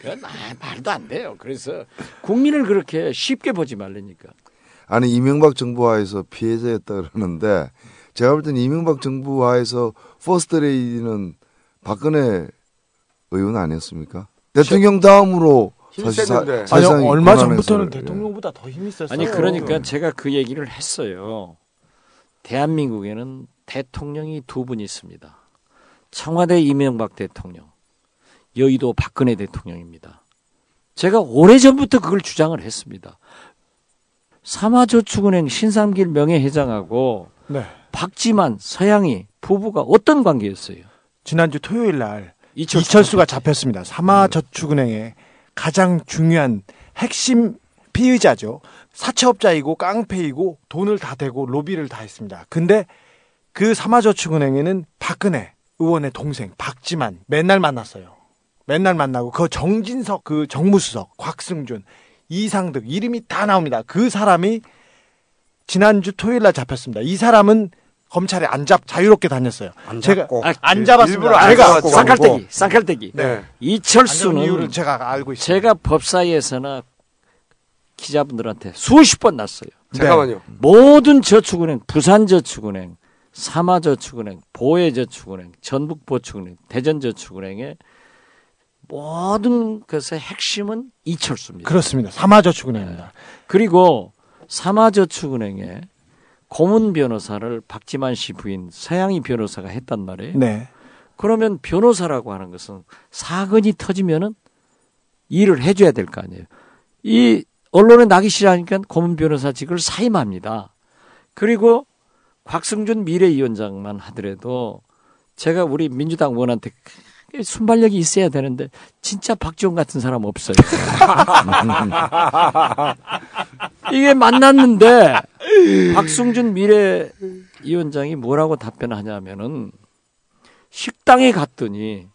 그건 아, 말도 안 돼요. 그래서 국민을 그렇게 쉽게 보지 말라니까. 아니 이명박 정부 하에서 피해자였다 그러는데 제가 볼 때는 이명박 정부 하에서 퍼스트 레이디는 박근혜 의원 아니었습니까? 대통령 다음으로 셌는데. 아니 얼마 전부터는 예. 대통령보다 더 힘이 셌어요. 아니 그러니까 제가 그 얘기를 했어요. 대한민국에는 대통령이 두 분 있습니다. 청와대 이명박 대통령, 여의도 박근혜 대통령입니다. 제가 오래전부터 그걸 주장을 했습니다. 삼화저축은행 신삼길 명예회장하고 네. 박지만, 서양이 부부가 어떤 관계였어요? 지난주 토요일 날 이철수 이철수가 잡혔습니다. 삼화저축은행의 가장 중요한 핵심 피의자죠. 사채업자이고 깡패이고 돈을 다 대고 로비를 다 했습니다. 근데 그 삼화저축은행에는 박근혜 의원의 동생 박지만 맨날 만났어요. 맨날 만나고 그 정진석 그 정무수석 곽승준 이상득 이름이 다 나옵니다. 그 사람이 지난주 토요일 날 잡혔습니다. 이 사람은 검찰에 안 잡 자유롭게 다녔어요. 안 제가 잡고. 아, 안 잡았습니다. 제가. 쌍칼대기, 쌍칼대기. 네. 안 잡은 이철수는 이유를 제가 알고 있습니다. 제가 법사위에서나 기자분들한테 수십 번 났어요. 잠깐만요. 모든 저축은행, 부산저축은행, 삼화저축은행, 보혜저축은행, 전북보축은행, 대전저축은행의 모든 것의 핵심은 이철수입니다. 그렇습니다. 삼화저축은행입니다. 그리고 삼화저축은행에 고문 변호사를 박지만 씨 부인 서양희 변호사가 했단 말이에요. 네. 그러면 변호사라고 하는 것은 사건이 터지면은 일을 해줘야 될 거 아니에요. 이 언론에 나기 싫어하니까 고문 변호사직을 사임합니다. 그리고 곽승준 미래위원장만 하더라도 제가 우리 민주당 의원한테 순발력이 있어야 되는데 진짜 박지원 같은 사람 없어요. 이게 만났는데 박승준 미래위원장이 뭐라고 답변하냐면은 식당에 갔더니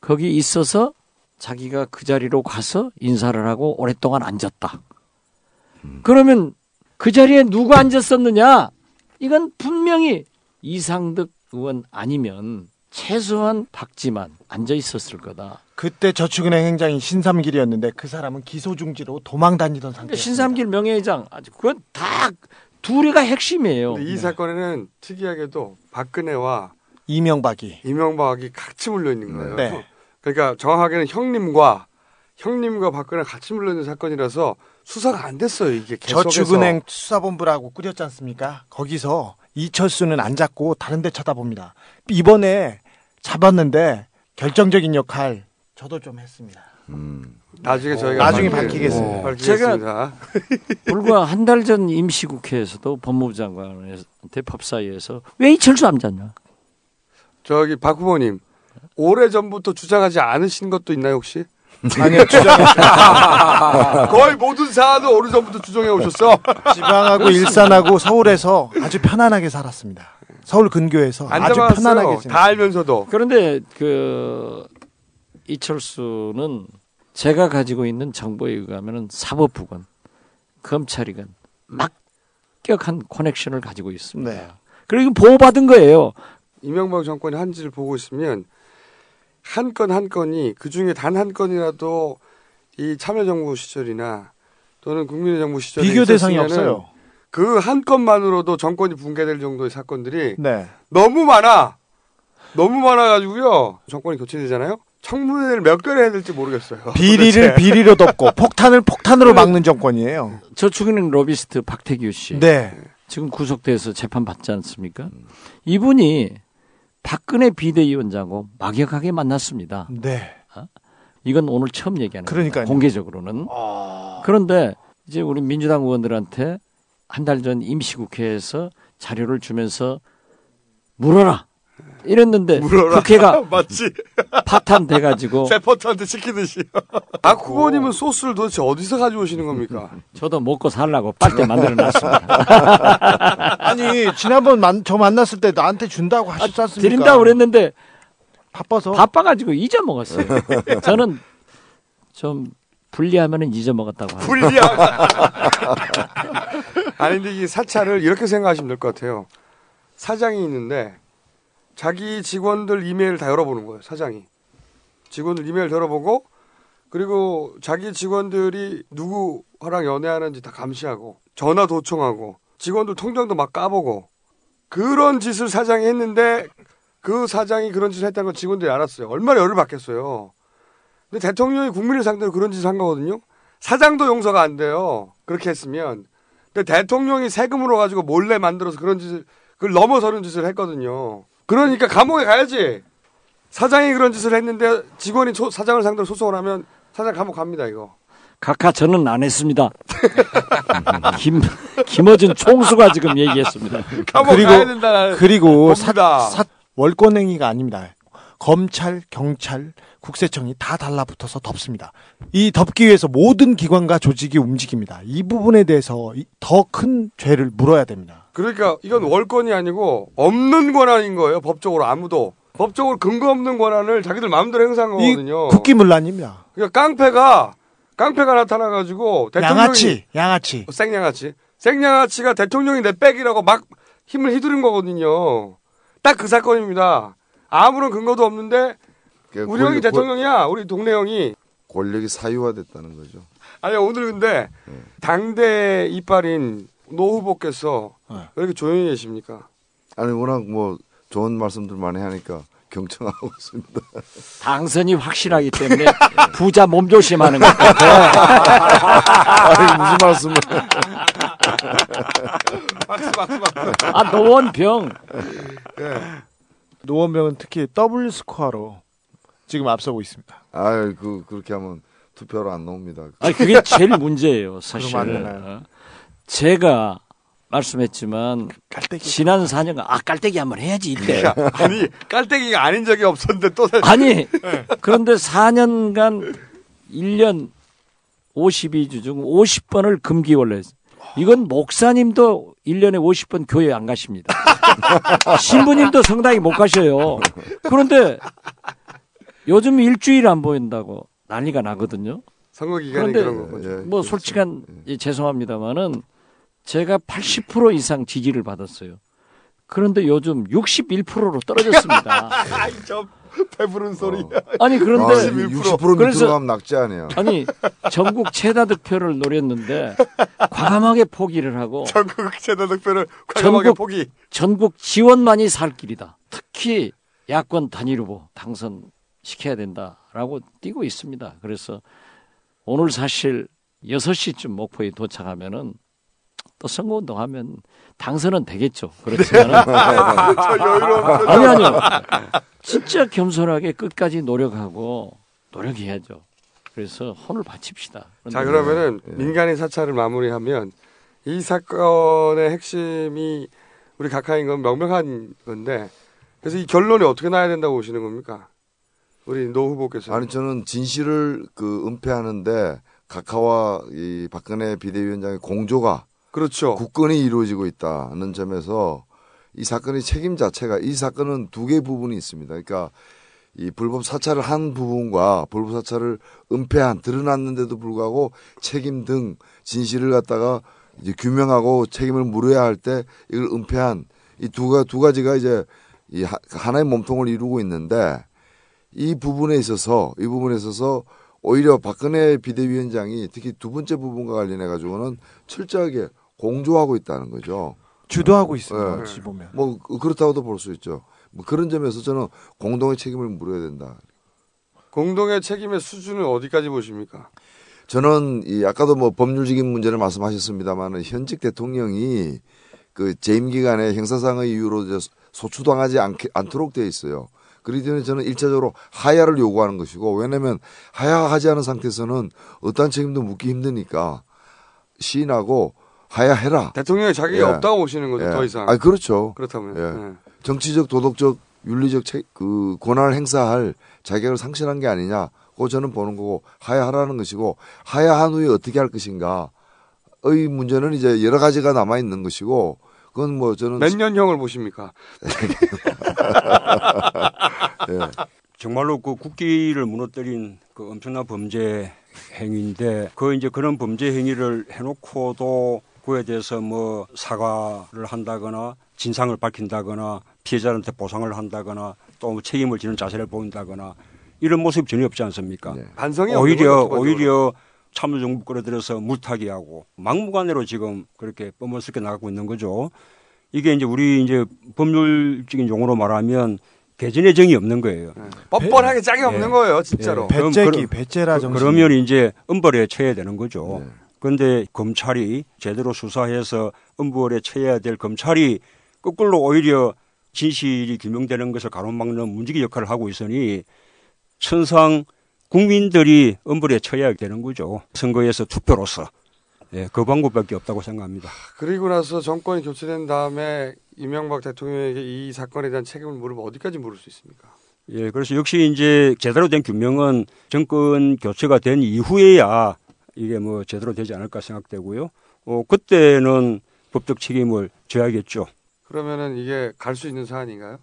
거기 있어서 자기가 그 자리로 가서 인사를 하고 오랫동안 앉았다. 그러면 그 자리에 누가 앉았었느냐? 이건 분명히 이상득 의원 아니면 최소한 박지만 앉아 있었을 거다. 그때 저축은행 행장이 신삼길이었는데 그 사람은 기소 중지로 도망 다니던 상태였습니다. 신삼길 명예회장 아주 그건 다 둘이가 핵심이에요. 이 사건에는 특이하게도 박근혜와 이명박이 이명박이 같이 물려 있는 거예요. 네. 그러니까 정확하게는 형님과 형님과 박근혜 같이 물려 있는 사건이라서 수사가 안 됐어요. 이게 계속해서. 저축은행 수사본부라고 꾸렸지 않습니까? 거기서 이철수는 안 잡고 다른 데 쳐다봅니다. 이번에 잡았는데 결정적인 역할 저도 좀 했습니다. 음. 나중에 저희가 나중에 밝히- 밝히겠습니다. 어, 밝히겠습니다. 불과 한 달 전 임시국회에서도 법무부 장관한테 법사위에서 왜 이철수 안 잡냐? 저기 박 후보님 오래 전부터 주장하지 않으신 것도 있나요 혹시? 아니요, 주장, 거의 모든 사안을 오래 전부터 주장해 오셨어. 지방하고 일산하고 서울에서 아주 편안하게 살았습니다. 서울 근교에서 안 아주 편안하게 잡았어요. 지냈습니다. 다 알면서도. 그런데 그 이철수는 제가 가지고 있는 정보에 의하면은 사법부건 검찰이건 막격한 커넥션을 가지고 있습니다. 네. 그리고 보호받은 거예요. 이명박 정권이 한지를 보고 있으면 한건한 건이 그 중에 단 한 건이라도 이 참여정부 시절이나 또는 국민의 정부 시절에 비교 대상이 없어요. 그 한 건만으로도 정권이 붕괴될 정도의 사건들이 네. 너무 많아. 너무 많아가지고요. 정권이 교체되잖아요. 청문회를 몇 개를 해야 될지 모르겠어요. 비리를 도대체. 비리로 덮고 폭탄을 폭탄으로 막는 정권이에요. 저축은행 로비스트 박태규 씨. 네. 지금 구속돼서 재판 받지 않습니까? 이분이 박근혜 비대위원장하고 막역하게 만났습니다. 네. 이건 오늘 처음 얘기하는 거예요. 그러니까요. 공개적으로는. 그런데 이제 우리 민주당 의원들한테 한 달 전 임시국회에서 자료를 주면서 물어라 이랬는데 물어라. 국회가 맞지? 파탄돼 가지고 세포트한테 시키듯이. 박 후보님은 소스를 도대체 어디서 가져오시는 겁니까? 저도 먹고 살라고 빨대 만들어 놨습니다. 아니 지난번 만, 저 만났을 때 나한테 준다고 하셨지 않습니까? 드린다고 그랬는데 바빠서 바빠 가지고 잊어먹었어요. 저는 좀 분리하면은 잊어먹었다고 합니다. 불리한. 아니 근데 이 사찰을 이렇게 생각하시면 될 것 같아요. 사장이 있는데 자기 직원들 이메일 다 열어보는 거예요. 사장이 직원들 이메일 열어보고 그리고 자기 직원들이 누구랑 연애하는지 다 감시하고 전화 도청하고 직원들 통장도 막 까보고 그런 짓을 사장이 했는데 그 사장이 그런 짓을 했다는 걸 직원들이 알았어요. 얼마나 열을 받겠어요. 근데 대통령이 국민을 상대로 그런 짓을 한 거거든요. 사장도 용서가 안 돼요. 그렇게 했으면. 근데 대통령이 세금으로 가지고 몰래 만들어서 그런 짓을 그걸 넘어서는 짓을 했거든요. 그러니까 감옥에 가야지. 사장이 그런 짓을 했는데 직원이 소- 사장을 상대로 소송을 하면 사장 감옥 갑니다 이거. 각하 저는 안 했습니다. 김 김어준 총수가 지금 얘기했습니다. 감옥 그리고 가야 된다. 그리고 사, 봅니다. 사- 월권행위가 아닙니다. 검찰, 경찰, 국세청이 다 달라붙어서 덮습니다. 이 덮기 위해서 모든 기관과 조직이 움직입니다. 이 부분에 대해서 더 큰 죄를 물어야 됩니다. 그러니까 이건 월권이 아니고 없는 권한인 거예요. 법적으로 아무도 법적으로 근거 없는 권한을 자기들 마음대로 행사한 이 거거든요. 국기문란입니다. 그러니까 깡패가 깡패가 나타나가지고 대통령이 양아치, 양아치. 생양아치 생양아치가 대통령이 내 백이라고 막 힘을 휘두른 거거든요. 딱 그 사건입니다. 아무런 근거도 없는데 그러니까 우리 형이 대통령이야. 우리 동네 형이 권력이 사유화됐다는 거죠. 아니 오늘 근데 당대 이빨인 노 후보께서 네. 왜 이렇게 조용히 계십니까? 아니 워낙 뭐 좋은 말씀들 많이 하니까 경청하고 있습니다. 당선이 확실하기 때문에 부자 몸조심하는 것 같아요. 아니 무슨 말씀을? 박수 박수 박수. 아 노원병 노원병은 특히 더블 스코어로 지금 앞서고 있습니다. 아 그 그렇게 하면 투표로 안 나옵니다. 아 그게 제일 문제예요, 사실. 되나요? 어. 제가 말씀했지만 깔때기. 지난 4년간 아 깔때기 한번 해야지 이때. 아니 깔때기가 아닌 적이 없었는데 또 아니 그런데 4년간 1년 52주 중 50번을 금기원래 했어요. 이건 목사님도 1년에 50번 교회 안 가십니다. 신부님도 성당에 못 가셔요. 그런데 요즘 일주일 안 보인다고 난리가 나거든요. 선거 기간에 그런 거죠. 예, 뭐 그렇죠. 솔직한 예, 죄송합니다만은 제가 80% 이상 지지를 받았어요. 그런데 요즘 61%로 떨어졌습니다. 아이 저 배부른 소리. 아니 아, 그런데 60% 그래서- 밑으로 가면 낙지 아니에요. 아니 전국 최다 득표를 노렸는데 과감하게 포기를 하고 전국 최다 득표를 과감하게 전국- 포기. 전국 지원만이 살 길이다. 특히 야권 단일 후보 당선 시켜야 된다라고 뛰고 있습니다. 그래서 오늘 사실 6시쯤 목포에 도착하면은 또 선거운동 하면 당선은 되겠죠. 그렇지만 저 여유로운 아니 아니요. 진짜 겸손하게 끝까지 노력하고 노력해야죠. 그래서 혼을 바칩시다. 자 그러면은 민간인 사찰을 마무리하면 이 사건의 핵심이 우리 각하인 건 명명한 건데 그래서 이 결론이 어떻게 나야 된다고 보시는 겁니까? 우리 노 후보께서 아니 저는 진실을 그 은폐하는데 각하와 이 박근혜 비대위원장의 공조가 그렇죠. 굳건히 이루어지고 있다는 점에서 이 사건의 책임 자체가 이 사건은 두 개의 부분이 있습니다. 그러니까 이 불법 사찰을 한 부분과 불법 사찰을 은폐한 드러났는데도 불구하고 책임 등 진실을 갖다가 이제 규명하고 책임을 물어야 할 때 이걸 은폐한 이두두 가지가 이제 이 하- 하나의 몸통을 이루고 있는데 이 부분에 있어서 이 부분에 있어서 오히려 박근혜 비대위원장이 특히 두 번째 부분과 관련해 가지고는 철저하게 공조하고 있다는 거죠. 주도하고 있습니다. 네. 보면. 뭐 그렇다고도 볼 수 있죠. 뭐 그런 점에서 저는 공동의 책임을 물어야 된다. 공동의 책임의 수준은 어디까지 보십니까? 저는 이 아까도 뭐 법률적인 문제를 말씀하셨습니다만은 현직 대통령이 그 재임 기간에 형사상의 이유로 소추당하지 않게, 않도록 되어 있어요. 그렇기 때문에 저는 일차적으로 하야를 요구하는 것이고 왜냐하면 하야하지 않은 상태에서는 어떠한 책임도 묻기 힘드니까 시인하고 하야해라. 대통령의 자격이 예. 없다고 보시는 거죠, 예. 더 이상. 아 그렇죠. 그렇다면. 예. 예. 정치적, 도덕적, 윤리적 책, 그 권한을 행사할 자격을 상실한 게 아니냐. 고 저는 보는 거고 하야하라는 것이고 하야한 후에 어떻게 할 것인가의 문제는 이제 여러 가지가 남아 있는 것이고 그건 뭐 저는 몇 년형을 보십니까? 예. 정말로 그 국기를 무너뜨린 그 엄청난 범죄 행위인데 그 이제 그런 범죄 행위를 해놓고도 그에 대해서 뭐 사과를 한다거나 진상을 밝힌다거나 피해자한테 보상을 한다거나 또뭐 책임을 지는 자세를 보인다거나 이런 모습이 전혀 없지 않습니까? 네. 반성이 오히려. 오히려 참여정부 끌어들여서 물타기 하고 막무가내로 지금 그렇게 뻔뻔스럽게 나가고 있는 거죠. 이게 이제 우리 이제 법률적인 용어로 말하면 개전의 정이 없는 거예요. 예. 뻔뻔하게 짝이 없는 예. 거예요, 진짜로. 예. 그럼 배째기, 배째라 정신. 그러면 이제 엄벌에 처해야 되는 거죠. 네. 그런데 검찰이 제대로 수사해서 엄벌에 처해야 될 검찰이 거꾸로 오히려 진실이 규명되는 것을 가로막는 문지기 역할을 하고 있으니 천상 국민들이 엄벌에 처해야 되는 거죠. 선거에서 투표로서. 예, 그 방법밖에 없다고 생각합니다. 그리고 나서 정권이 교체된 다음에 이명박 대통령에게 이 사건에 대한 책임을 물으면 어디까지 물을 수 있습니까? 예, 그래서 역시 이제 제대로 된 규명은 정권 교체가 된 이후에야 이게 뭐 제대로 되지 않을까 생각되고요. 어, 그때는 법적 책임을 져야겠죠. 그러면은 이게 갈 수 있는 사안인가요?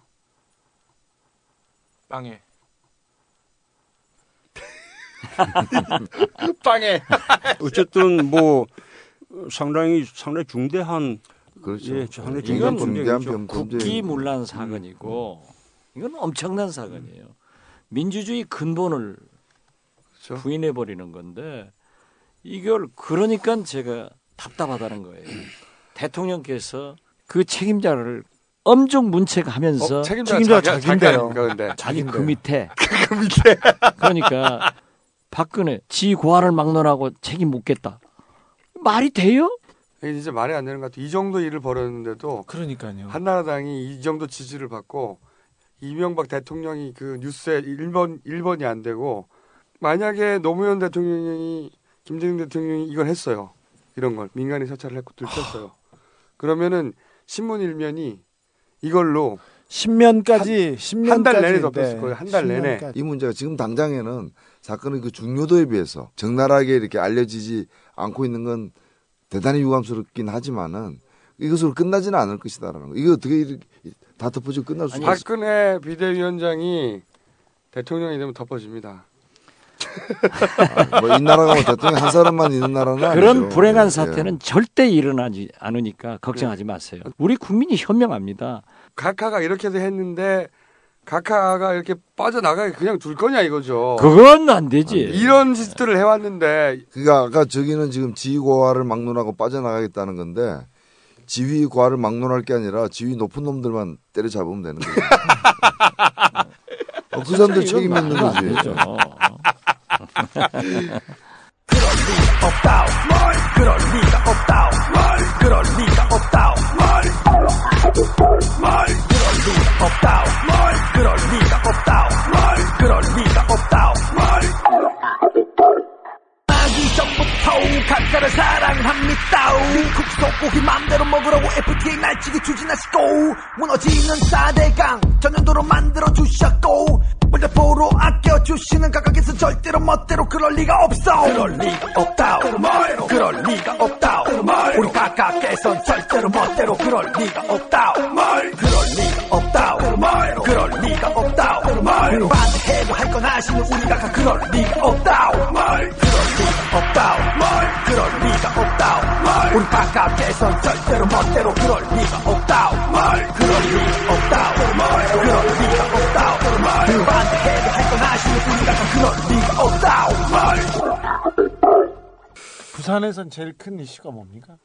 빵에. 빵에. 어쨌든 뭐 상당히 상당히 중대한 그렇죠. 예, 상당히 이건 중대한 중대한 범죄. 국기 문란 사건이고 이건 엄청난 사건이에요. 민주주의 근본을 그렇죠. 부인해 버리는 건데 이걸 그러니까 제가 답답하다는 거예요. 대통령께서 그 책임자를 엄청 문책하면서 어, 책임자, 책임자 자기, 자기인데요. 자기. 그 밑에 그 밑에 그러니까 박근혜 지 고아를 막론하고 책임 묻겠다. 말이 돼요? 이게 진짜 말이 안 되는 것 같아요. 이 정도 일을 벌였는데도 그러니까요. 한나라당이 이 정도 지지를 받고 이명박 대통령이 그 뉴스에 1번, 1번이 안 되고 만약에 노무현 대통령이 김정은 대통령이 이걸 했어요. 이런 걸 민간인 사찰을 했고 들켰어요. 그러면은 신문 일면이 이걸로 10년까지 10년까지 한달 내내 덮였을 거예요. 한 달 내내. 이 문제가 지금 당장에는 사건의 그 중요도에 비해서 적나라하게 이렇게 알려지지 않고 있는 건 대단히 유감스럽긴 하지만은 이것으로 끝나지는 않을 것이다라는 거. 이거 어떻게 이렇게 다 덮어지고 끝날 수 있어? 박근혜 비대위원장이 대통령이 되면 덮어집니다. 뭐이 나라가 뭐 대통령 한 사람만 있는 나라는 그런 아니죠. 불행한 예, 사태는 절대 일어나지 않으니까 걱정하지 마세요. 우리 국민이 현명합니다. 각하가 이렇게도 했는데 각하가 이렇게 빠져나가게 그냥 둘 거냐 이거죠. 그건 안 되지. 이런 짓들을 해왔는데 그러니까 아까 저기는 지금 지휘 고하를 막론하고 빠져나가겠다는 건데 지휘 고하를 막론할 게 아니라 지휘 높은 놈들만 때려잡으면 되는 거예요. 어, 그 사람들 책임 있는 말도 안 거지. 되죠. 없다 뭘 그럴 리가 없다 뭘 그럴 리가 없다 뭘 그럴 리가 없다 뭘 그럴 리가 없다 뭘 그럴 리가 없다 아기 전부터 각가를 사랑합니다 미국 소고기 맘대로 먹으라고 FTA 날치기 추진하시고. 무너지는 4대강 전년도로 만들어 주셨고. 물대포로 아껴 주시는 각각에서 절대로 멋대로 그럴 리가 없어 그럴 리가 없다 뭘 그럴 리가 없다 뭘 우리 각각에선 절대로 멋대로 그럴 리가 없다 뭘 그럴 리가 없다 뭘 그럴 리가 없다 뭘 반대해도 할 건 아시는 우리 각각 그럴 리가 없다 뭘 그럴 리가 없다 뭘 그럴 리가 없다 뭘 우리 각각에선 절대로 멋대로 그럴 리가 없다 뭘 그럴 리가 없다 뭘 그럴 리가 없다 뭘 부산에선 제일 큰 이슈가 뭡니까?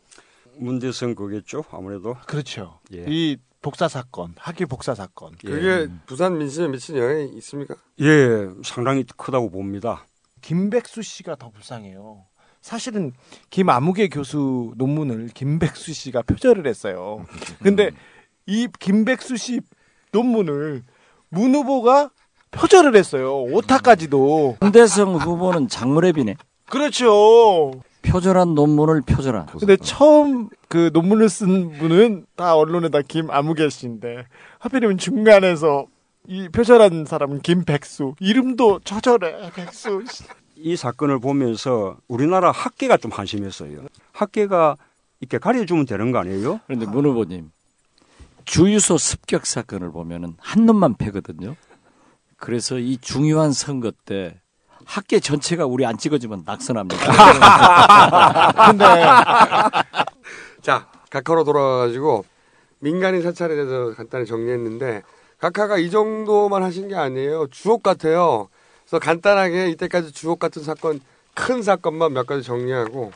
문제성 거겠죠 아무래도 그렇죠. 예. 이 복사 사건, 학위 복사 사건. 그게 부산 민심에 미친 영향이 있습니까? 예 상당히 크다고 봅니다. 김백수 씨가 더 불쌍해요. 사실은 김아무개 교수 논문을 김백수 씨가 표절을 했어요. 근데 이 김백수 씨 논문을 문 후보가 표절을 했어요. 오타까지도. 황대성 후보는 장무랩이네. 그렇죠. 표절한 논문을 표절한. 근데 처음 그 논문을 쓴 분은 다 언론에다 김아무개 씨인데 하필이면 중간에서 이 표절한 사람은 김백수 이름도 처절해 백수 이 사건을 보면서 우리나라 학계가 좀 한심했어요. 학계가 이렇게 가려주면 되는 거 아니에요? 그런데 문 후보님 주유소 습격 사건을 보면은 한 놈만 패거든요. 그래서 이 중요한 선거 때 학계 전체가 우리 안 찍어주면 낙선합니다. 근데 자, 각하로 돌아가가지고 민간인 사찰에 대해서 간단히 정리했는데 각하가 이 정도만 하신 게 아니에요. 주옥 같아요. 그래서 간단하게 이때까지 주옥 같은 사건, 큰 사건만 몇 가지 정리하고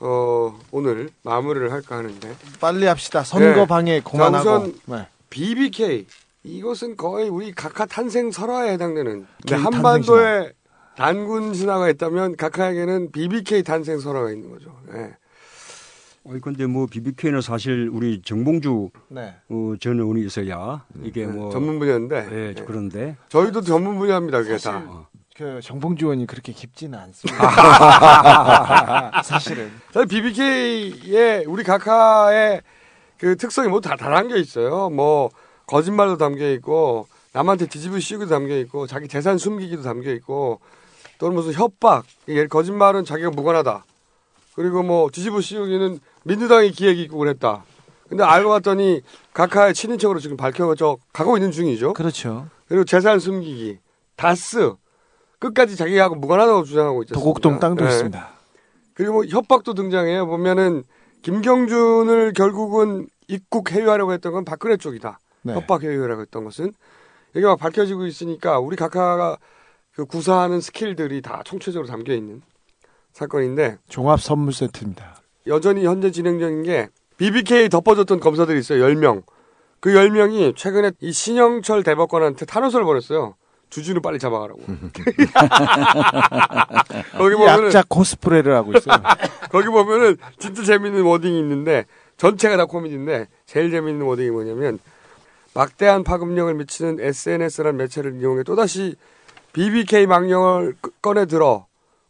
어, 오늘 마무리를 할까 하는데 빨리 합시다. 선거 네. 방해 자, 그만하고. 우선 네. BBK 이것은 거의 우리 각하 탄생 설화에 해당되는 네, 한반도에 단군 신화가 있다면 각하에게는 BBK 탄생 설화가 있는 거죠. 예. 어, 근데 뭐 BBK는 사실 우리 정봉주 네. 어, 전 의원이 있어야 이게 뭐 전문 분야인데 예, 예. 그런데 저희도 전문 분야입니다. 그게 사실 다. 그 정봉주 의원이 그렇게 깊지는 않습니다. 사실은. 사실 BBK의 우리 각하의 그 특성이 다, 다 담겨 있어요. 뭐 거짓말도 담겨 있고 남한테 뒤집어 씌우기도 담겨 있고 자기 재산 숨기기도 담겨 있고 또는 무슨 협박, 예, 거짓말은 자기가 무관하다. 그리고 뭐 뒤집어 씌우기는 민주당이 기획 입국을 했다. 근데 알고 봤더니 각하의 친인척으로 지금 밝혀져 가고 있는 중이죠. 그렇죠. 그리고 재산 숨기기, 다스 끝까지 자기하고 무관하다고 주장하고 있죠. 도곡동 땅도 네. 있습니다. 그리고 뭐 협박도 등장해요. 보면은 김경준을 결국은 입국 해유하려고 했던 건 박근혜 쪽이다. 네. 협박 해유라고 했던 것은 이게 막 밝혀지고 있으니까 우리 각하가 그 구사하는 스킬들이 다 총체적으로 담겨 있는 사건인데 종합 선물 세트입니다. 여전히 현재 진행 중인 게 BBK 덮어줬던 검사들이 있어요. 10명. 그 10명이 최근에 이 신영철 대법관한테 탄원서를 보냈어요. 주준우 빨리 잡아가라고. 거기 보면은 약자 코스프레를 하고 있어요. 거기 보면은 진짜 재밌는 워딩이 있는데 전체가 다 코미디인데 제일 재밌는 워딩이 뭐냐면 막대한 파급력을 미치는 SNS라는 매체를 이용해 또다시 BBK 망령을 끄- 꺼내 들어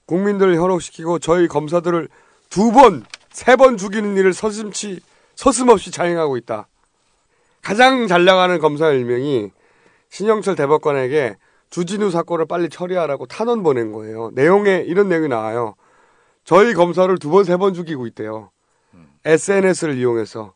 국민들을 현혹시키고 저희 검사들을 두 번, 세 번 죽이는 일을 서슴치 서슴없이 자행하고 있다. 가장 잘 나가는 검사 일명이 신영철 대법관에게 주진우 사건을 빨리 처리하라고 탄원 보낸 거예요. 내용에 이런 내용이 나와요. 저희 검사를 두 번, 세 번 죽이고 있대요. SNS를 이용해서.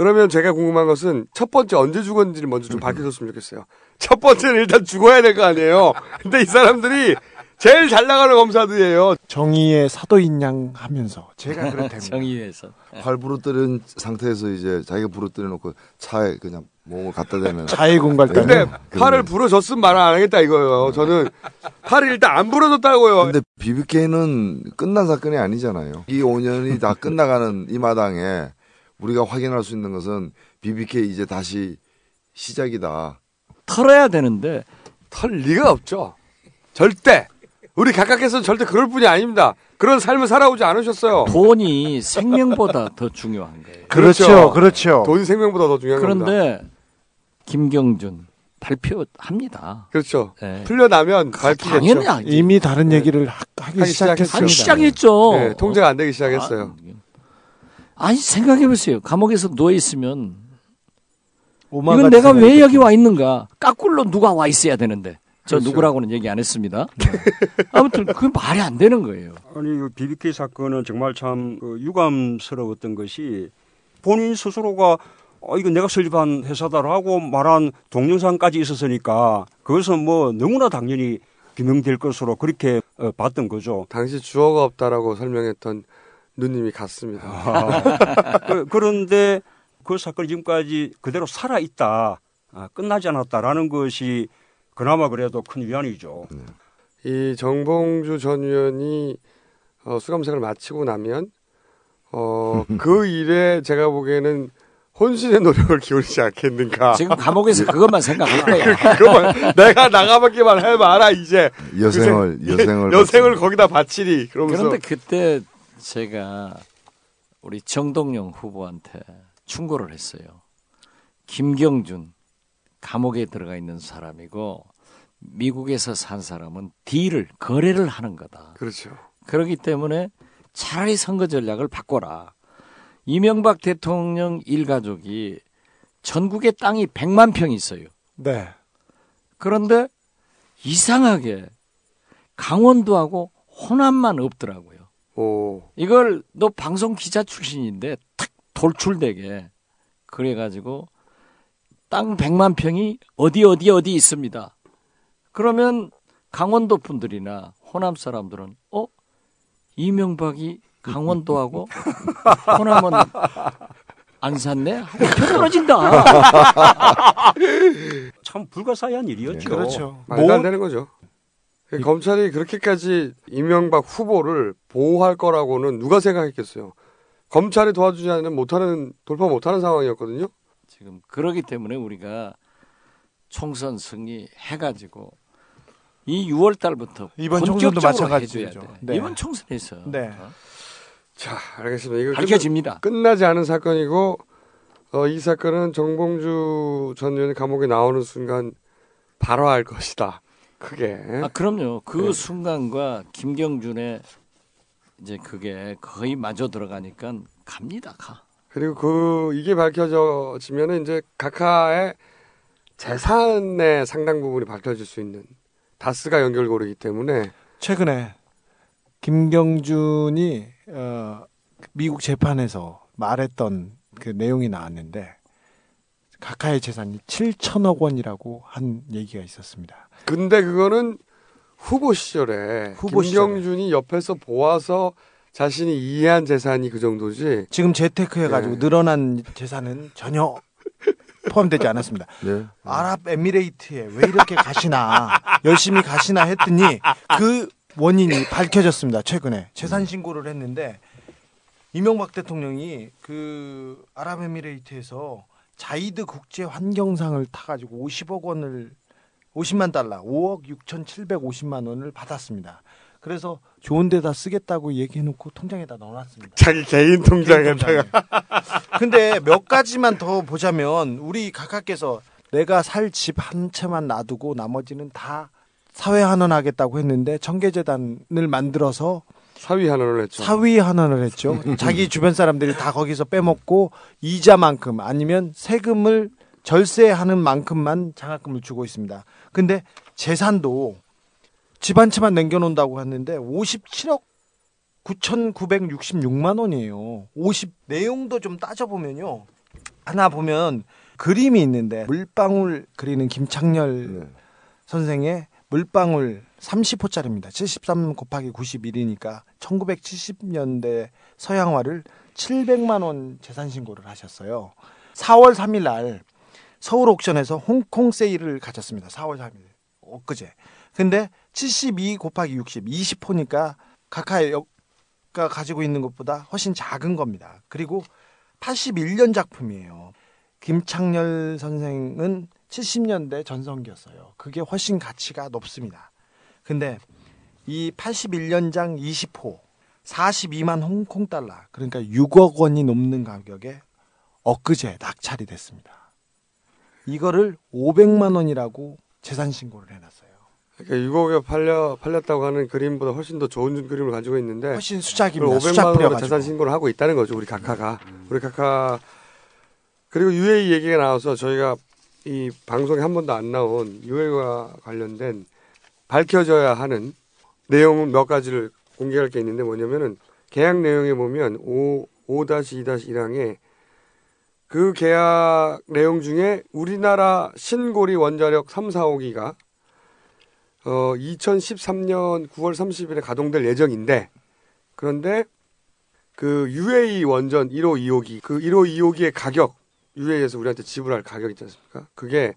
그러면 제가 궁금한 것은 첫 번째 언제 죽었는지를 먼저 좀 밝혀줬으면 좋겠어요. 첫 번째는 일단 죽어야 될 거 아니에요. 근데 이 사람들이 제일 잘 나가는 검사들이에요. 정의의 사도인 양 하면서 제가 그렇답니다. 정의회에서. 활 부러뜨린 상태에서 이제 자기가 부러뜨려 놓고 차에 그냥 몸을 갖다 대면 자해 공갈단. 근데 그- 팔을 부러졌으면 말안 하겠다 이거예요. 저는 팔이 일단 안 부러졌다고요. 근데 BBK는 끝난 사건이 아니잖아요. 이 5년이 다 끝나가는 이 마당에 우리가 확인할 수 있는 것은 BBK 이제 다시 시작이다. 털어야 되는데 털 리가 없죠. 절대. 우리 각각에서는 절대 그럴 뿐이 아닙니다. 그런 삶을 살아오지 않으셨어요. 돈이 생명보다 더 중요한 거예요. 그렇죠, 그렇죠. 돈 생명보다 더 중요한 겁니다. 그런데 김경준 발표합니다. 그렇죠. 네. 풀려나면 밝히겠죠. 당연히 이미 다른 얘기를 하, 하기 하기 시작했습니다. 하기 시작했죠. 네, 통제가 안 되기 시작했어요. 아 니 생각해 보세요. 감옥에서 누워 있으면 이건 내가 왜 여기 와 있는가? 까꿀로 누가 와 있어야 되는데. 저 그렇죠. 누구라고는 얘기 안 했습니다. 아무튼 그 말이 안 되는 거예요. 아니 이 BBK 사건은 정말 참 그, 유감스러웠던 것이 본인 스스로가 어 이거 내가 설립한 회사다라고 말한 동영상까지 있었으니까 그것은 뭐 너무나 당연히 규명될 것으로 그렇게 어, 봤던 거죠. 당시 주어가 없다라고 설명했던 누님이. 그, 그런데 그 사건이 지금까지 그대로 살아 있다, 아, 끝나지 않았다라는 것이 그나마 그래도 큰 위안이죠. 이 정봉주 전 의원이 어, 수감생을 마치고 나면 어, 그 일에 제가 보기에는 혼신의 노력을 기울이지 않겠는가. 지금 감옥에서 그것만 생각할 거야. 그거만 내가 나가봤기만 해봐라 이제 여생을 여생을 여생을 거기다 바치리 그러면서 그런데 그때 제가 우리 정동영 후보한테 충고를 했어요. 김경준 감옥에 들어가 있는 사람이고 미국에서 산 사람은 딜을 거래를 하는 거다. 그렇죠. 그렇기 때문에 차라리 선거 전략을 바꿔라. 이명박 대통령 일가족이 전국에 땅이 100만 평 있어요. 네. 그런데 이상하게 강원도하고 호남만 없더라고요. 오. 이걸 너 방송 기자 출신인데 탁 돌출되게 그래가지고 땅 100만 평이 어디 어디 어디 있습니다. 그러면 강원도 분들이나 호남 사람들은 어 이명박이 강원도하고 호남은 안 샀네 하고 떨어진다. 참 불가사의한 일이었죠. 그렇죠. 말도 안 되는 거죠. 검찰이 그렇게까지 이명박 후보를 보호할 거라고는 누가 생각했겠어요. 검찰이 도와주지 않으면 못하는 돌파 못하는 상황이었거든요. 지금 그러기 때문에 우리가 총선 승리 해가지고 이 6월 달부터 이번 총선도 마찬가지죠. 네. 이번 총선에서 네. 자, 알겠습니다. 이거 밝혀집니다. 끝나, 지 않은 사건이고 어, 이 사건은 정봉주 전 의원이 감옥에 나오는 순간 발화할 것이다. 크게. 아 그럼요. 그 네. 순간과 김경준의 이제 그게 거의 마저 들어가니까 갑니다. 가. 그리고 그 이게 밝혀지면은 이제 각하의 재산의 상당 부분이 밝혀질 수 있는 다스가 연결고리이기 때문에 최근에 김경준이 어, 미국 재판에서 말했던 그 내용이 나왔는데 각하의 재산이 7천억 원이라고 한 얘기가 있었습니다. 근데 그거는 후보 시절에 후보 김경준이 옆에서 보아서 자신이 이해한 재산이 그 정도지. 지금 재테크 해가지고 네. 늘어난 재산은 전혀 포함되지 않았습니다. 네. 아랍에미레이트에 왜 이렇게 가시나 열심히 가시나 했더니 그 원인이 밝혀졌습니다. 최근에 재산 신고를 했는데 이명박 대통령이 그 아랍에미레이트에서 자이드 국제 환경상을 타가지고 50억 원을 50만 달러, 5억 6,750만 원을 받았습니다. 그래서 좋은 데다 쓰겠다고 얘기해놓고 통장에다 넣어놨습니다. 자기 개인 통장에다가. 근데 몇 가지만 더 보자면 우리 각하께서 내가 살 집 한 채만 놔두고 나머지는 다 사회 환원하겠다고 했는데 청계재단을 만들어서 사위 환원을 했죠. 사위 환원을 했죠. 자기 주변 사람들이 다 거기서 빼먹고 이자만큼 아니면 세금을 절세하는 만큼만 장학금을 주고 있습니다. 근데 재산도 집한 채만 남겨놓는다고 했는데 57억 9,966만 원이에요. 50 내용도 좀 따져보면요. 하나 보면 그림이 있는데 물방울 그리는 김창렬 네. 선생의 물방울 30호짜리입니다. 73 곱하기 91이니까 1970년대 서양화를 700만 원 재산 신고를 하셨어요. 4월 3일 날 서울 옥션에서 홍콩 세일을 가졌습니다. 4월 3일 엊그제. 근데 72 곱하기 60 20호니까 카카오가 가지고 있는 것보다 훨씬 작은 겁니다. 그리고 81년 작품이에요. 김창렬 선생은 70년대 전성기였어요. 그게 훨씬 가치가 높습니다. 근데 이 81년장 20호 42만 홍콩 달러 그러니까 6억 원이 넘는 가격에 엊그제 낙찰이 됐습니다. 이거를 500만 원이라고 재산 신고를 해놨어요. 그러니까 6억에 팔려 팔렸다고 하는 그림보다 훨씬 더 좋은 그림을 가지고 있는데 훨씬 수작입니다. 500만 수작 원으로 뿌려가지고. 재산 신고를 하고 있다는 거죠. 우리 각하가. 우리 각하 그리고 UAE 얘기가 나와서 저희가 이 방송에 한 번도 안 나온 UAE와 관련된 밝혀져야 하는 내용은 몇 가지를 공개할 게 있는데 뭐냐면은 계약 내용에 보면 5 5-2-1항에 그 계약 내용 중에 우리나라 신고리 원자력 3, 4호기가 어 2013년 9월 30일에 가동될 예정인데 그런데 그 UAE 원전 1호 2호기 그 1호 2호기의 가격 UAE에서 우리한테 지불할 가격 있지 않습니까? 그게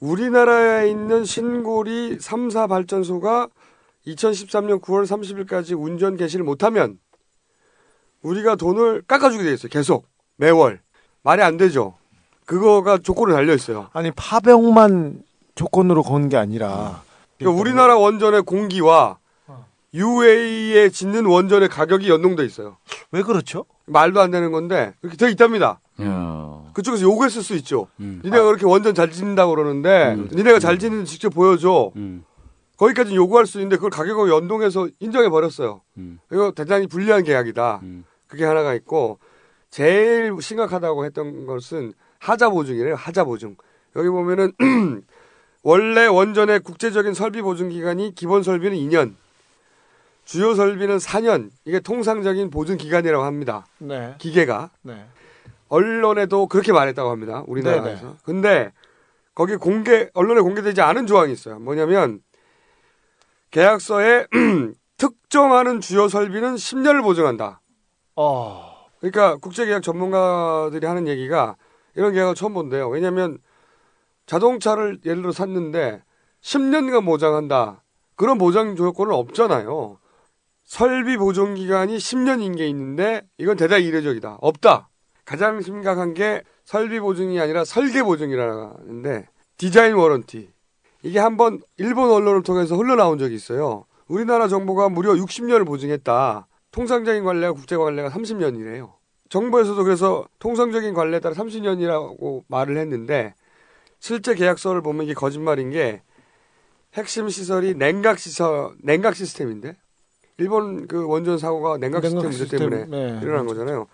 우리나라에 있는 신고리 3사 발전소가 2013년 9월 30일까지 운전 개시를 못하면 우리가 돈을 깎아주게 돼 있어요. 계속 매월 말이 안 되죠. 그거가 조건에 달려 있어요. 아니 파병만 조건으로 건 게 아니라 그러니까 우리나라 원전의 공기와 UA에 짓는 원전의 가격이 연동돼 있어요. 왜 그렇죠? 말도 안 되는 건데 그렇게 돼 있답니다. 야. 그쪽에서 요구했을 수 있죠. 음. 니네가 그렇게 원전 잘 짓는다고 그러는데 니네가 잘 짓는 직접 보여줘. 음. 거기까지 요구할 수 있는데 그걸 가격하고 연동해서 인정해 버렸어요. 음. 이거 대단히 불리한 계약이다. 음. 그게 하나가 있고 제일 심각하다고 했던 것은 하자 보증이래요. 하자 보증. 여기 보면은 원래 원전의 국제적인 설비 보증 기간이 기본 설비는 2년, 주요 설비는 4년. 이게 통상적인 보증 기간이라고 합니다. 네. 기계가 네. 언론에도 그렇게 말했다고 합니다. 우리나라에서. 근데 거기 공개 언론에 공개되지 않은 조항이 있어요. 뭐냐면 계약서에 특정하는 주요 설비는 10년을 보증한다. 어. 그러니까 국제계약 전문가들이 하는 얘기가 이런 계약을 처음 본대요. 왜냐하면 자동차를 예를 들어 샀는데 10년간 보장한다. 그런 보장 조건은 없잖아요. 설비 보존 기간이 10년인 게 있는데 이건 대단히 이례적이다. 없다. 가장 심각한 게 설비 보증이 아니라 설계 보증이라는데 디자인 워런티. 이게 한번 일본 언론을 통해서 흘러나온 적이 있어요. 우리나라 정부가 무려 60년을 보증했다. 통상적인 관례와 국제 관례가 30년이래요. 정부에서도 그래서 통상적인 관례에 따라 30년이라고 말을 했는데 실제 계약서를 보면 이게 거짓말인 게 핵심 시설이 냉각 시설 냉각 시스템인데 일본 그 원전 사고가 냉각, 시스템 문제 시스템, 때문에 네. 일어난 거잖아요.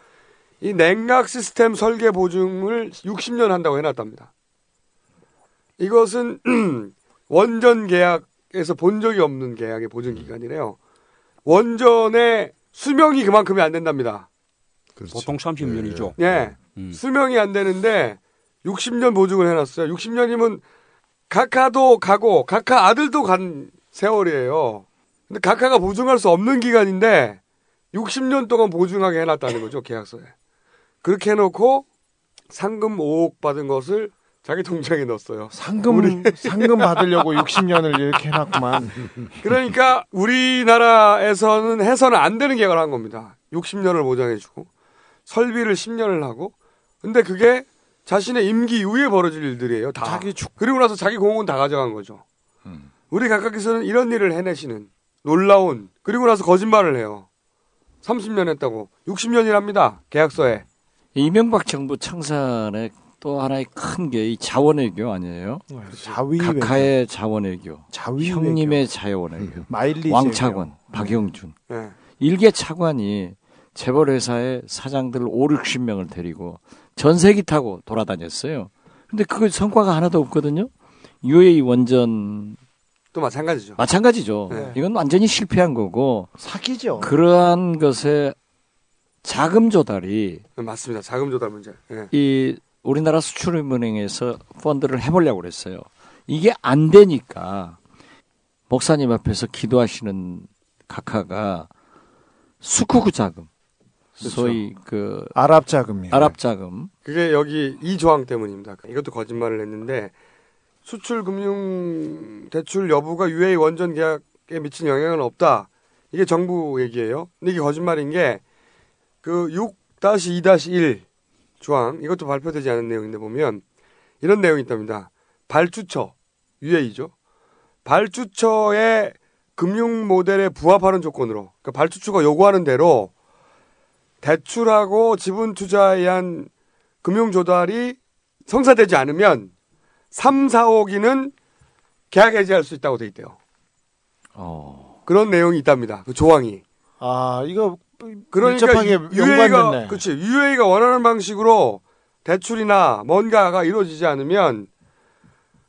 이 냉각 시스템 설계 보증을 60년 한다고 해놨답니다. 이것은 원전 계약에서 본 적이 없는 계약의 보증 기간이래요. 원전의 수명이 그만큼이 안 된답니다. 보통 30년이죠. 예. 음. 수명이 안 되는데 60년 보증을 해놨어요. 60년이면 각하도 가고 각하 아들도 간 세월이에요. 근데 각하가 보증할 수 없는 기간인데 60년 동안 보증하게 해놨다는 거죠 계약서에. 그렇게 해놓고 상금 5억 받은 것을 자기 통장에 넣었어요. 상금 상금 받으려고 60년을 이렇게 해놨구만. 그러니까 우리나라에서는 해서는 안 되는 계약을 한 겁니다. 60년을 보장해주고 설비를 10년을 하고 근데 그게 자신의 임기 이후에 벌어질 일들이에요. 다. 자기 죽 그리고 나서 자기 공은 다 가져간 거죠. 우리 각각에서는 이런 일을 해내시는 놀라운 그리고 나서 거짓말을 해요. 30년 했다고 60년이랍니다. 계약서에. 이명박 정부 청산의 또 하나의 큰 게 이 자원외교 아니에요? 자위 각하의 자원외교, 자위 형님의 자원외교, 마일리지 왕차관, 박영준, 네. 일개 차관이 재벌 회사의 사장들 5, 60명을 데리고 전세기 타고 돌아다녔어요. 근데 그 성과가 하나도 없거든요. UAE 원전 또 마찬가지죠. 마찬가지죠. 네. 이건 완전히 실패한 거고 사기죠. 그러한 것에 자금 조달이 네, 맞습니다. 자금 조달 문제. 예. 이 우리나라 수출은행에서 펀드를 해보려고 그랬어요. 이게 안 되니까 목사님 앞에서 기도하시는 각하가 수쿠구 자금, 그렇죠. 소위 그 아랍 자금이에요. 아랍 자금, 그게 여기 이 조항 때문입니다. 이것도 거짓말을 했는데 수출 금융 대출 여부가 UA 원전 계약에 미친 영향은 없다. 이게 정부 얘기예요. 근데 이게 거짓말인 게 그 6-2-1 조항 이것도 발표되지 않은 내용인데 보면 이런 내용이 있답니다. 발주처 UA죠. 발주처의 금융 모델에 부합하는 조건으로 그러니까 발주처가 요구하는 대로 대출하고 지분 투자에 의한 금융 조달이 성사되지 않으면 3, 4억이는 계약 해지할 수 있다고 돼 있대요. 어, 그런 내용이 있답니다. 그 조항이. 아 이거 그러니까 연관됐네. 그렇지. UA가 원하는 방식으로 대출이나 뭔가가 이루어지지 않으면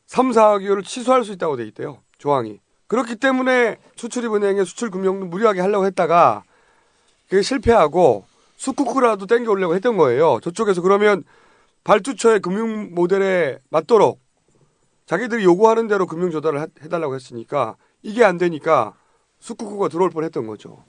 3, 4억을 취소할 수 있다고 돼 있대요. 조항이. 그렇기 때문에 수출입은행에 수출 금융도 무리하게 하려고 했다가 그게 실패하고 수쿠쿠라도 땡겨 오려고 했던 거예요. 저쪽에서 그러면 발주처의 금융 모델에 맞도록 자기들이 요구하는 대로 금융 조달을 해- 해달라고 했으니까 이게 안 되니까 수쿠쿠가 들어올 뻔 했던 거죠.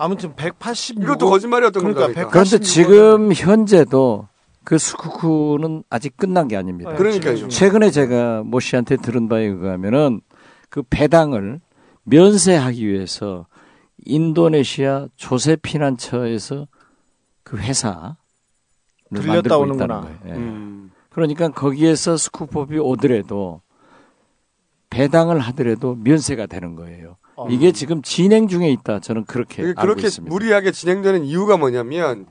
아무튼 186. 이것도 거짓말이었던 그러니까 겁니다. 그런데 186 지금 현재도 그 수쿠쿠는 아직 끝난 게 아닙니다. 그러니까요. 최근에 제가 모 씨한테 들은 바에 의하면은 그 배당을 면세하기 위해서 인도네시아 조세피난처에서 그 회사 들렸다 오는구나. 거예요. 예. 음. 그러니까 거기에서 스쿠법이 오더라도 배당을 하더라도 면세가 되는 거예요. 어. 이게 지금 진행 중에 있다. 저는 그렇게 그렇게 있습니다. 무리하게 진행되는 이유가 뭐냐면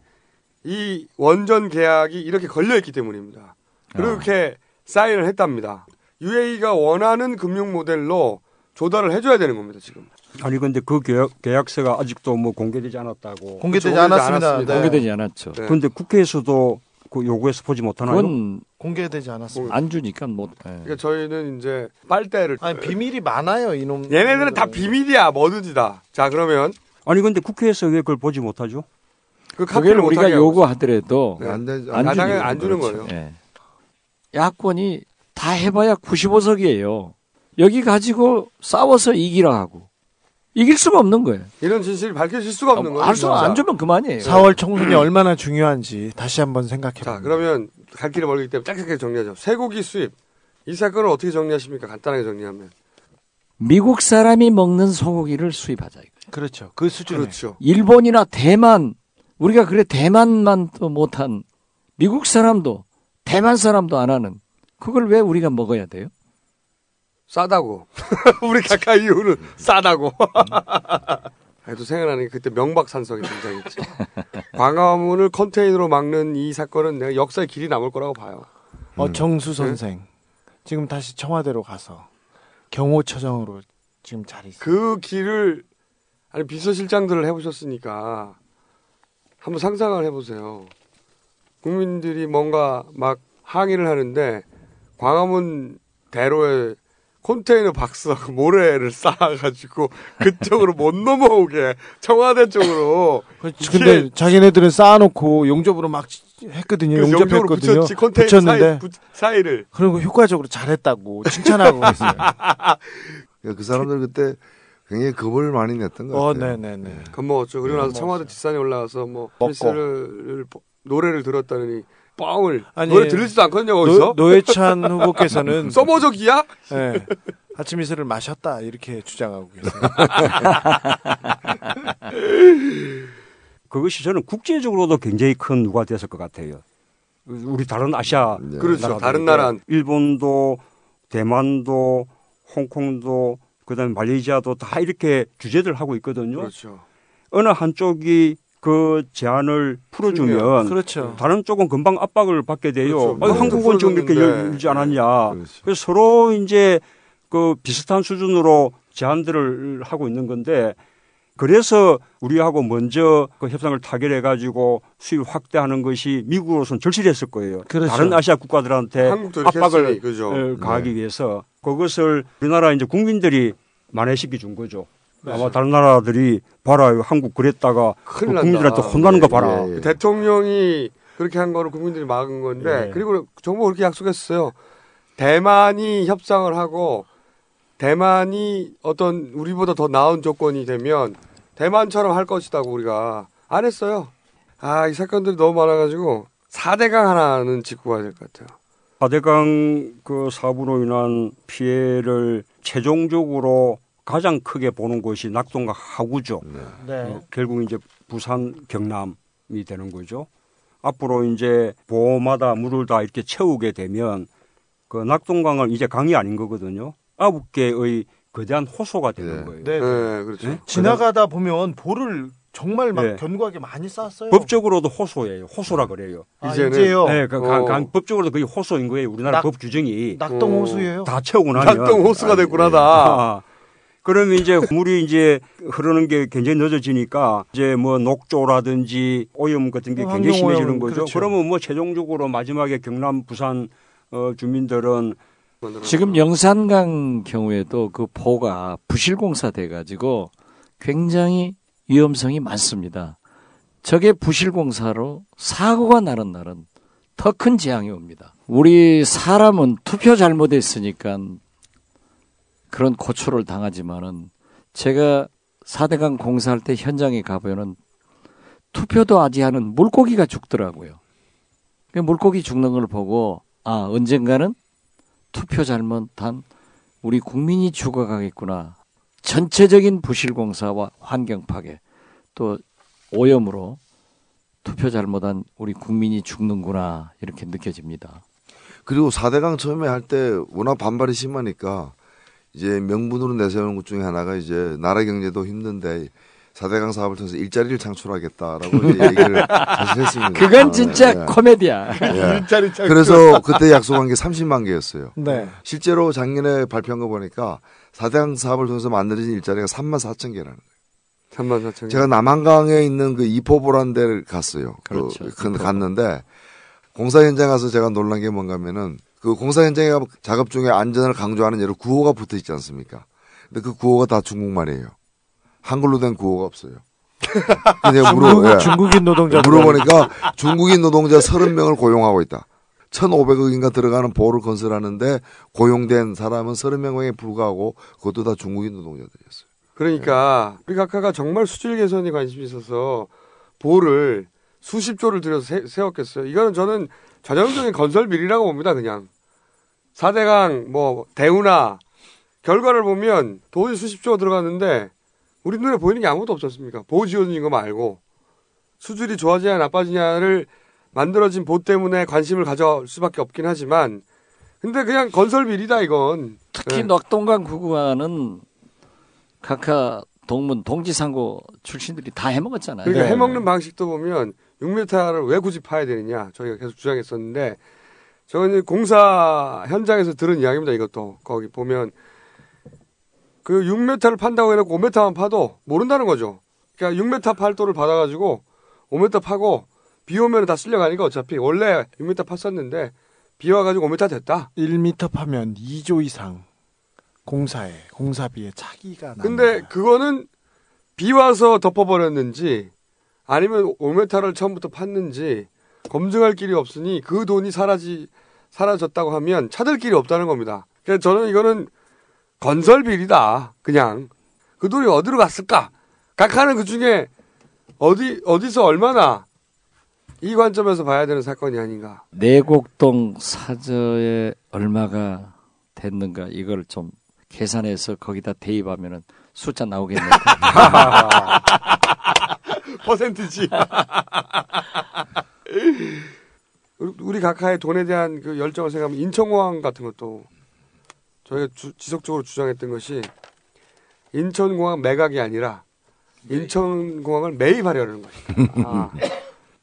이 원전 계약이 이렇게 걸려 있기 때문입니다. 그렇게 사인을 했답니다. UAE가 원하는 금융 모델로 조달을 해줘야 되는 겁니다 지금. 아니 근데 그 계약, 계약서가 아직도 뭐 공개되지 않았다고. 공개되지 그렇죠, 않았습니다. 않았습니다. 네. 공개되지 않았죠. 네. 근데 국회에서도 그 요구해서 보지 못하나요? 그건 공개되지 않았습니다. 안 주니까 못. 예. 그러니까 저희는 이제 빨대를 아니 비밀이 많아요 이놈. 얘네들은 다 비밀이야 뭐든지 다. 자 그러면 아니 근데 국회에서 왜 그걸 보지 못하죠? 그 그걸 우리가 요구하더라도 네. 안 되죠. 안 주니까 안 주는 그렇죠. 거예요. 예. 야권이 다 해봐야 95석이에요. 여기 가지고 싸워서 이기라 하고 이길 수가 없는 거예요. 이런 진실이 밝혀질 수가 없는 거예요. 알수 진짜. 안 주면 그만이에요. 4월 총선이 얼마나 중요한지 다시 한번 생각해 자 봅니다. 그러면 갈 길이 멀기 때문에 짧게 정리하죠. 쇠고기 수입 이 사건을 어떻게 정리하십니까? 간단하게 정리하면 미국 사람이 먹는 소고기를 수입하자. 이거예요. 그렇죠. 그 수준에. 그렇죠. 일본이나 대만 우리가 그래 대만만 또 못한 미국 사람도 대만 사람도 안 하는 그걸 왜 우리가 먹어야 돼요? 싸다고. 우리 각하 이유는 싸다고. 또 생각나는 게 그때 명박산성이 등장했지. 광화문을 컨테이너로 막는 이 사건은 내가 역사의 길이 남을 거라고 봐요. 어 정수 선생 지금 다시 청와대로 가서 경호처장으로 지금 자리. 그 길을 아니 비서실장들을 해보셨으니까 한번 상상을 해보세요. 국민들이 뭔가 막 항의를 하는데 광화문 대로에 컨테이너 박스하고 모래를 쌓아가지고 그쪽으로 못 넘어오게 청와대 쪽으로 그렇지. 근데 자기네들은 쌓아놓고 용접으로 막 했거든요. 그 용접으로 용접했거든요. 붙였지 컨테이너 붙였는데 사이, 부- 사이를 그리고 효과적으로 잘했다고 칭찬하고 있어요. 그그 사람들 그때 굉장히 겁을 많이 냈던 것 어, 같아요. 네네네. 겁먹었죠. 그리고 나서. 청와대 뒷산에 올라가서 뭐 먹고. 스미스를 노래를 들었다니 뻥을 아니, 노래 들리지도 않거든요 거기서 노, 노회찬 후보께서는 써머적이야? 네, 아침 이슬을 마셨다 이렇게 주장하고 계세요. 그것이 저는 국제적으로도 굉장히 큰 누가 됐을 것 같아요. 우리 다른 아시아 네. 그렇죠. 다른 나라. 일본도 대만도 홍콩도 그다음에 말레이시아도 다 이렇게 규제들 하고 있거든요. 그렇죠. 어느 한쪽이 그 제한을 풀어주면 그렇죠. 다른 쪽은 금방 압박을 받게 돼요. 그렇죠. 아니, 한국은 지금 이렇게. 열지 않았냐. 그렇죠. 그래서 서로 이제 그 비슷한 수준으로 제한들을 하고 있는 건데 그래서 우리하고 먼저 그 협상을 타결해 가지고 수입 확대하는 것이 미국으로서는 절실했을 거예요. 그렇죠. 다른 아시아 국가들한테 압박을 했으니. 어, 가하기 위해서 그것을 우리나라 이제 국민들이 만회시켜 준 거죠. 아마 다른 나라들이 봐라 한국 그랬다가 그 큰일 난다. 국민들한테 혼나는 거 봐라. 예, 예. 그 대통령이 그렇게 한 거를 국민들이 막은 건데 예. 그리고 정부 그렇게 약속했어요. 대만이 협상을 하고 대만이 어떤 우리보다 더 나은 조건이 되면 대만처럼 할 것이다고 우리가 안 했어요. 아, 이 사건들이 너무 많아가지고 4대강 하나는 짚고 가야 될 것 같아요. 4대강 그 사고로 인한 피해를 최종적으로 가장 크게 보는 곳이 낙동과 하구죠. 네. 어, 결국 이제 부산 경남이 되는 거죠. 앞으로 이제 보마다 물을 다 이렇게 채우게 되면 그 낙동강은 이제 강이 아닌 거거든요. 아홉 개의 거대한 호소가 되는 네. 거예요. 네. 네, 그렇죠. 네? 지나가다 보면 볼을 정말 막 네. 견고하게 많이 쌓았어요. 법적으로도 호소예요. 호소라 그래요. 아, 이제는- 이제요. 네, 그 강, 어. 강- 법적으로도 그게 호소인 거예요. 우리나라 낙- 법 규정이 낙동 호수예요. 다 채우고 나면 낙동 호수가 됐구나, 다. 아, 그러면 이제 물이 이제 흐르는 게 굉장히 늦어지니까 이제 뭐 녹조라든지 오염 같은 게 어, 굉장히 심해지는 거죠. 그렇죠. 그러면 뭐 최종적으로 마지막에 경남, 부산 어, 주민들은 지금 영산강 경우에도 그 포가 부실공사 돼가지고 굉장히 위험성이 많습니다. 저게 부실공사로 사고가 나는 날은 더 큰 재앙이 옵니다. 우리 사람은 투표 잘못했으니까 그런 고초를 당하지만은 제가 4대강 공사할 때 현장에 가보면은 투표도 하지 않은 물고기가 죽더라고요. 그 물고기 죽는 걸 보고 아 언젠가는 투표 잘못한 우리 국민이 죽어가겠구나. 전체적인 부실공사와 환경 파괴 또 오염으로 투표 잘못한 우리 국민이 죽는구나 이렇게 느껴집니다. 그리고 4대강 처음에 할 때 워낙 반발이 심하니까 이제 명분으로 내세우는 것 중에 하나가 이제 나라 경제도 힘든데 4대강 사업을 통해서 일자리를 창출하겠다라고 이제 얘기를 사실 했습니다. 그건 진짜 예. 코미디야. 예. 일자리 창출. 그래서 그때 약속한 게 30만 개였어요. 네. 실제로 작년에 발표한 거 보니까 4대강 사업을 통해서 만들어진 일자리가 3만 4천 개라는 거예요. 3만 4천. 제가 남한강에 있는 그 이포보란 데를 갔어요. 그렇죠. 그, 그 갔는데 공사 현장 가서 제가 놀란 게 뭔가면은 그 공사 현장에 가면 작업 중에 안전을 강조하는 예로 구호가 붙어 있지 않습니까? 근데 그 구호가 다 중국말이에요. 한글로 된 구호가 없어요. 근데 물어, 중국, 예. 중국인 노동자 물어보니까 중국인 노동자 30명을 고용하고 있다. 1,500억인가 들어가는 보호를 건설하는데 고용된 사람은 30명에 불과하고 그것도 다 중국인 노동자들이었어요. 그러니까 우리 각하가 정말 수질 개선에 관심이 있어서 보를 수십조를 들여서 세, 세웠겠어요. 이거는 저는 전형적인 건설 비리라고 봅니다. 그냥 4대강 뭐 대우나 결과를 보면 돈이 수십조 들어갔는데 우리 눈에 보이는 게 아무것도 없지 않습니까? 보호 지원인 거 말고 수질이 좋아지냐 나빠지냐를 만들어진 보 때문에 관심을 가져올 수밖에 없긴 하지만 근데 그냥 건설 비리다 이건 특히 네. 낙동강 구간은 각하 동문 동지상고 출신들이 다 해먹었잖아요. 그러니까 네. 해먹는 방식도 보면 6m를 왜 굳이 파야 되느냐 저희가 계속 주장했었는데 저는 공사 현장에서 들은 이야기입니다. 이것도 거기 보면 그 6m를 판다고 해놓고 5m만 파도 모른다는 거죠. 그러니까 6m 팔도를 받아가지고 5m 파고 비 오면 다 쓸려가니까 어차피 원래 6m 팠었는데 비 와가지고 5m 됐다. 1m 파면 2조 이상 공사에 공사비에 차기가 나. 근데 그거는 비 와서 덮어버렸는지 아니면 5m를 처음부터 팠는지 검증할 길이 없으니 그 돈이 사라지 사라졌다고 하면 찾을 길이 없다는 겁니다. 그래서 저는 이거는 건설 비리다. 그냥 그 돈이 어디로 갔을까? 각하는 그 중에 어디 어디서 얼마나 이 관점에서 봐야 되는 사건이 아닌가. 내곡동 사저에 얼마가 됐는가 이걸 좀 계산해서 거기다 대입하면은 숫자 나오겠네요. 퍼센트지. 우리- 각하의 돈에 대한 그 열정을 생각하면 인천공항 같은 것도 저희가 주- 지속적으로 주장했던 것이 인천공항 매각이 아니라 인천공항을 매입하려는 것이다. 아,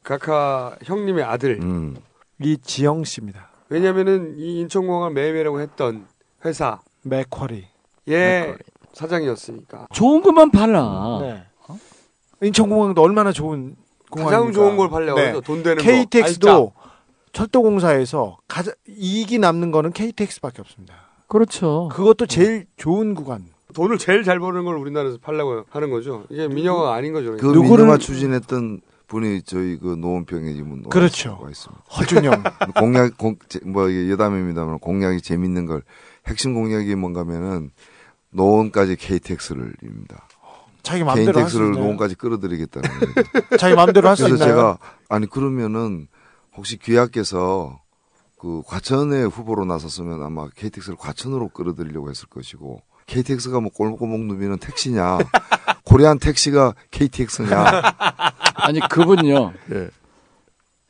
각하 형님의 아들. 음. 이지영 씨입니다. 왜냐면은 이 인천공항을 매입하려고 했던 회사 맥쿼리. 예 사장이었으니까 좋은 것만 팔라. 네. 인천공항도 얼마나 좋은 공항입니까? 가장 좋은 걸 팔려고 네. 해서 돈 되는 거. KTX도 철도공사에서 가장 이익이 남는 거는 KTX밖에 없습니다. 그렇죠. 그것도 제일 좋은 구간. 돈을 제일 잘 버는 걸 우리나라에서 팔려고 하는 거죠. 이게 민영화가 아닌 거죠. 그 그러니까. 누구를- 민영화 추진했던 분이 저희 그 노원평에 지금 와 그렇죠. 와 있습니다. 허준영. 공약 공, 제- 뭐 여담입니다만 공약이 재밌는 걸 핵심 공약이 뭔가면은 노원까지 KTX를입니다. 자기 마음대로 할수 KTX를 있나요? 노원까지 끌어들이겠다는 겁니다. 자기 마음대로 할수 그래서 있나요? 제가 아니 그러면은 혹시 귀하께서 그 과천에 후보로 나섰으면 아마 KTX를 과천으로 끌어들이려고 했을 것이고 KTX가 뭐 골목골목 누비는 택시냐 코리안 택시가 KTX냐 아니 그분요. 예.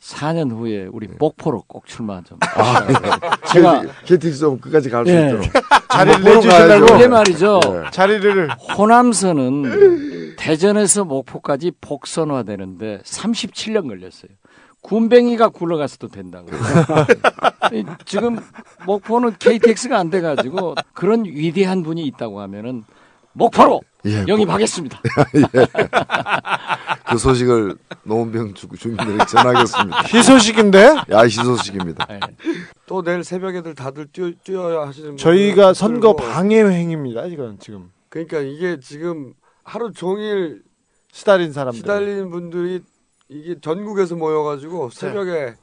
4년 후에 우리 목포로 꼭 출마 좀. 아, 예. 제가 KTX 좀 끝까지 갈수 예. 있도록 자리를. 가야죠. 이게 말이죠. 예. 자리를 호남선은 대전에서 목포까지 복선화되는데 37년 걸렸어요. 군뱅이가 굴러가서도 된다고. 이 지금 목포는 KTX가 안 돼가지고 그런 위대한 분이 있다고 하면은 목포로 예, 영입하겠습니다. 그 소식을 노원병 주- 주민들에게 전하겠습니다. 희소식인데 야 희소식입니다. 예. 또 내일 새벽에들 다들 뛰어, 뛰어야 하시는 저희가 분들 선거. 방해 행위입니다. 이건 지금 그러니까 이게 지금 하루 종일 시달린 사람들. 시달리는 분들이 이게 전국에서 모여가지고 새벽에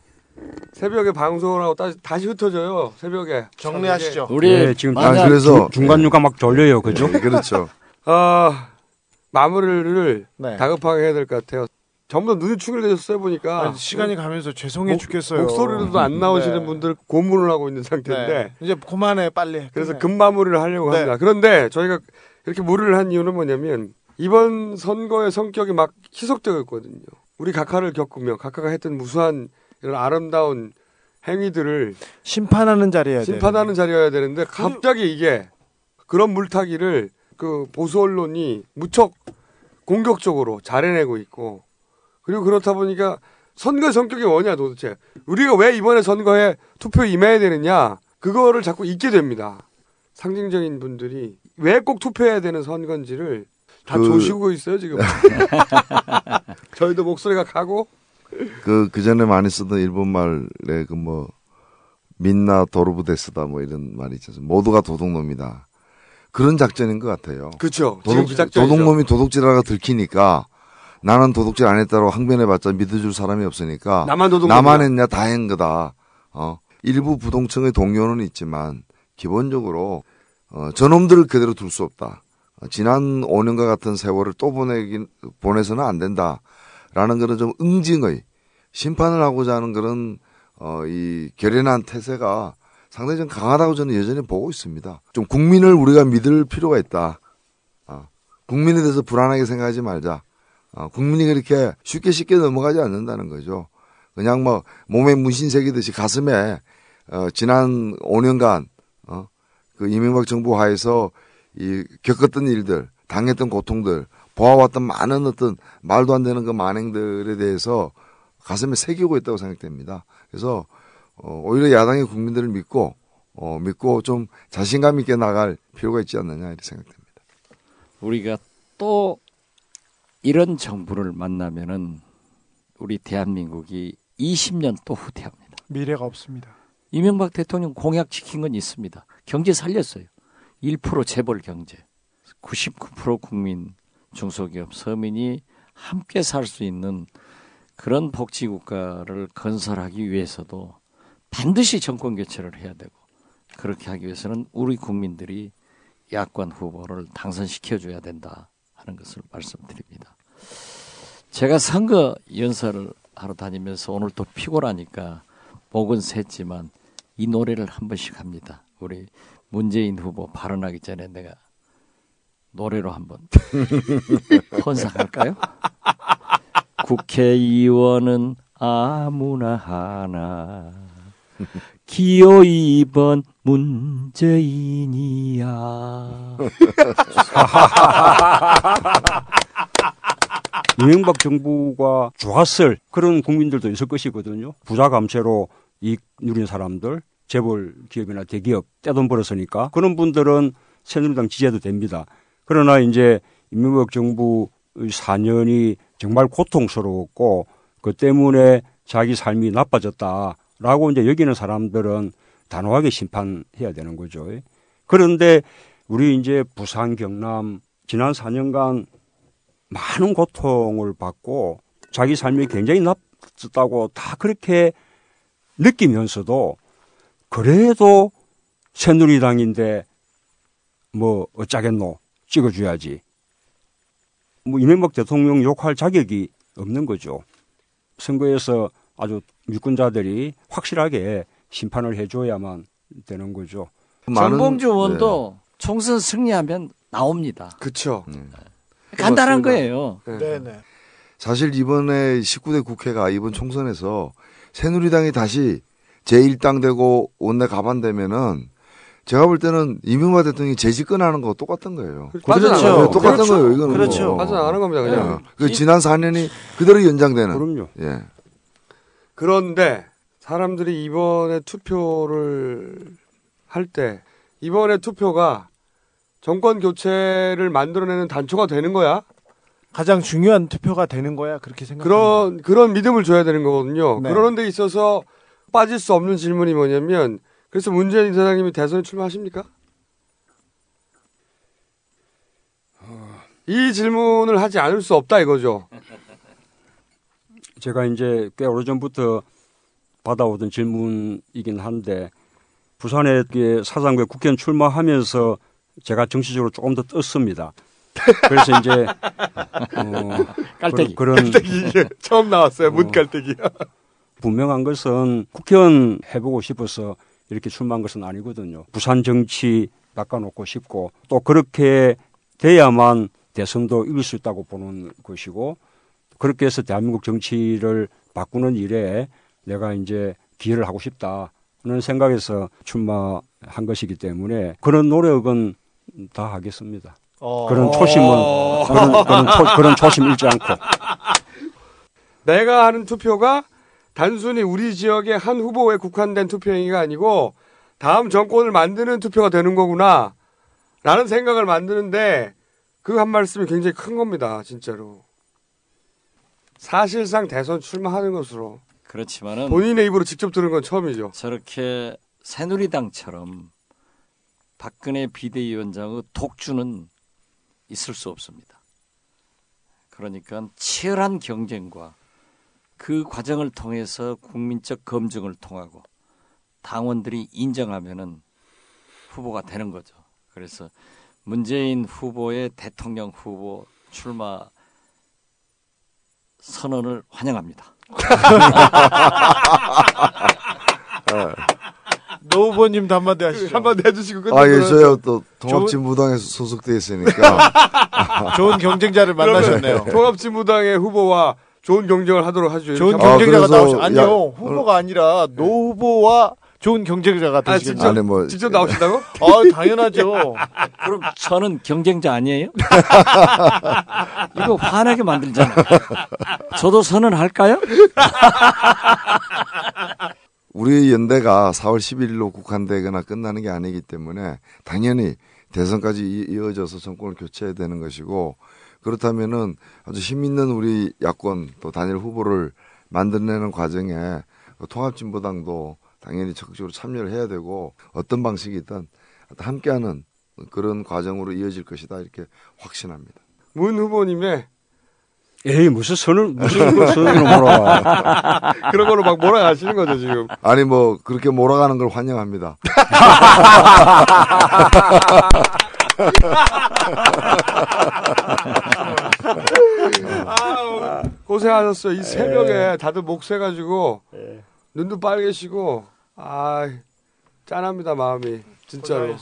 새벽에 방송을 하고 다시, 다시 흩어져요 새벽에 정리하시죠. 우리 예, 지금 아, 그래서 중간 중간 막 졸려요. 그죠? 네, 그렇죠. 아 마무리를 네. 다급하게 해야 될 것 같아요 전부 다 눈이 충혈되셨어요 보니까 아니, 시간이 가면서 죄송해 목- 죽겠어요. 목소리로도 안 나오시는 네. 분들 고문을 하고 있는 상태인데 네. 이제 그만해 빨리. 그래서 끝내. 급마무리를 하려고 네. 합니다. 그런데 저희가 이렇게 무리를 한 이유는 뭐냐면 이번 선거의 성격이 막 희석되고 있거든요. 우리 각하를 겪으며 각하가 했던 무수한 이런 아름다운 행위들을 심판하는 자리에 심판하는 자리여야 되는데 갑자기 이게 그런 물타기를 그 보수 언론이 무척 공격적으로 잘해내고 있고 그리고 그렇다 보니까 선거 성격이 뭐냐 도대체 우리가 왜 이번에 선거에 투표에 임해야 되느냐 그거를 자꾸 잊게 됩니다. 상징적인 분들이 왜 꼭 투표해야 되는 선거인지를 다 그- 조시고 있어요 지금. 저희도 목소리가 가고 그, 그 전에 많이 쓰던 일본 말에 그 뭐, 민나 도르부데스다 뭐 이런 말이 있잖아요. 모두가 도둑놈이다. 그런 작전인 것 같아요. 그렇죠. 도둑, 작전이죠. 도둑놈이 도둑질하다가 들키니까 나는 도둑질 안 했다고 항변해봤자 믿어줄 사람이 없으니까 나만 도둑놈이야. 나만 했냐 다한 거다. 어. 일부 부동층의 동료는 있지만 기본적으로 어, 저놈들을 그대로 둘 수 없다. 어, 지난 5년과 같은 세월을 또 보내긴 보내서는 안 된다라는 그런 좀 응징의 심판을 하고자 하는 그런 어, 이 결연한 태세가 상당히 좀 강하다고 저는 여전히 보고 있습니다. 좀 국민을 우리가 믿을 필요가 있다. 어, 국민에 대해서 불안하게 생각하지 말자. 어, 국민이 그렇게 쉽게 쉽게 넘어가지 않는다는 거죠. 그냥 뭐 몸에 문신 새기듯이 가슴에 어, 지난 5년간 어, 그 이명박 정부 하에서 이 겪었던 일들, 당했던 고통들, 보아왔던 많은 어떤 말도 안 되는 그 만행들에 대해서 가슴에 새기고 있다고 생각됩니다. 그래서 어, 오히려 야당이 국민들을 믿고 어, 믿고 좀 자신감 있게 나갈 필요가 있지 않느냐 이렇게 생각됩니다. 우리가 또 이런 정부를 만나면은 우리 대한민국이 20년 또 후퇴합니다. 미래가 없습니다. 이명박 대통령 공약 지킨 건 있습니다. 경제 살렸어요. 1% 재벌 경제. 99% 국민, 중소기업, 서민이 함께 살 수 있는 그런 복지 국가를 건설하기 위해서도 반드시 정권 교체를 해야 되고 그렇게 하기 위해서는 우리 국민들이 야권 후보를 당선시켜 줘야 된다 하는 것을 말씀드립니다. 제가 선거 연설을 하러 다니면서 오늘 또 피곤하니까 목은 샜지만 이 노래를 한 번씩 합니다. 우리 문재인 후보 발언하기 전에 내가 노래로 한번 헌상할까요? 국회의원은 아무나 하나 기호 2번 문재인이야. 이명박 정부가 좋았을 그런 국민들도 있을 것이거든요. 부자 감세로 이익 누린 사람들, 재벌 기업이나 대기업 떼돈 벌었으니까 그런 분들은 새누리당 지지해도 됩니다. 그러나 이제 이명박 정부 4년이 정말 고통스러웠고 그 때문에 자기 삶이 나빠졌다 라고 이제 여기는 사람들은 단호하게 심판해야 되는 거죠. 그런데 우리 이제 부산, 경남 지난 4년간 많은 고통을 받고 자기 삶이 굉장히 나빴다고 다 그렇게 느끼면서도 그래도 새누리당인데 뭐 어쩌겠노 찍어줘야지. 뭐 이명박 대통령 욕할 자격이 없는 거죠. 선거에서 아주 유권자들이 확실하게 심판을 해줘야만 되는 거죠. 정봉주 의원도 총선 승리하면 나옵니다. 그렇죠. 간단한 맞습니다. 거예요. 네, 네. 사실 이번에 19대 국회가 이번 총선에서 새누리당이 다시 제1당 되고 원내 가반 되면은 제가 볼 때는 이명박 대통령이 재집권하는 거 똑같은 거예요. 네, 똑같은 그렇죠. 거예요. 이거는 그렇죠. 뭐. 빠져나가는 겁니다, 그냥. 예. 그 지난 4년이 그대로 연장되는. 그럼요. 예. 그런데 사람들이 이번에 투표를 할 때 이번에 투표가 정권 교체를 만들어내는 단초가 되는 거야? 가장 중요한 투표가 되는 거야 그렇게 생각합니다. 그런 그런 믿음을 줘야 되는 거거든요. 네. 그러는 데 있어서 빠질 수 없는 질문이 뭐냐면 그래서 문재인 대장님이 대선에 출마하십니까? 이 질문을 하지 않을 수 없다 이거죠. 제가 이제 꽤 오래전부터 받아오던 질문이긴 한데 부산에 그 사상구에 국회의원 출마하면서 제가 정치적으로 조금 더 떴습니다. 그래서 이제 어, 깔때기. 그런, 그런 깔때기 처음 나왔어요. 문 깔때기. 분명한 것은 국회의원 해보고 싶어서 이렇게 출마한 것은 아니거든요. 부산 정치 낚아놓고 싶고 또 그렇게 돼야만 대선도 이길 수 있다고 보는 것이고 그렇게 해서 대한민국 정치를 바꾸는 일에 내가 이제 기여를 하고 싶다는 생각에서 출마한 것이기 때문에 그런 노력은 다 하겠습니다. 어. 그런 초심은 그런 그런, 초, 그런 초심 잃지 않고 내가 하는 투표가 단순히 우리 지역의 한 후보에 국한된 투표행위가 아니고 다음 정권을 만드는 투표가 되는 거구나. 라는 생각을 만드는데 그 한 말씀이 굉장히 큰 겁니다. 진짜로. 사실상 대선 출마하는 것으로 그렇지만은 본인의 입으로 직접 들은 건 처음이죠. 저렇게 새누리당처럼 박근혜 비대위원장의 독주는 있을 수 없습니다. 그러니까 치열한 경쟁과 그 과정을 통해서 국민적 검증을 통하고 당원들이 인정하면은 후보가 되는 거죠. 그래서 문재인 후보의 대통령 후보 출마 선언을 환영합니다. 노 후보님도 한마디 하시죠. 한마디 해주시고 끝내고 아, 예, 저요 또 통합진보당에 소속돼 있으니까 좋은 경쟁자를 만나셨네요. 통합진보당의 후보와 좋은 경쟁을 하도록 하죠. 좋은 경쟁자가 그래서 나오시 아니요 야- 후보가 아니라 노 후보와 좋은 경쟁자가 아, 되시겠죠. 직접, 아니, 뭐- 직접 나오신다고? 아 당연하죠. 그럼 저는 경쟁자 아니에요? 이거 화나게 만들잖아요. 저도 선언할까요? 우리 연대가 4월 11일로 국한되거나 끝나는 게 아니기 때문에 당연히 대선까지 이- 이어져서 정권을 교체해야 되는 것이고 그렇다면은 아주 힘 있는 우리 야권 또 단일 후보를 만들어내는 과정에 통합진보당도 당연히 적극적으로 참여를 해야 되고 어떤 방식이든 함께하는 그런 과정으로 이어질 것이다 이렇게 확신합니다. 문 후보님의 에이 무슨 선을 무슨 그 선으로 몰아와 그런 걸로 막 몰아가시는 거죠, 지금. 아니 뭐 그렇게 몰아가는 걸 환영합니다. 아, 고생하셨어요. 이 새벽에 다들 목 새가지고 눈도 빨개지고 아 짠합니다 마음이 진짜로.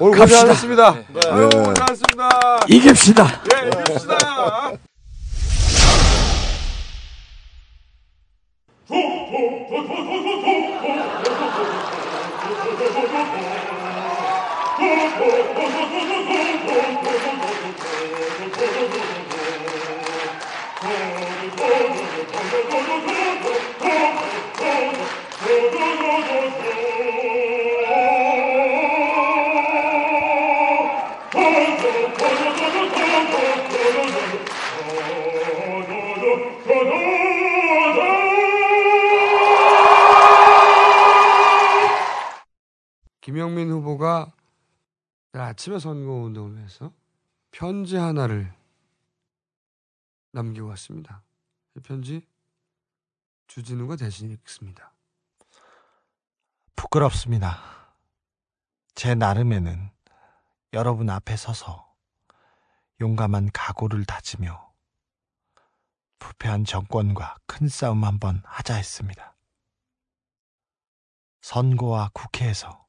오늘 갑시다. 고생하셨습니다. 아유 네. 고생하셨습니다. 이깁시다. 예, 이깁시다. 김영민 후보가 아침에 선거운동을 해서 편지 하나를 남기고 왔습니다. 이 편지 주진우가 대신 읽습니다. 부끄럽습니다. 제 나름에는 여러분 앞에 서서 용감한 각오를 다지며 부패한 정권과 큰 싸움 한번 하자 했습니다. 선거와 국회에서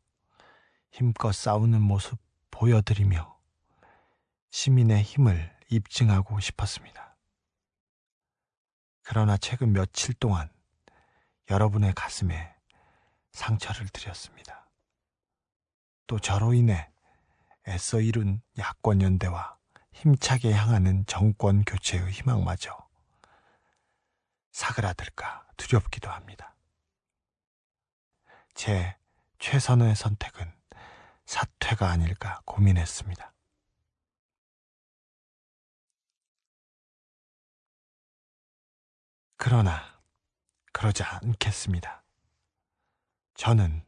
힘껏 싸우는 모습 보여드리며 시민의 힘을 입증하고 싶었습니다. 그러나 최근 며칠 동안 여러분의 가슴에 상처를 드렸습니다. 또 저로 인해 애써 이룬 야권 연대와 힘차게 향하는 정권 교체의 희망마저 사그라들까 두렵기도 합니다. 제 최선의 선택은 사퇴가 아닐까 고민했습니다. 그러나 그러지 않겠습니다. 저는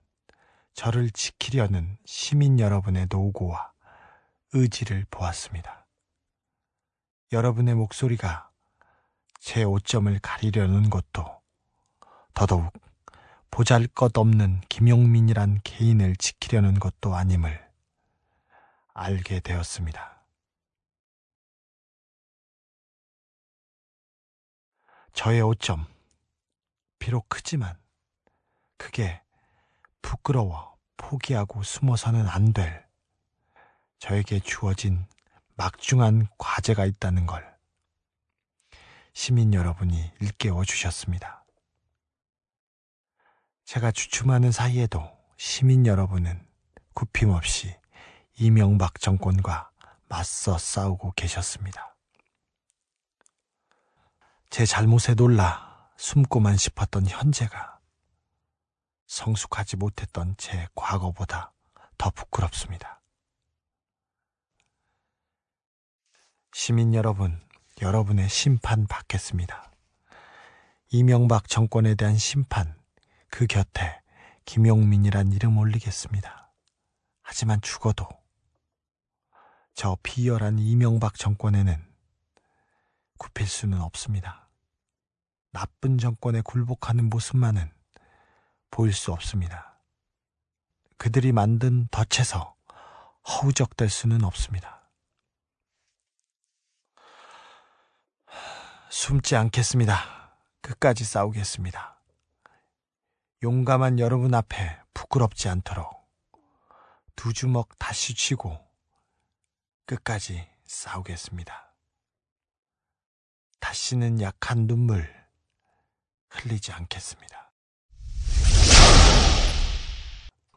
저를 지키려는 시민 여러분의 노고와 의지를 보았습니다. 여러분의 목소리가 제 오점을 가리려는 것도 더더욱 보잘 것 없는 김용민이란 개인을 지키려는 것도 아님을 알게 되었습니다. 저의 오점, 비록 크지만 그게 부끄러워 포기하고 숨어서는 안 될 저에게 주어진 막중한 과제가 있다는 걸 시민 여러분이 일깨워 주셨습니다. 제가 주춤하는 사이에도 시민 여러분은 굽힘없이 이명박 정권과 맞서 싸우고 계셨습니다. 제 잘못에 놀라 숨고만 싶었던 현재가 성숙하지 못했던 제 과거보다 더 부끄럽습니다. 시민 여러분, 여러분의 심판 받겠습니다. 이명박 정권에 대한 심판, 그 곁에 김용민이란 이름 올리겠습니다. 하지만 죽어도 저 비열한 이명박 정권에는 굽힐 수는 없습니다. 나쁜 정권에 굴복하는 모습만은 보일 수 없습니다. 그들이 만든 덫에서 허우적될 수는 없습니다. 숨지 않겠습니다. 끝까지 싸우겠습니다. 용감한 여러분 앞에 부끄럽지 않도록 두 주먹 다시 쥐고 끝까지 싸우겠습니다. 다시는 약한 눈물 흘리지 않겠습니다.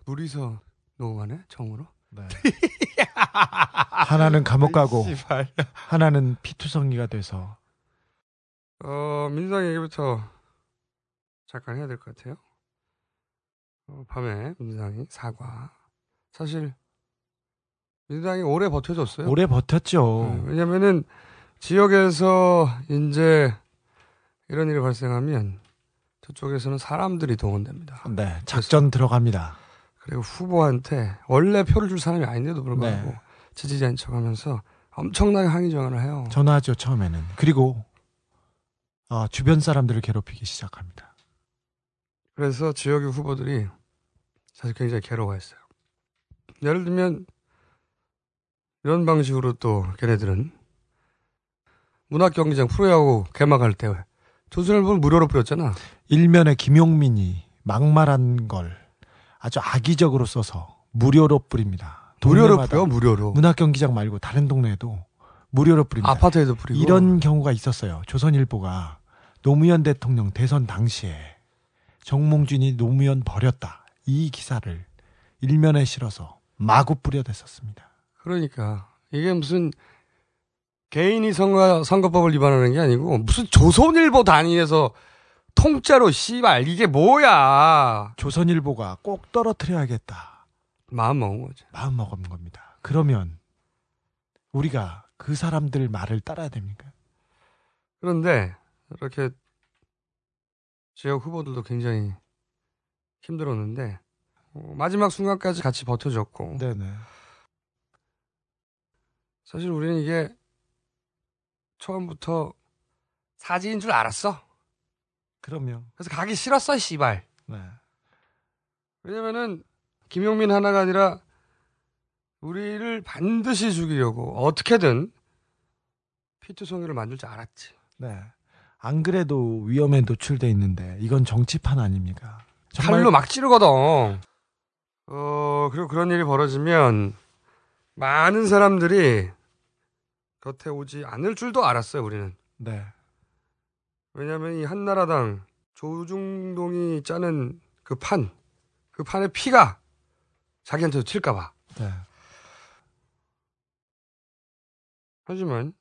둘이서 녹음하네 처음으로. 네. 하나는 감옥 가고 씨발. 하나는 피투성이가 돼서 어 민주당 얘기부터 잠깐 해야 될 것 같아요. 어, 밤에 민주당이 사과. 사실 민주당이 오래 버텨줬어요. 오래 버텼죠. 네, 왜냐면은 지역에서 이제 이런 일이 발생하면 저쪽에서는 사람들이 동원됩니다. 네, 작전 들어갑니다. 그리고 후보한테 원래 표를 줄 사람이 아닌데도 불구하고 네. 지지자인 척하면서 엄청나게 항의 전화를 해요. 전화하죠 처음에는. 그리고 어, 주변 사람들을 괴롭히기 시작합니다. 그래서 지역의 후보들이 사실 굉장히 괴로워했어요. 예를 들면 이런 방식으로 또 걔네들은 문학 경기장 프로야구 개막할 때 조선일보를 무료로 뿌렸잖아. 일면에 김용민이 막말한 걸 아주 악의적으로 써서 무료로 뿌립니다. 무료로 뿌려 무료로. 문학 경기장 말고 다른 동네에도 무료로 뿌립니다. 아파트에도 뿌리고. 이런 경우가 있었어요. 조선일보가 노무현 대통령 대선 당시에 정몽준이 노무현 버렸다. 이 기사를 일면에 실어서 마구 뿌려댔었습니다. 그러니까 이게 무슨 개인이 선거 선거법을 위반하는 게 아니고 무슨 조선일보 단위에서 통째로 씨발 이게 뭐야 조선일보가 꼭 떨어뜨려야겠다. 마음 먹은 거죠. 마음 먹은 겁니다. 그러면 우리가 그 사람들 말을 따라야 됩니까? 그런데 이렇게 지역 후보들도 굉장히 힘들었는데 어, 마지막 순간까지 같이 버텨줬고 네네. 사실 우리는 이게 처음부터 사지인 줄 알았어. 그럼요. 그래서 가기 싫었어, 씨발. 네. 왜냐면은 김용민 하나가 아니라 우리를 반드시 죽이려고 어떻게든 피투성이를 만들 줄 알았지. 네. 안 그래도 위험에 노출돼 있는데 이건 정치판 아닙니까? 칼로 막 찌르거든. 어, 그리고 그런 일이 벌어지면 많은 사람들이 곁에 오지 않을 줄도 알았어요, 우리는. 네. 왜냐면 이 한나라당 조중동이 짜는 그 판, 그 판의 피가 자기한테도 튈까봐. 네. 하지만,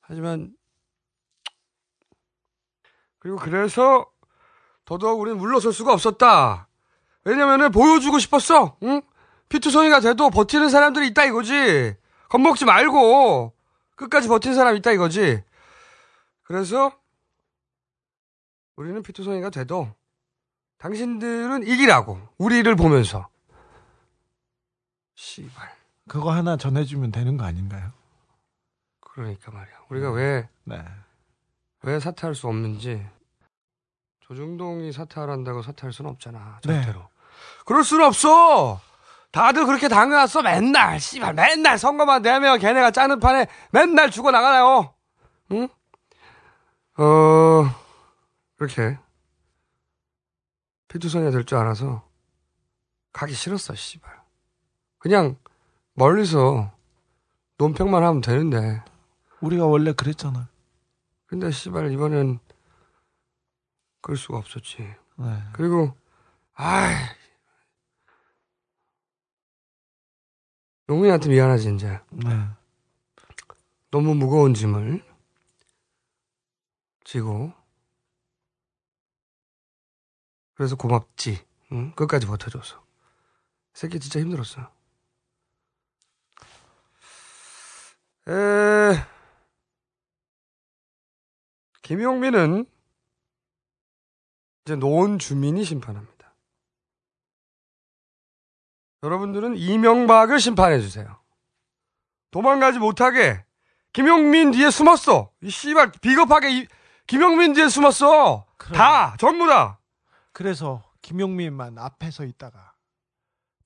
하지만, 그리고 그래서 더더욱 우리는 물러설 수가 없었다. 왜냐면은 보여주고 싶었어, 응? 피투성이가 돼도 버티는 사람들이 있다 이거지. 겁먹지 말고 끝까지 버틴 사람 있다 이거지. 그래서 우리는 피투성이가 돼도 당신들은 이기라고 우리를 보면서 씨발 그거 하나 전해주면 되는 거 아닌가요? 그러니까 말이야 우리가 왜왜 네. 사퇴할 수 없는지 조중동이 사퇴하란다고 사퇴할 수는 없잖아 네. 절대로 그럴 수는 없어 다들 그렇게 당해왔어 맨날 씨발 맨날 선거만 되면 걔네가 짜는 판에 맨날 죽어 나가요 응? 어 그렇게 피투성이가 될 줄 알아서 가기 싫었어 씨발 그냥 멀리서 논평만 하면 되는데 우리가 원래 그랬잖아. 근데 씨발 이번엔 그럴 수가 없었지. 네. 그리고 아이 용민한테 미안하지 이제. 네. 너무 무거운 짐을 지고 그래서 고맙지. 응? 끝까지 버텨줘서. 새끼 진짜 힘들었어. 에... 김용민은 이제 노원 주민이 심판합니다. 여러분들은 이명박을 심판해 주세요. 도망가지 못하게 김용민 뒤에 숨었어. 이 씨발 비겁하게 이, 김용민 뒤에 숨었어. 다 전부 다. 그래서 김용민만 앞에 서 있다가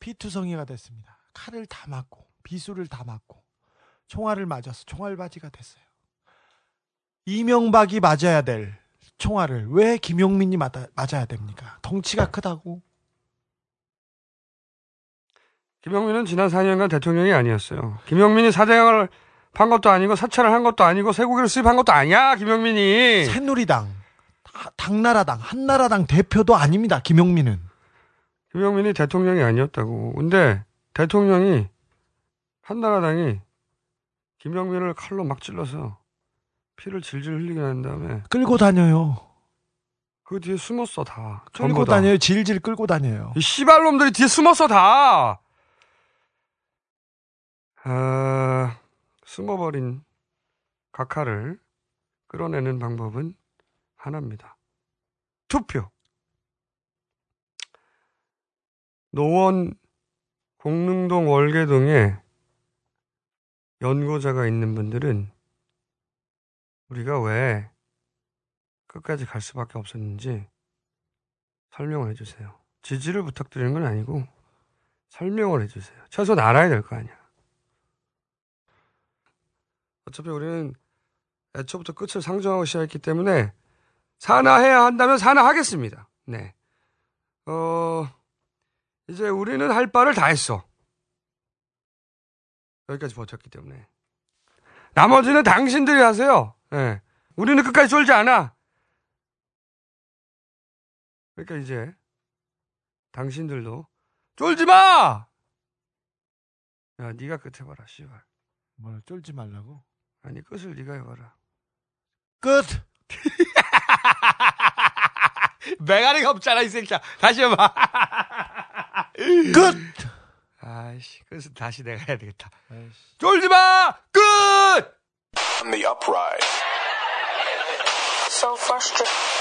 피투성이가 됐습니다. 칼을 다 맞고 비수를 다 맞고 총알을 맞아서 총알바지가 됐어요. 이명박이 맞아야 될 총알을 왜 김용민이 맞아, 맞아야 됩니까? 덩치가 크다고. 김용민은 지난 4년간 대통령이 아니었어요. 김용민이 사장을 판 것도 아니고 사찰을 한 것도 아니고 쇠고기를 수입한 것도 아니야. 김용민이. 새누리당, 다- 당나라당, 한나라당 대표도 아닙니다. 김용민은. 김용민이 대통령이 아니었다고. 근데 대통령이 한나라당이 김용민을 칼로 막 찔러서 피를 질질 흘리게 한 다음에 끌고 다녀요. 그 뒤에 숨었어 다. 끌고 다. 다녀요. 질질 끌고 다녀요. 이 씨발놈들이 뒤에 숨었어 다. 아, 숨어버린 각하를 끌어내는 방법은 하나입니다. 투표. 노원 공릉동 월계동에 연고자가 있는 분들은 우리가 왜 끝까지 갈 수밖에 없었는지 설명을 해주세요. 지지를 부탁드리는 건 아니고 설명을 해주세요. 최소한 알아야 될 거 아니야. 어차피 우리는 애초부터 끝을 상정하고 시작했기 때문에 산하해야 한다면 산하하겠습니다. 네. 어, 이제 우리는 할 바를 다 했어. 여기까지 버텼기 때문에. 나머지는 당신들이 하세요. 예. 우리는 끝까지 쫄지 않아. 그러니까 이제 당신들도 쫄지 마. 야, 네가 끝 해봐라, 씨발. 뭐 쫄지 말라고. 아니 끝을 네가 해봐라. 끝. 메가리가 없잖아 이 새끼야. 다시 해봐. 끝. 아이씨, 끝을 다시 내가 해야 되겠다. 쫄지 마. 끝. On the uprise. So frustrated.